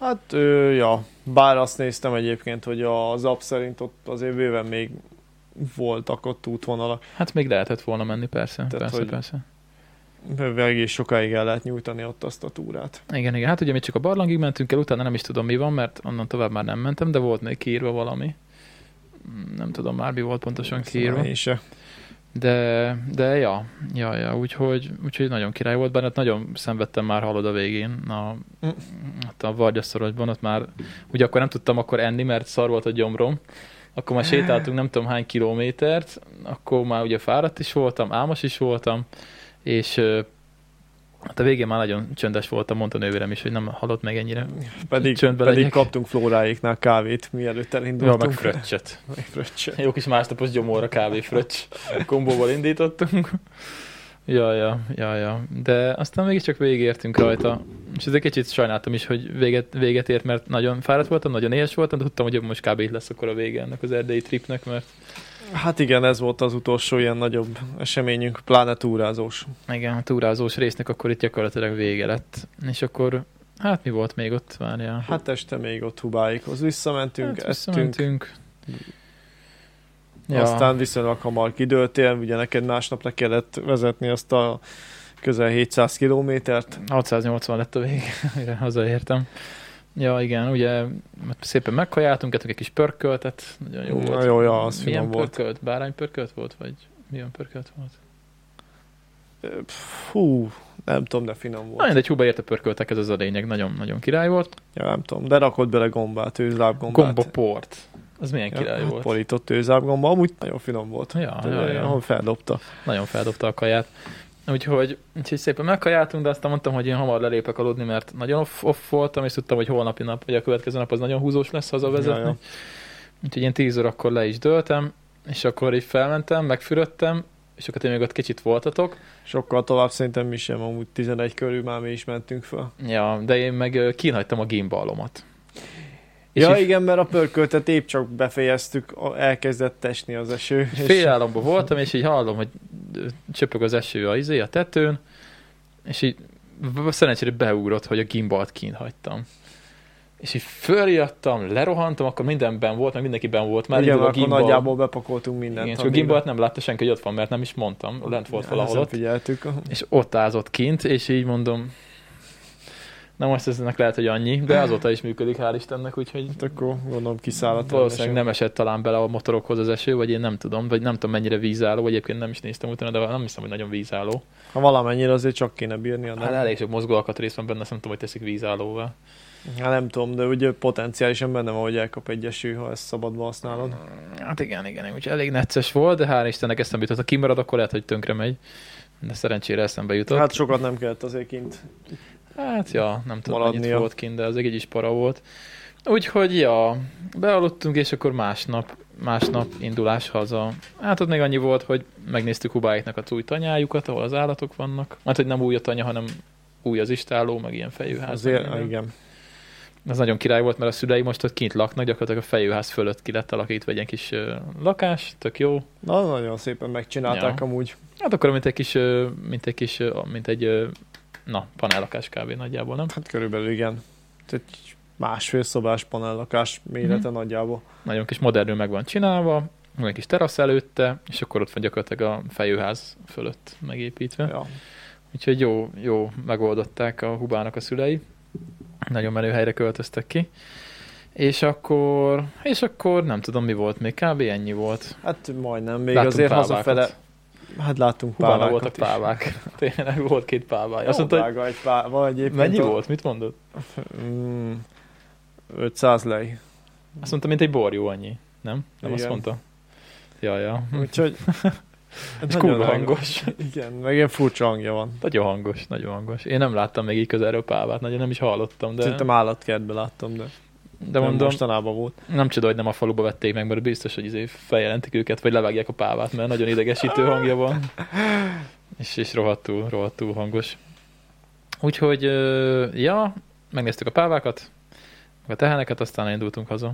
Hát, ö, ja, bár azt néztem egyébként, hogy az app szerint ott azért bőven még voltak ott útvonalak. Hát még lehetett volna menni, persze, Tehát, persze, hogy- persze. Egész sokáig el lehet nyújtani ott azt a túrát. Igen, igen. Hát ugye mi csak a barlangig mentünk el, utána nem is tudom mi van, mert onnan tovább már nem mentem, de volt még kiírva valami. Nem tudom már mi volt pontosan kiírva. Én se. De, de ja, ja, ja úgyhogy, úgyhogy nagyon király volt benne, nagyon szenvedtem már hallod a végén, a, Mm. ott a Vargyasszorosban, ott már, ugye akkor nem tudtam akkor enni, mert szar volt a gyomrom, akkor már sétáltunk nem tudom hány kilométert, akkor már ugye fáradt is voltam, álmos is voltam, és Hát a végén már nagyon csöndes voltam, mondta nővérem is, hogy nem hallott meg ennyire. Pedig, Csöndbe pedig legyek. kaptunk Flóráéknál kávét, mielőtt Ja, elindultunk. meg fröccset. Meg fröccset. Jó kis másnapos gyomorra kávé fröccs. Kombóval indítottunk. Ja, ja, ja, ja. De aztán mégiscsak végigértünk rajta. És ez egy kicsit sajnáltam is, hogy véget, véget ért, mert nagyon fáradt voltam, nagyon éhes voltam, de tudtam, hogy most kb. itt lesz akkor a vége ennek az erdei tripnek, mert Hát igen, ez volt az utolsó ilyen nagyobb eseményünk, pláne túrázós. igen, a túrázós résznek akkor itt gyakorlatilag vége lett. És akkor, hát mi volt még ott, várjál. Hát este még ott Hubáikhoz visszamentünk, hát ettünk, visszamentünk. ja. aztán viszonylag hamar kidőltél, ugye neked másnap le kellett vezetni azt a közel 700 kilométert. 680 lett a vég, mire hazaértem. Ja, igen, ugye szépen meghajáltunk, ettünk egy kis pörköltet, nagyon jó volt. Na jó, ja, az Milyen finom volt. pörkölt? Bárány pörkölt volt, vagy milyen pörkölt volt? Fú, nem tudom, de finom volt. Na, mindegy, húba érte pörköltek, ez az a lényeg, nagyon, nagyon király volt. Ja, nem tudom, de rakott bele gombát, őzlábgombát. Gombaport. Az milyen király ja, volt. Polított őzlábgomba, amúgy nagyon finom volt. Ja, De, ja, ja. Ahol feldobta. Nagyon feldobta a kaját. Úgyhogy, úgyhogy szépen megkajáltunk, de aztán mondtam, hogy én hamar lelépek aludni, mert nagyon off, off voltam, és tudtam, hogy holnapi nap, vagy a következő nap az nagyon húzós lesz hazavezetni. Ja, ja. Úgyhogy én 10 órakor le is döltem, és akkor így felmentem, megfürödtem, és akkor ti még ott kicsit voltatok. Sokkal tovább szerintem mi sem, amúgy 11 körül már mi is mentünk fel. Ja, de én meg kínhagytam a gimbalomat. Ja, igen, mert a pörköltet épp csak befejeztük, elkezdett esni az eső. és- Félállamban voltam, és így hallom, hogy csöpög az eső a izé, a tetőn, és így szerencsére beugrott, hogy a gimbalt kínhagytam. És így följöttem, lerohantam, akkor mindenben volt, meg mindenkiben volt. Már igen, a gimbal. nagyjából bepakoltunk mindent. Igen, csak a gimbalt nem látta senki, hogy ott van, mert nem is mondtam, lent volt valahol ott. figyeltük. és ott ázott kint, és így mondom, na most eznek lehet, hogy annyi, de azóta is működik, hál' Istennek, úgyhogy Hát akkor gondolom kiszállott. valószínűleg nem esett talán bele a motorokhoz az eső, vagy én nem tudom, vagy nem tudom mennyire vízálló, vagy egyébként nem is néztem utána, de nem hiszem, hogy nagyon vízálló. Ha valamennyire azért csak kéne bírni. Hát Nem, elég sok mozgó alkatrész van benne, azt nem tudom, hogy teszik vízállóvá. hát nem tudom, de ugye potenciálisan benne van, hogy elkap egy eső, ha ezt szabadba használod. Hát igen, igen, úgyhogy elég necces volt, de hál' Istennek eszembe jutott. Ha kimarad, akkor lehet, hogy tönkre megy. De szerencsére eszembe jutott. Hát sokat nem kellett azért kint. Hát ja, nem tudom, mennyit Maradnia. volt kint, de az egy is para volt. Úgyhogy ja, bealudtunk, és akkor másnap, másnap indulás haza. Hát ott még annyi volt, hogy megnéztük Hubáiknak az új tanyájukat, ahol az állatok vannak. Hát, hogy nem új a tanya, hanem új az istáló, meg ilyen fejőház. Azért, meg minden. igen. Ez nagyon király volt, mert a szülei most ott kint laknak, gyakorlatilag a fejőház fölött ki lett alakítva egy ilyen kis ö, lakás, tök jó. Na, nagyon szépen megcsinálták Ja. amúgy. Hát akkor mint egy kis, mint egy kis, mint egy, na, panellakás kb. nagyjából, nem? Hát körülbelül igen. Egy másfél szobás panellakás mérete Mhm. nagyjából. nagyon kis modernül meg van csinálva, van egy kis terasz előtte, és akkor ott van gyakorlatilag a fejőház fölött megépítve. Ja. Úgyhogy jó, jó megoldották a Hubának a szülei. Nagyon menő helyre költöztek ki. És akkor, és akkor nem tudom mi volt még, kb. ennyi volt. Hát majdnem, még Láttunk azért pávákat. hazafele. Hát láttunk Hubának pávákat voltak is. pávák. Tényleg volt két pávája. Azt mondta, hogy egy páva egyébként. mennyi a- volt? Mit mondod? Mm, 500 lej. Azt mondta, mint egy borjú annyi. Nem? Nem azt Igen. mondta? Ja, ja. Úgyhogy... És nagyon kurva hangos. Igen, meg ilyen furcsa hangja van. Nagyon hangos, nagyon hangos. Én nem láttam még így közelről pávát, nagyon nem is hallottam, de, Szerintem állatkertben láttam, de, de mondom, mostanában volt. nem csoda, hogy nem a faluba vették meg, mert biztos, hogy izé feljelentik őket, vagy levágják a pávát, mert nagyon idegesítő hangja van. És, és rohadtul, rohadtul hangos. Úgyhogy, ja, megnéztük a pávákat, a teheneket, aztán indultunk haza.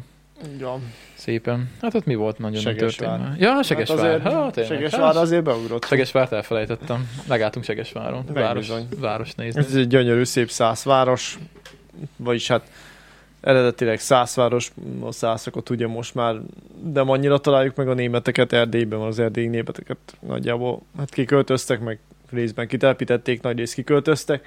Ja. Szépen. Hát ott mi volt nagyon Segesvár. történt. Ja, Segesvár. Hát azért, Hát, tényleg. Segesvár Hát, azért beugrott. Segesvárt elfelejtettem. Megálltunk Segesváron. Város, város nézni. Ez egy gyönyörű, szép szászváros, vagyis hát eredetileg szászváros, a szászakot ugye most már, de annyira találjuk meg a németeket Erdélyben, az erdélyi németeket nagyjából, hát kiköltöztek, meg részben kitelepítették, nagy rész kiköltöztek,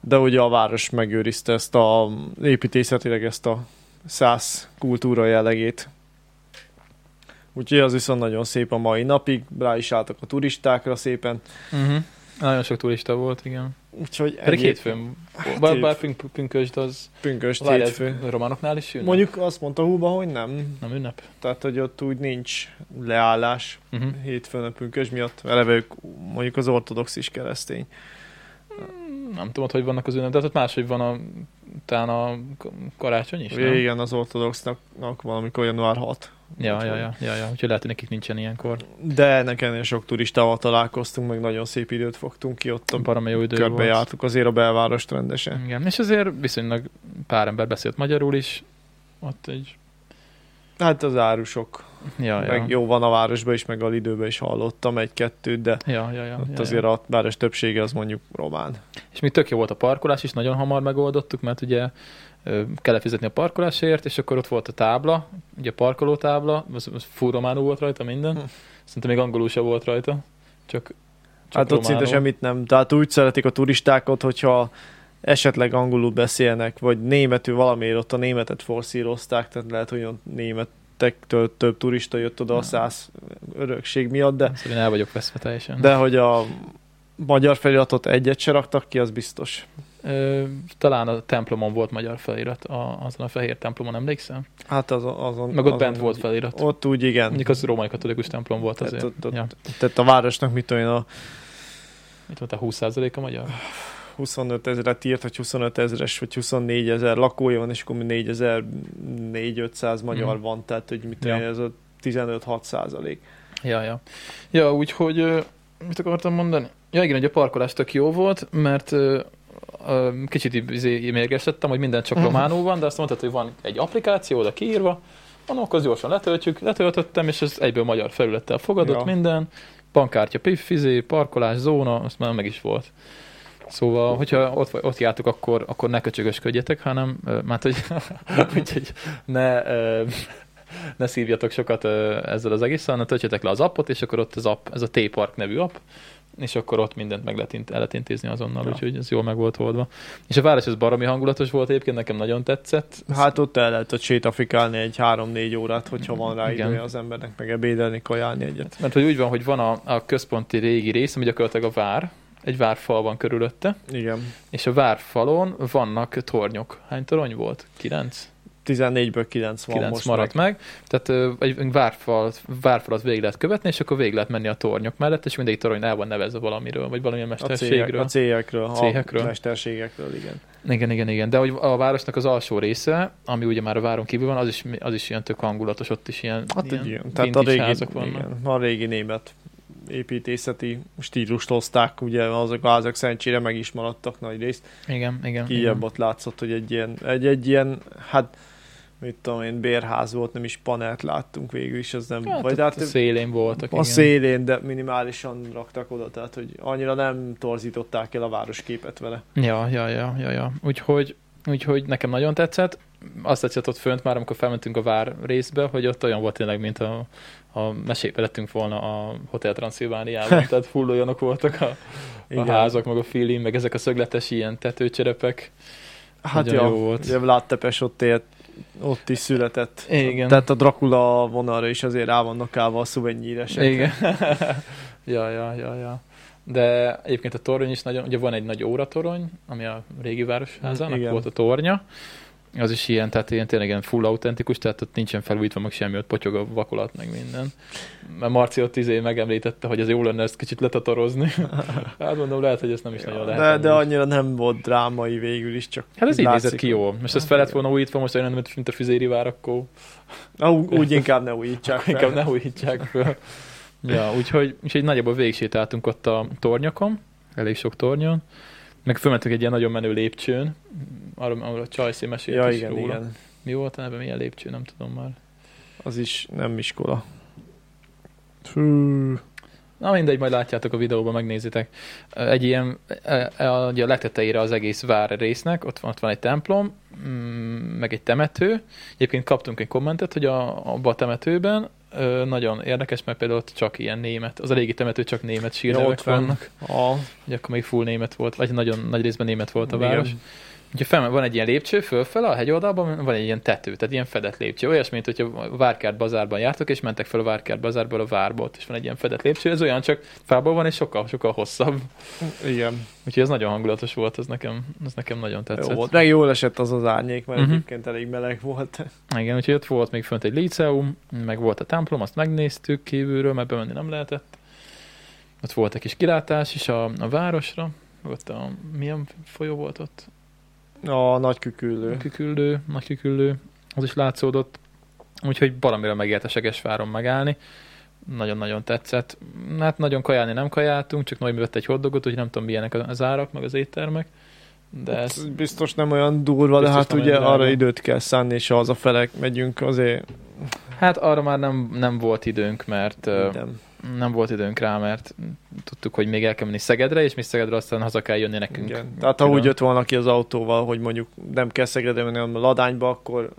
de ugye a város megőrizte ezt a építészetileg ezt a szász kultúra jellegét. Úgyhogy az viszont nagyon szép a mai napig, rá is álltak a turistákra szépen. Uh-huh. Nagyon sok turista volt, igen. Úgyhogy Pedig egyéb- hétfőn. Hát Bár, bár pünk, pünkösd az... Ez hétfő. románoknál is ünnep? Mondjuk azt mondta Húba, hogy nem. Nem ünnep? Tehát, hogy ott úgy nincs leállás Uh-huh. hétfőn a pünkös miatt. Eleve ők mondjuk az ortodox is keresztény. nem tudom, hogy vannak az ünnep, de ott máshogy van a, talán a karácsony is, nem? Igen, az ortodoxnak valamikor január 6. Ja, ja, ja, ja, ja, úgyhogy lehet, hogy nekik nincsen ilyenkor. De nekem sok turistával találkoztunk, meg nagyon szép időt fogtunk ki ott. Baromi jó idő Körbe volt. jártuk azért a belvárost rendesen. Igen, és azért viszonylag pár ember beszélt magyarul is. Ott egy... Hát az árusok. Ja, ja. Meg jó van a városban is, meg a időben is hallottam egy-kettőt, de Ja, ja, ja, ott ja, azért ja. a város többsége az mondjuk román. És még tök jó volt a parkolás is, nagyon hamar megoldottuk, mert ugye kellett fizetni a parkolásért, és akkor ott volt a tábla, ugye a parkolótábla, az, az full románul volt rajta minden, Hm. szerintem még angolul sem volt rajta, csak, csak Hát ott szinte románul. semmit nem. Tehát úgy szeretik a turisták ott, hogyha esetleg angolul beszélnek, vagy németül valamiért ott a németet forszírozták, tehát lehet, hogy ott németektől több turista jött oda a száz örökség miatt, de, én el vagyok veszve teljesen. de hogy a magyar feliratot egyet se raktak ki, az biztos. Talán a templomon volt magyar felirat, a, azon a fehér templomon, emlékszem? Hát az, azon... Meg ott azon bent volt felirat. Ott úgy igen. Mondjuk az római katolikus templom volt Tehát, azért. ott, ott, ja. tehát a városnak mit tudom én, a Mit mondta, 20% a magyar? 25 ezeret írt, vagy 25 ezeres, vagy 24 ezer lakója van, és akkor 4 ezer, 4-500 magyar Mhm. van, tehát hogy mit tudom Ja. ez a 15-6 százalék. Ja, ja. Ja, úgyhogy mit akartam mondani? Ja, igen, hogy a parkolás tök jó volt, mert kicsit izé mérgesedtem, hogy minden csak Mhm. románul van, de azt mondtad, hogy van egy applikáció oda kiírva, mondom, akkor gyorsan letöltjük, letöltöttem, és ez egyből magyar felülettel fogadott Ja. minden, bankkártya, fizé, parkolás, zóna, azt már meg is volt. Szóval, hogyha ott, ott jártok, akkor, akkor ne köcsögösködjetek, hanem, mert hogy, úgyhogy ne, ne szívjatok sokat ezzel az egésszel, hanem töltsétek le az appot, és akkor ott az app, ez a T-Park nevű app, és akkor ott mindent meg lehet, int- lehet intézni azonnal, Ja. úgyhogy ez jól meg volt oldva. És a város ez baromi hangulatos volt egyébként, nekem nagyon tetszett. Hát ott el lehet ott sétafikálni egy 3-4 órát, hogyha van rá Igen. idője az embernek, meg ebédelni, kajálni egyet. Mert hogy úgy van, hogy van a, a központi régi rész, ami gyakorlatilag a vár, egy várfal van körülötte, Igen. és a várfalon vannak tornyok. Hány torony volt? Kilenc? 14-ből 9 van 9 most maradt meg. meg. Tehát egy várfal, várfalat végig lehet követni, és akkor végig lehet menni a tornyok mellett, és mindegyik torony el van nevezve valamiről, vagy valamilyen A, mesterségről. a cégekről, Cégekről. a mesterségekről, igen. Igen, igen, igen. De hogy a városnak az alsó része, ami ugye már a váron kívül van, az is, az is ilyen tök hangulatos, ott is ilyen, Hát ilyen ilyen. Tehát a régi, házak vannak. igen, a régi német építészeti stílust hozták, ugye azok a házak szerencsére meg is maradtak nagy részt. Igen, igen. Igen. ott látszott, hogy egy ilyen, egy, egy ilyen, hát mit tudom én, bérház volt, nem is panelt láttunk végül is, az nem, Hát, vagy hát a szélén voltak. a igen. szélén, de minimálisan raktak oda, tehát hogy annyira nem torzították el a városképet vele. Ja, ja, ja, ja, ja. Úgyhogy, úgyhogy nekem nagyon tetszett. Azt tetszett ott fönt már, amikor felmentünk a vár részbe, hogy ott olyan volt tényleg, mint a, a mesébe lettünk volna a Hotel Transzilvániában, tehát full olyanok voltak a, a házak, meg a feeling, meg ezek a szögletes ilyen tetőcserepek. Hát Nagyon ja, jó volt. ugye Vlad Tepes ott élt, ott is született. Igen. Tehát a Dracula vonalra is azért rá vannak állva a szuvenyíresek. Igen. ja, ja, ja, ja. De egyébként a torony is nagyon, ugye van egy nagy óratorony, ami a régi városházának Igen. volt a tornya, az is ilyen, tehát ilyen tényleg ilyen full autentikus, tehát ott nincsen felújítva, meg semmi, ott potyog a vakolat, meg minden. Mert Marci ott izé megemlítette, hogy ez jó lenne ezt kicsit letatorozni. hát mondom, lehet, hogy ezt nem is nagyon lehet. de, de annyira nem volt drámai végül is, csak Hát ez így nézett ki hogy- jó. Most ez fel lett volna újítva, most olyan mint a füzéri vár, akkor Na, úgy inkább ne újítsák fel. inkább ne újítsák föl. ja, úgyhogy, úgyhogy nagyjából végigsétáltunk ott a tornyokon, elég sok tornyon, meg fölmentünk egy ilyen nagyon menő lépcsőn, arra, arra a Csajci mesélt Ja, is igen, róla. igen. Mi volt a neve, milyen lépcső, nem tudom már. Az is nem iskola. Fú. Na mindegy, majd látjátok a videóban, megnézitek. Egy ilyen, e- e- ugye a legtetejére az egész vár résznek, ott van, ott van egy templom, mm, meg egy temető. Egyébként kaptunk egy kommentet, hogy a, abban a temetőben ö, nagyon érdekes, mert például ott csak ilyen német, az a régi temető csak német Ja, sírnevek van. vannak. A, Hogy akkor még full német volt, vagy nagyon nagy részben német volt a Igen. Ugye fel, van egy ilyen lépcső fölfele a hegyoldalban, van egy ilyen tető, tehát ilyen fedett lépcső. Olyas, mint hogyha Várkert bazárban jártok, és mentek fel a Várkert bazárból a várba, ott is van egy ilyen fedett lépcső. Ez olyan csak fából van, és sokkal, sokkal hosszabb. igen, Úgyhogy ez nagyon hangulatos volt, ez nekem, ez nekem nagyon tetszett. jó volt. Meg jól esett az az árnyék, mert Mhm. egyébként elég meleg volt. Igen, úgyhogy ott volt még fönt egy liceum, meg volt a templom, azt megnéztük kívülről, mert bemenni nem lehetett. Ott volt egy kis kilátás is a, a városra, ott a, milyen folyó volt ott? A nagy küküllő. Küküllő, nagy küküllő, az is látszódott. Úgyhogy valamire megért a Segesváron megállni. Nagyon-nagyon tetszett. Hát nagyon kajálni nem kajáltunk, csak Noémi vett egy hoddogot, úgyhogy nem tudom milyenek az árak, meg az éttermek. De Hát ez, biztos nem olyan durva, de hát ugye olyan drága. arra időt kell szánni, és ha az a felek megyünk, azért hát arra már nem, nem volt időnk, mert nem. Nem volt időnk rá, mert tudtuk, hogy még el kell menni Szegedre, és mi Szegedre aztán haza kell jönni nekünk. Igen. Tehát ha Külön. úgy jött volna ki az autóval, hogy mondjuk nem kell Szegedre menni, hanem a Ladányba, akkor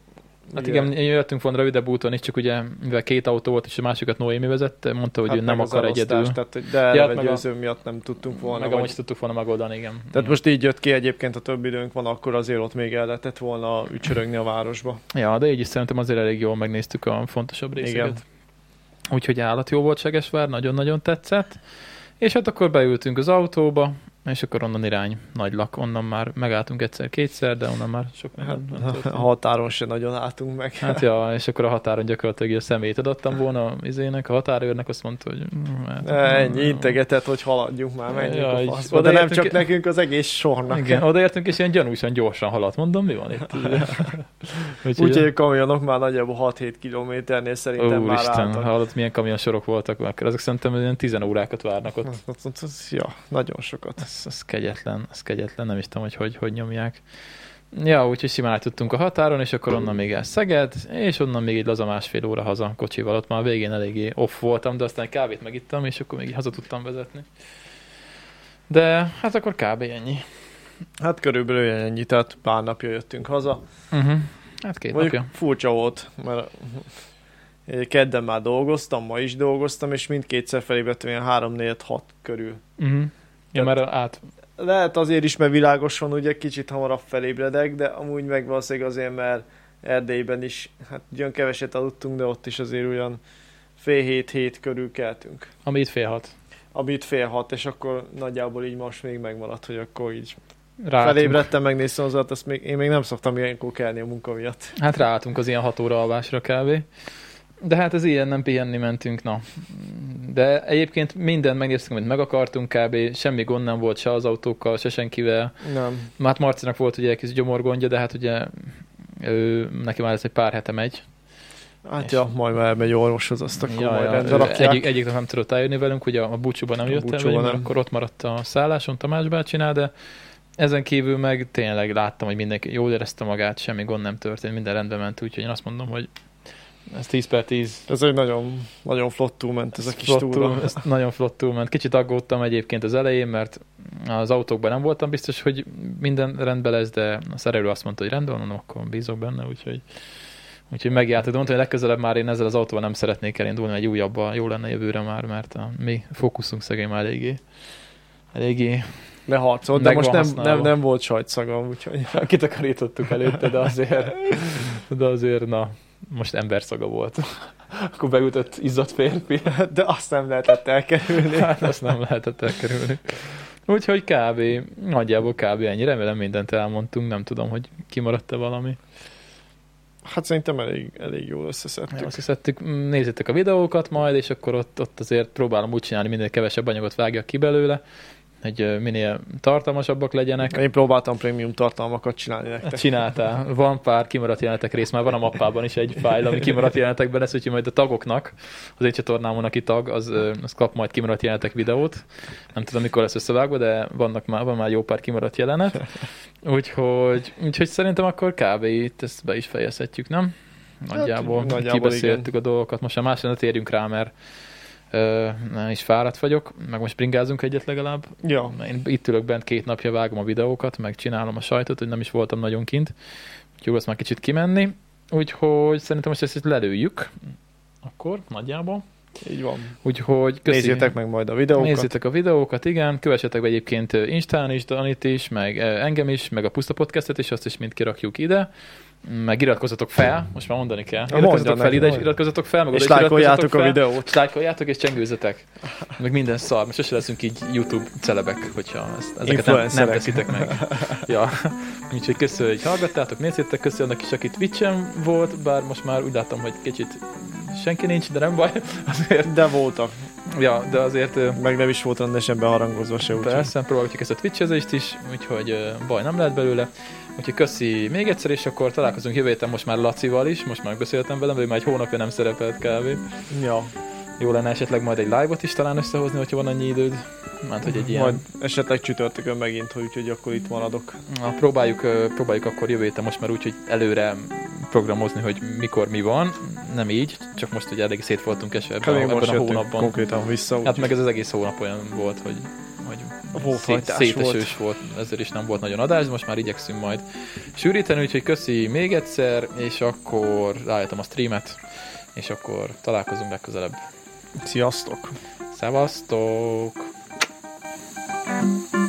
Hát ugye, igen, jöttünk volna rövidebb úton is, csak ugye, mivel két autó volt, és a másikat Noémi vezette, mondta, hogy hát ő nem akar elosztás, egyedül. Tehát, hogy de Ja, hát meg a- győző miatt nem tudtunk volna. Meg vagy- amúgy tudtuk volna megoldani, igen. Tehát igen. most így jött ki egyébként, ha több időnk van, akkor azért ott még el lehetett volna ücsörögni a városba. Ja, de így is szerintem azért elég jól megnéztük a fontosabb részeket. Igen. Úgyhogy állat jó volt Segesvár, nagyon-nagyon tetszett. És hát akkor beültünk az autóba, és akkor onnan irány nagy lak, onnan már megálltunk egyszer-kétszer, de onnan már sok Hát, a határon se nagyon álltunk meg. Hát ja, és akkor a határon gyakorlatilag a szemét adottam volna izének, a határőrnek azt mondta, hogy... mm, hát, Ennyi integetett, hogy haladjunk már, menjünk Ja, a faszba. De nem csak nekünk, az egész sornak. Igen, odaértünk, és ilyen gyanúsan gyorsan haladt. Mondom, mi van itt? Úgyhogy, Úgyhogy a kamionok már nagyjából 6-7 kilométernél szerintem már Úristen, álltak. hallott, milyen kamionsorok voltak, akkor ezek szerintem ilyen 10 órákat várnak ott. Ja, nagyon sokat. Ez, ez kegyetlen, ez kegyetlen, nem is tudom, hogy hogy, hogy nyomják. Ja, úgyhogy simán tudtunk a határon, és akkor onnan még el Szeged, és onnan még egy laza másfél óra haza kocsival. Ott már a végén eléggé off voltam, de aztán kávét megittam, és akkor még haza tudtam vezetni. De hát akkor kb. ennyi. Hát körülbelül ennyi, tehát pár napja jöttünk haza. Uh-huh. Hát két Mondjuk napja. furcsa volt, mert kedden már dolgoztam, ma is dolgoztam, és mindkétszer felébredtem ilyen 3-4-6 körül. Uh-huh. Ja, mert át, Lehet azért is, mert világos van, ugye kicsit hamarabb felébredek, de amúgy meg valószínűleg azért, mert Erdélyben is, hát ugyan keveset aludtunk, de ott is azért olyan fél hét-hét körül keltünk. ami itt fél hat. Amit fél hat, és akkor nagyjából így most még megmaradt, hogy akkor így Ráálltunk. felébredtem, megnéztem az azt még, én még nem szoktam ilyenkor kelni a munka miatt. Hát ráálltunk az ilyen hat óra alvásra kb. De hát ez ilyen, nem pihenni mentünk, na. De egyébként mindent megnéztünk, amit meg akartunk kb. Semmi gond nem volt se az autókkal, se senkivel. Nem. Hát Marcinak volt ugye egy kis gyomorgondja, de hát ugye ő, neki már ez egy pár hete megy. Hát És- ja, majd már elmegy orvoshoz, azt akkor Ja, majd ja, rendbe rakják. egyik, egyik nap nem tudott eljönni velünk, ugye a búcsúban nem A jött el, búcsúban mert nem. akkor ott maradt a szálláson Tamás bácsinál, de ezen kívül meg tényleg láttam, hogy mindenki jól érezte magát, semmi gond nem történt, minden rendben ment, úgyhogy én azt mondom, hogy ez 10 per 10 Ez egy nagyon, nagyon flottul ment ez a kis flottul, túra. ez nagyon flottul ment. Kicsit aggódtam egyébként az elején, mert az autókban nem voltam biztos, hogy minden rendben lesz, de a szerelő azt mondta, hogy rendben van, akkor bízok benne, úgyhogy Úgyhogy megjártuk, de mondtam, hogy legközelebb már én ezzel az autóval nem szeretnék elindulni, egy újabba jó lenne jövőre már, mert a mi fókuszunk szegény már eléggé, eléggé Leharcolt, de most nem, nem, nem volt sajtszaga, úgyhogy kitakarítottuk előtte, de azért, de azért, na, most emberszaga volt. Akkor beütött izzadt férfi. de azt nem lehetett elkerülni. Hát azt nem lehetett elkerülni. Úgyhogy kb. Nagyjából kb. ennyi. Remélem mindent elmondtunk, nem tudom, hogy kimaradt-e valami. Hát szerintem elég, elég jól összeszedtük. Hiszem, nézzétek a videókat majd, és akkor ott, ott azért próbálom úgy csinálni, minél kevesebb anyagot vágjak ki belőle, hogy minél tartalmasabbak legyenek. Én próbáltam prémium tartalmakat csinálni nektek. Csináltál. Van pár kimaradt jelenetek rész, már van a mappában is egy fájl, ami kimaradt jelenetekben lesz, úgyhogy majd a tagoknak, az én csatornámon, aki tag, az, az kap majd kimaradt jelenetek videót. Nem tudom, mikor lesz összevágva, de vannak már, van már jó pár kimaradt jelenet. Úgyhogy, úgyhogy szerintem akkor kb. itt ezt be is fejezhetjük, nem? Nagyjából, Hát, nagyjából kibeszéltük a dolgokat. Most már másra ne térjünk rá, mert nem is fáradt vagyok, meg most bringázunk egyet legalább. Ja, Én itt ülök bent két napja, vágom a videókat, meg csinálom a sajtot, hogy nem is voltam nagyon kint. Úgyhogy azt már kicsit kimenni. Úgyhogy szerintem most ezt itt lelőjük. Akkor nagyjából. így van. Úgyhogy köszi. Nézzétek meg majd a videókat. Nézzétek a videókat, igen, kövessetek be egyébként Instán is, Danit is, meg eh, engem is, meg a Puszta Podcastet is, azt is mind kirakjuk ide. Meg iratkozzatok fel, most már mondani kell. Iratkozzatok fel neki, ide, és iratkozzatok fel, meg oda És lájkoljátok a videót. És lájkoljátok és csengőzzetek. Meg minden szar, most sose leszünk így YouTube celebek, hogyha ezt, ezeket nem, nem teszitek meg. Ja. Úgyhogy köszönöm, hogy hallgattátok, nézzétek, köszönöm, aki is, aki Twitch-en volt, bár most már úgy látom, hogy kicsit senki nincs, de nem baj. Azért, De voltak. ja, de azért Meg nem is volt rendesen beharangozva se, úgyhogy. persze, próbáljuk ezt a twitchezést is, úgyhogy baj nem lehet belőle. Úgyhogy köszi még egyszer, és akkor találkozunk jövő héten most már Lacival is, most már beszéltem velem, ő már egy hónapja nem szerepelt kb. Ja, Jó lenne esetleg majd egy live-ot is talán összehozni, hogyha van annyi időd. Mert hogy egy ilyen... majd esetleg csütörtökön megint, hogy úgyhogy akkor itt maradok. Na, próbáljuk, próbáljuk akkor jövő héten most már úgy, hogy előre programozni, hogy mikor mi van. Nem így, csak most ugye elég szét voltunk esve ebben, a- ebben hónapban. konkrétan vissza. Hát meg ez az egész hónap olyan volt, hogy, hogy volt szét, szétesős volt. volt, ezért is nem volt nagyon adás, de most már igyekszünk majd sűríteni, úgyhogy köszi még egyszer, és akkor ráállítom a streamet, és akkor találkozunk legközelebb. Sziasztok! Szevasztok! thank you